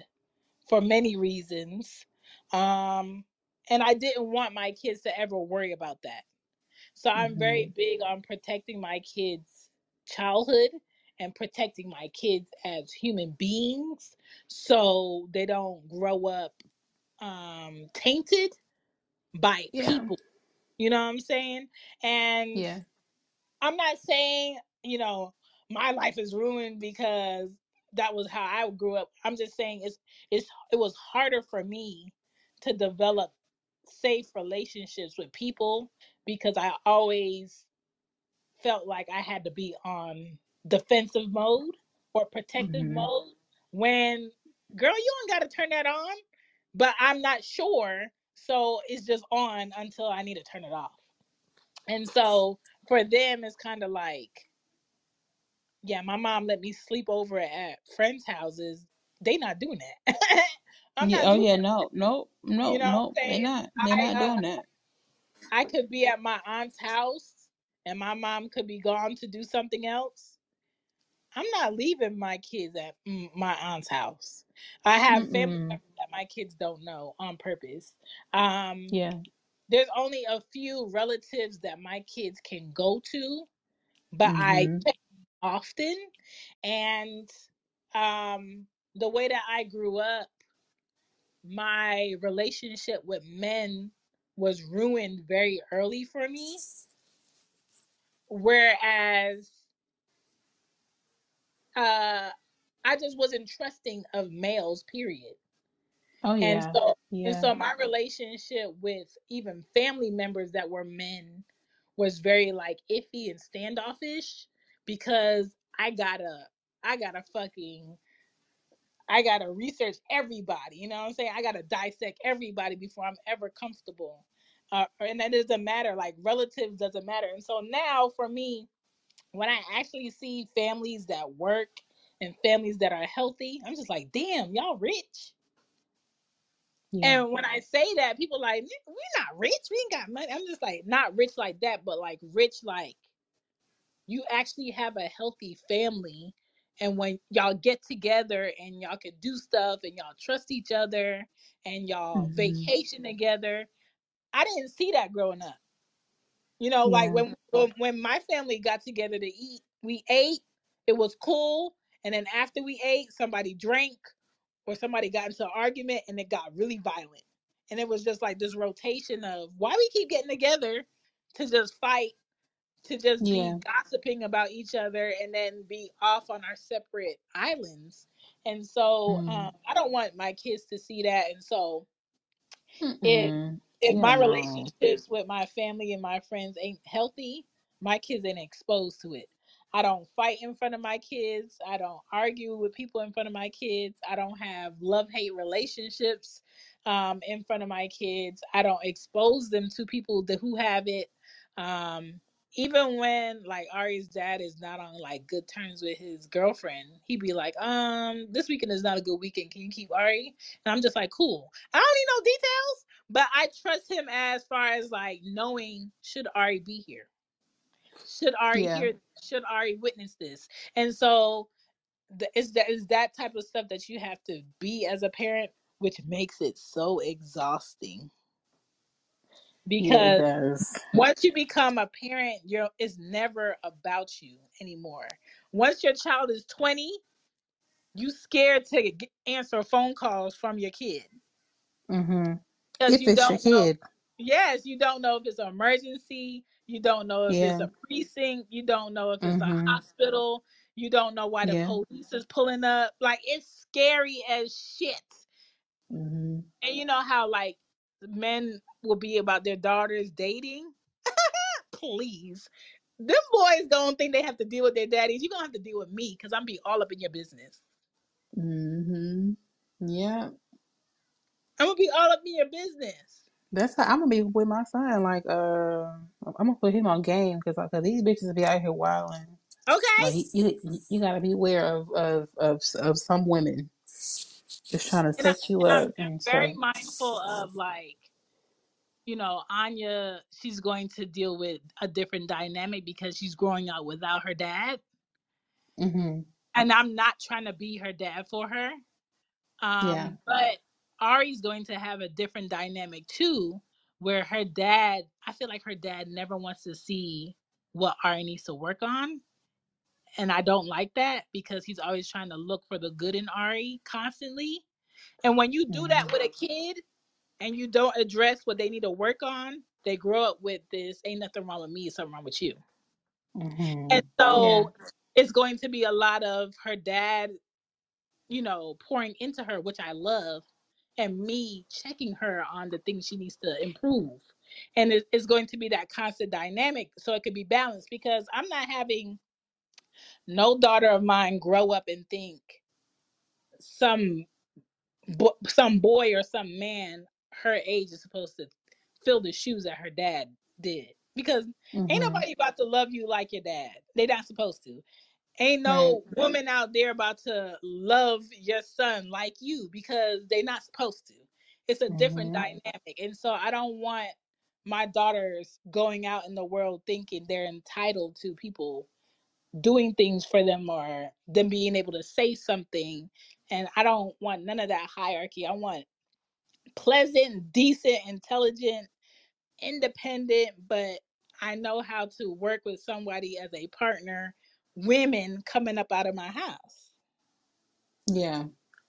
for many reasons. Um, and I didn't want my kids to ever worry about that. So I'm hmm very big on protecting my kids' childhood and protecting my kids as human beings so they don't grow up um, tainted by Yeah, people. You know what I'm saying? And yeah. I'm not saying, you know, my life is ruined because that was how I grew up. I'm just saying it's it's it was harder for me to develop safe relationships with people because I always felt like I had to be on defensive mode or protective hmm mode when girl you don't got to turn that on but I'm not sure so it's just on until I need to turn it off. And so for them it's kind of like yeah, my mom let me sleep over at friends' houses they not doing that. [laughs] I'm Yeah. not Oh yeah. that. No. No. You No. know No. what They saying? not. They're I not uh, doing that. I could be at my aunt's house and my mom could be gone to do something else. I'm not leaving my kids at mm, my aunt's house. I have family Mm-mm. members that my kids don't know on purpose. Um, Yeah. there's only a few relatives that my kids can go to, but I Mm-hmm. check often. And um, the way that I grew up, my relationship with men was ruined very early for me. Whereas uh, I just wasn't trusting of males, period. Oh And yeah. so and Yeah. so my relationship with even family members that were men was very like iffy and standoffish because I gotta I gotta fucking I gotta research everybody, you know what I'm saying? I gotta dissect everybody before I'm ever comfortable. Uh, and that doesn't matter, like relatives doesn't matter. And so now for me, when I actually see families that work and families that are healthy, I'm just like, damn, y'all rich. Yeah. And when I say that, people like, we're not rich. We ain't got money. I'm just like, not rich like that, but like rich like you actually have a healthy family. And when y'all get together and y'all can do stuff and y'all trust each other and y'all Mm-hmm. vacation together, I didn't see that growing up. You know, like Yeah. when when when my family got together to eat, we ate, it was cool, and then after we ate, somebody drank or somebody got into an argument and it got really violent. And it was just like this rotation of why we keep getting together to just fight, to just Yeah. be gossiping about each other and then be off on our separate islands. And so Mm. um, I don't want my kids to see that. And so if Mm-mm. if my relationships with my family and my friends ain't healthy, my kids ain't exposed to it. I don't fight in front of my kids. I don't argue with people in front of my kids. I don't have love hate relationships um, in front of my kids. I don't expose them to people that who have it. Um, even when like Ari's dad is not on like good terms with his girlfriend, he'd be like, um, this weekend is not a good weekend. Can you keep Ari? And I'm just like, cool. I don't need no details, but I trust him as far as like knowing should Ari be here? Should Ari Yeah. hear should Ari witness this? And so the, it's that is that type of stuff that you have to be as a parent, which makes it so exhausting. Because does. once you become a parent, you're it's never about you anymore. Once your child is 20, you scared to get, answer phone calls from your kid Mm-hmm. If you it's your don't know kid. Yes, you don't know if it's an emergency. You don't know if it's Yeah. a precinct. You don't know if it's a Mm-hmm. hospital. You don't know why the Yeah. police is pulling up. Like it's scary as shit. Mm-hmm. And you know how like men will be about their daughters dating? [laughs] Please. Them boys don't think they have to deal with their daddies. You're gonna have to deal with me because I'm be all up in your business. Mm-hmm. Yeah. I'm gonna be all up in your business. That's how I'm gonna be with my son. Like, uh, I'm gonna put him on game because cause these bitches be out here wilding. Okay? Like, you, you you gotta be aware of of of of some women just trying to And, I, set you and I'm, up I'm and very stuff. mindful of like you know, Anya, she's going to deal with a different dynamic because she's growing up without her dad. Mm-hmm. And I'm not trying to be her dad for her. Yeah. Um, but Ari's going to have a different dynamic too, where her dad, I feel like her dad never wants to see what Ari needs to work on. And I don't like that because he's always trying to look for the good in Ari constantly. And when you do that Mm-hmm. with a kid, and you don't address what they need to work on, they grow up with this ain't nothing wrong with me, something wrong with you. Mm-hmm. And Yeah. so it's going to be a lot of her dad, you know, pouring into her, which I love, and me checking her on the things she needs to improve. And it- it's going to be that constant dynamic so it could be balanced because I'm not having no daughter of mine grow up and think some bo- some boy or some man her age is supposed to fill the shoes that her dad did because ain't Mm-hmm. nobody about to love you like your dad they not supposed to Ain't Right. no woman out there about to love your son like you because they're not supposed to. It's a different hmm dynamic. And so I don't want my daughters going out in the world thinking they're entitled to people doing things for them or them being able to say something. And I don't want none of that hierarchy. I want pleasant, decent, intelligent, independent, but I know how to work with somebody as a partner, women coming up out of my house. Yeah.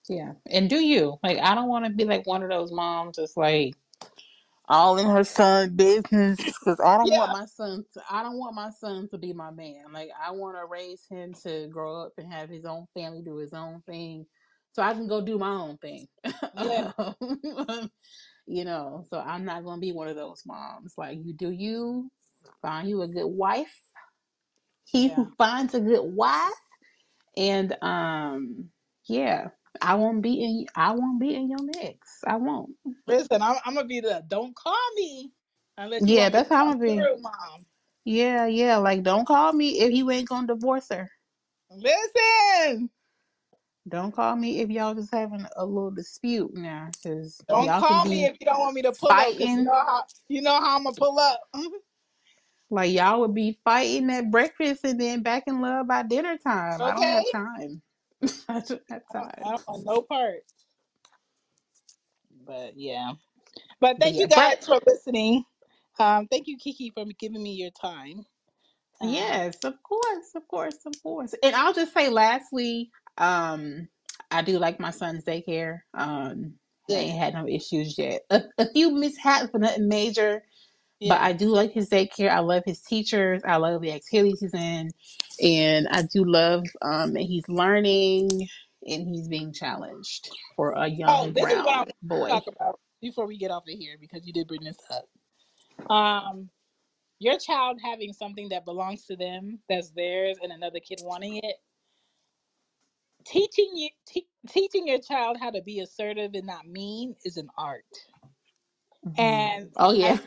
Yeah. And do you? Like, I don't want to be like one of those moms that's like all in her son business because I don't want Yeah, my son to, I don't want my son to be my man. Like, I want to raise him to grow up and have his own family, do his own thing so I can go do my own thing. yeah. [laughs] Um, you know, so I'm not going to be one of those moms. Like, you do you, find you a good wife. He Yeah. who finds a good wife and um, yeah, I won't be in. I won't be in your mix. I won't. Listen, I'm, I'm gonna be the don't call me unless you Yeah, want me to that's how I'm come gonna be. through, mom. Yeah, yeah. Like, don't call me if you ain't gonna divorce her. Listen, Don't call me if y'all just having a little dispute now, because don't y'all can call me be if you don't want me to pull up, cause you fighting. know how you know how I'm gonna pull up. [laughs] Like y'all would be fighting at breakfast and then back in love by dinner time. I don't have time. [laughs] I don't have I don't, I don't want no part. But yeah, but But thank yeah, you but guys for listening. Um, thank you, Kiki, for giving me your time. Um, Yes, of course, of course, of course. And I'll just say lastly, um, I do like my son's daycare. Um, I ain't had no issues yet. A, a few mishaps, but nothing major. But I do like his daycare. I love his teachers. I love the activities he's in, and I do love um that he's learning and he's being challenged for a Oh, young this is what I brown boy. talk about before we get off of here because you did bring this up. Um, your child having something that belongs to them that's theirs and another kid wanting it teaching you te- teaching your child how to be assertive and not mean is an art Mhm. and Oh yeah,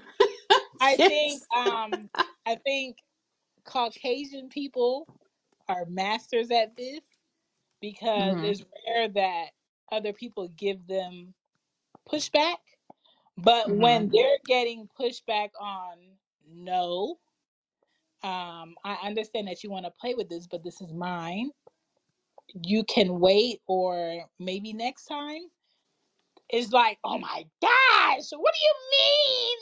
i think um i think caucasian people are masters at this because hmm it's rare that other people give them pushback but hmm when they're getting pushback on no um i understand that you want to play with this but this is mine. You can wait or maybe next time it's like oh my gosh what do you mean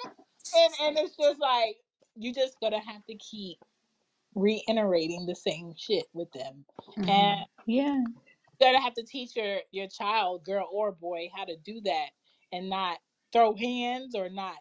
and and it's just like you just gonna have to keep reiterating the same shit with them and Yeah. you're gonna have to teach your your child girl or boy how to do that and not throw hands or not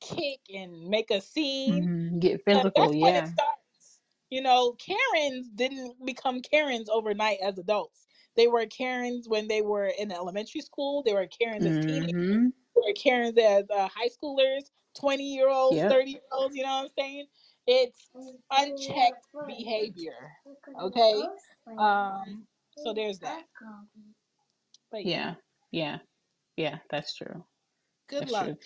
kick and make a scene hmm Get physical. that's when it Yeah. starts. You know, Karens didn't become Karens overnight as adults. They were Karens when they were in elementary school. They were Karens as teenagers. hmm They were Karens as uh, high schoolers, 20 year olds, Yep. 30 year olds. You know what I'm saying? It's unchecked behavior. Okay. Um. So there's that. But yeah, Yeah. Yeah. Yeah. That's true. good That's luck. true.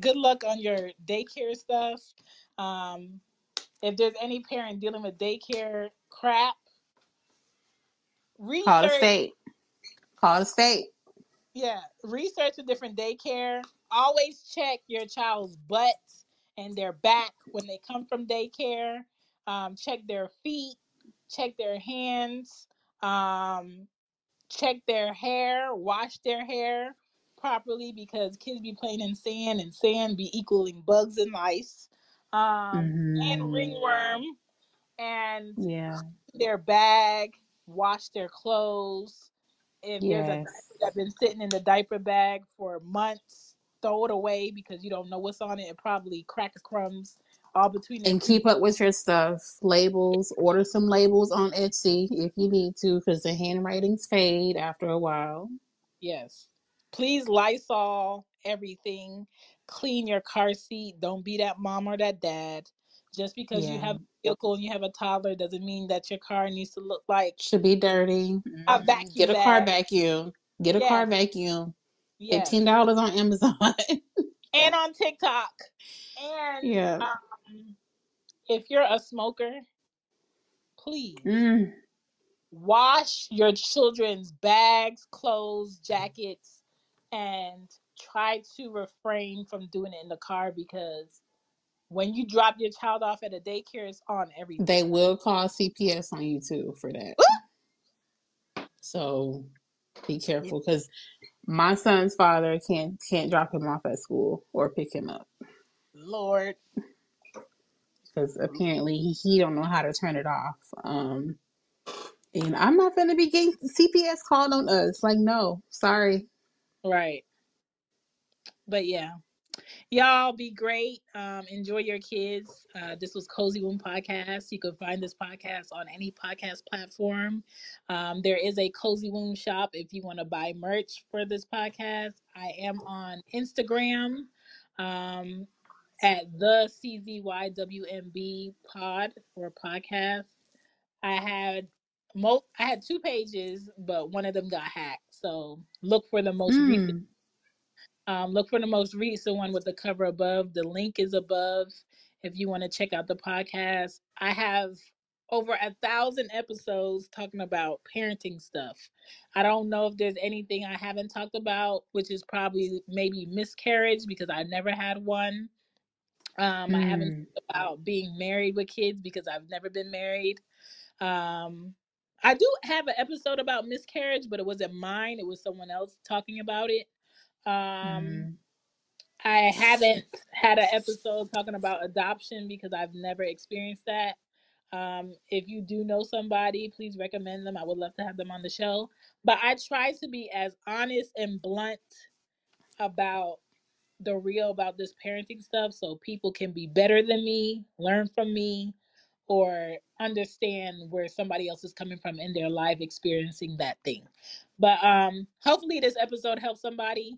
Good luck on your daycare stuff. Um. If there's any parent dealing with daycare crap, Call the research state. Call the state. yeah research a different daycare always check your child's butt and their back when they come from daycare. Um, check their feet check their hands um, check their hair wash their hair properly because kids be playing in sand and sand be equaling bugs and lice. Um, and hmm ringworm and Yeah. their bag wash their clothes. If there's a diaper that's been sitting in the diaper bag for months, throw it away because you don't know what's on it. It probably cracker crumbs all between And keep up with your stuff. Labels. Order some labels on Etsy if you need to, because the handwritings fade after a while. Yes. Please Lysol everything. Clean your car seat. Don't be that mom or that dad. Just because you have a vehicle and you have a toddler doesn't mean that your car needs to look like Should be dirty. a hmm Get vacuum a car vacuum. Get a car vacuum. Yes. ten dollars on Amazon. And on TikTok. And yeah. um, if you're a smoker, please Mm. wash your children's bags, clothes, jackets, and try to refrain from doing it in the car because when you drop your child off at a daycare, it's on everything. They will call CPS on you too for that. So be careful because my son's father can't can't drop him off at school or pick him up Lord, because apparently he, he don't know how to turn it off. Um, and I'm not gonna be getting CPS called on us. Like, no, sorry. right. But yeah. Y'all be great. Um, enjoy your kids. Uh, this was Cozy Womb Podcast. You can find this podcast on any podcast platform. Um, there is a Cozy Womb shop if you want to buy merch for this podcast. I am on Instagram um, at the CZYWMB pod or podcast. I had mo- I had two pages, but one of them got hacked. So look for the most recent Mm. Um, look for the most recent one with the cover above. The link is above if you want to check out the podcast. I have over a thousand episodes talking about parenting stuff. I don't know if there's anything I haven't talked about, which is probably maybe miscarriage because I never had one. Um, I haven't Mm. talked about being married with kids because I've never been married. Um, I do have an episode about miscarriage, but it wasn't mine. It was someone else talking about it. Um, Mm. I haven't had an episode talking about adoption because I've never experienced that. Um, if you do know somebody, please recommend them. I would love to have them on the show. But I try to be as honest and blunt about the real about this parenting stuff so people can be better than me, learn from me, or understand where somebody else is coming from in their life experiencing that thing. But um hopefully this episode helps somebody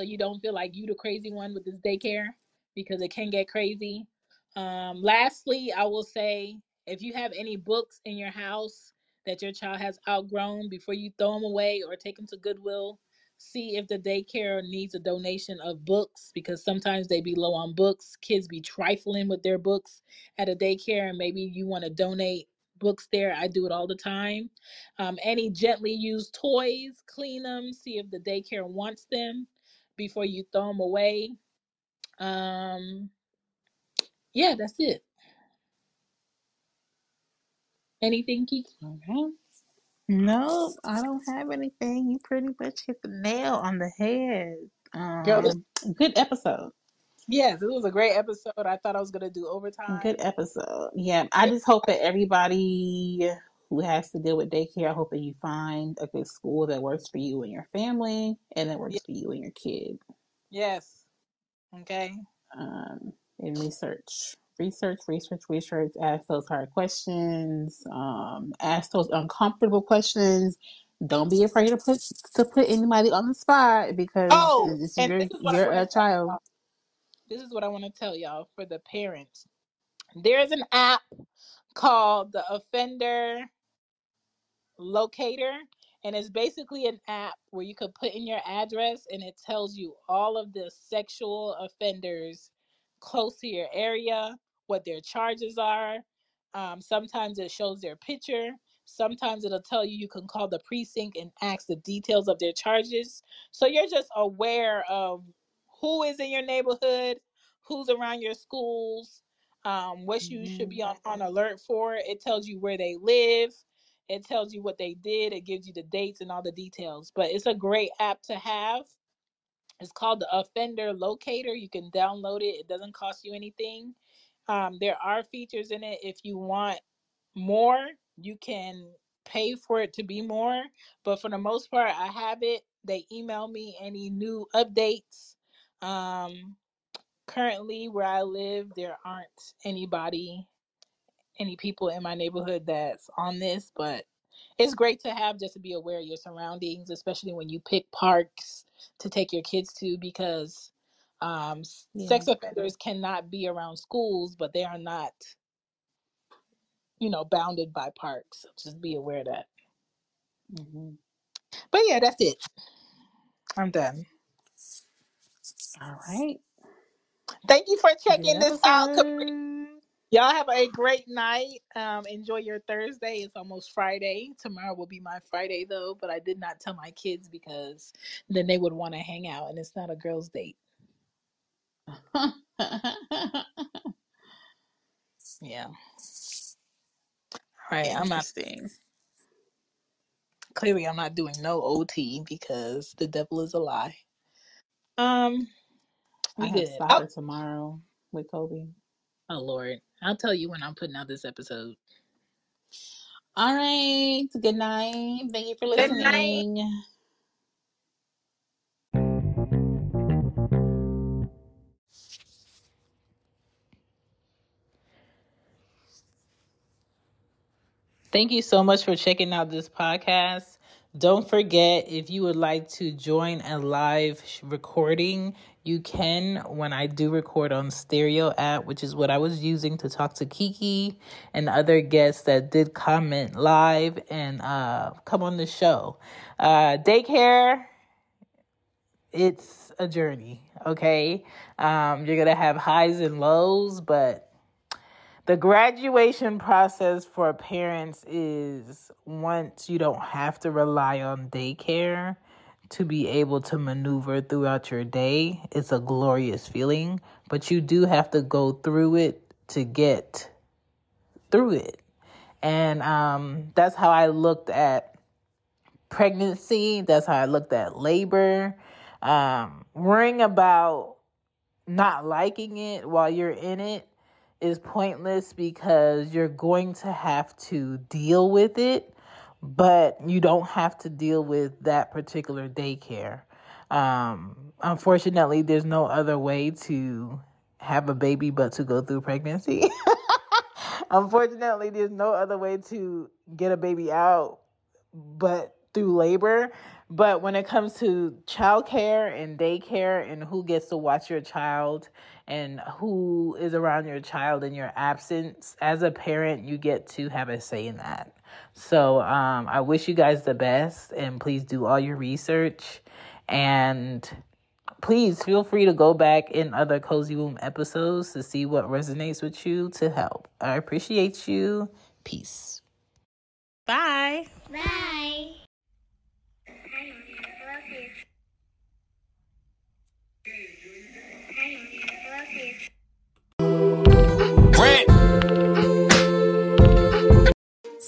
so you don't feel like you the crazy one with this daycare because it can get crazy. Um, lastly, I will say if you have any books in your house that your child has outgrown, before you throw them away or take them to Goodwill, see if the daycare needs a donation of books because sometimes they be low on books. Kids be trifling with their books at a daycare, and maybe you want to donate books there. I do it all the time. Um, any gently used toys, clean them, see if the daycare wants them before you throw them away. Um, yeah, that's it. Anything, Kiki? Okay. No, I don't have anything. You pretty much hit the nail on the head. Girl, Um, good episode. yes, it was a great episode. I thought I was gonna do overtime. Good episode. Yeah, I just hope that everybody who has to deal with daycare, I hope that you find a good school that works for you and your family, and that works for you and your kid. yes. Okay. Um, and research, research, research, research. Ask those hard questions. Um, ask those uncomfortable questions. Don't be afraid to put to put anybody on the spot because Oh, it's and your this is what I your want to uh, tell child. This is what I want to tell y'all for the parents. There's an app called the Offender locator and it's basically an app where you could put in your address and it tells you all of the sexual offenders close to your area what their charges are. Um, sometimes it shows their picture. Sometimes it'll tell you you can call the precinct and ask the details of their charges. So you're just aware of who is in your neighborhood who's around your schools um, what you should Mhm. be on, on alert for. It tells you where they live it tells you what they did. It gives you the dates and all the details. But it's a great app to have. It's called the Offender Locator. You can download it. It doesn't cost you anything. Um, there are features in it. If you want more, you can pay for it to be more. But for the most part, I have it. They email me any new updates. Um, currently, where I live, there aren't anybody, any people in my neighborhood that's on this, but it's great to have just to be aware of your surroundings, especially when you pick parks to take your kids to, because um, Yeah. sex offenders cannot be around schools, but they are not, you know, bounded by parks. Just be aware of that. hmm But yeah, that's it. I'm done. All right. Thank you for checking this out, Capri. Y'all have a great night. Um, enjoy your Thursday. It's almost Friday. Tomorrow will be my Friday though, but I did not tell my kids because then they would want to hang out and it's not a girls' date. [laughs] yeah. All right. I'm not Interesting. clearly I'm not doing no OT because the devil is a lie. Um, I we have good. soccer Oh, tomorrow with Kobe. oh Lord. I'll tell you when I'm putting out this episode. All right. Good night. Thank you for Good night. listening. Thank you so much for checking out this podcast. Don't forget, if you would like to join a live recording, you can when I do record on Stereo app, which is what I was using to talk to Kiki and other guests that did comment live and uh, come on the show. Uh, daycare, it's a journey, okay? Um, you're going to have highs and lows, but the graduation process for parents is once you don't have to rely on daycare to be able to maneuver throughout your day, it's a glorious feeling, but you do have to go through it to get through it. And um, that's how I looked at pregnancy, that's how I looked at labor. Um, worrying about not liking it while you're in it is pointless because you're going to have to deal with it, but you don't have to deal with that particular daycare. Um, unfortunately, there's no other way to have a baby but to go through pregnancy. [laughs] unfortunately, there's no other way to get a baby out but through labor. But when it comes to childcare and daycare and who gets to watch your child and who is around your child in your absence, as a parent, you get to have a say in that. So um, I wish you guys the best and please do all your research and please feel free to go back in other Cozy Womb episodes to see what resonates with you to help. I appreciate you. Peace. Bye. Bye.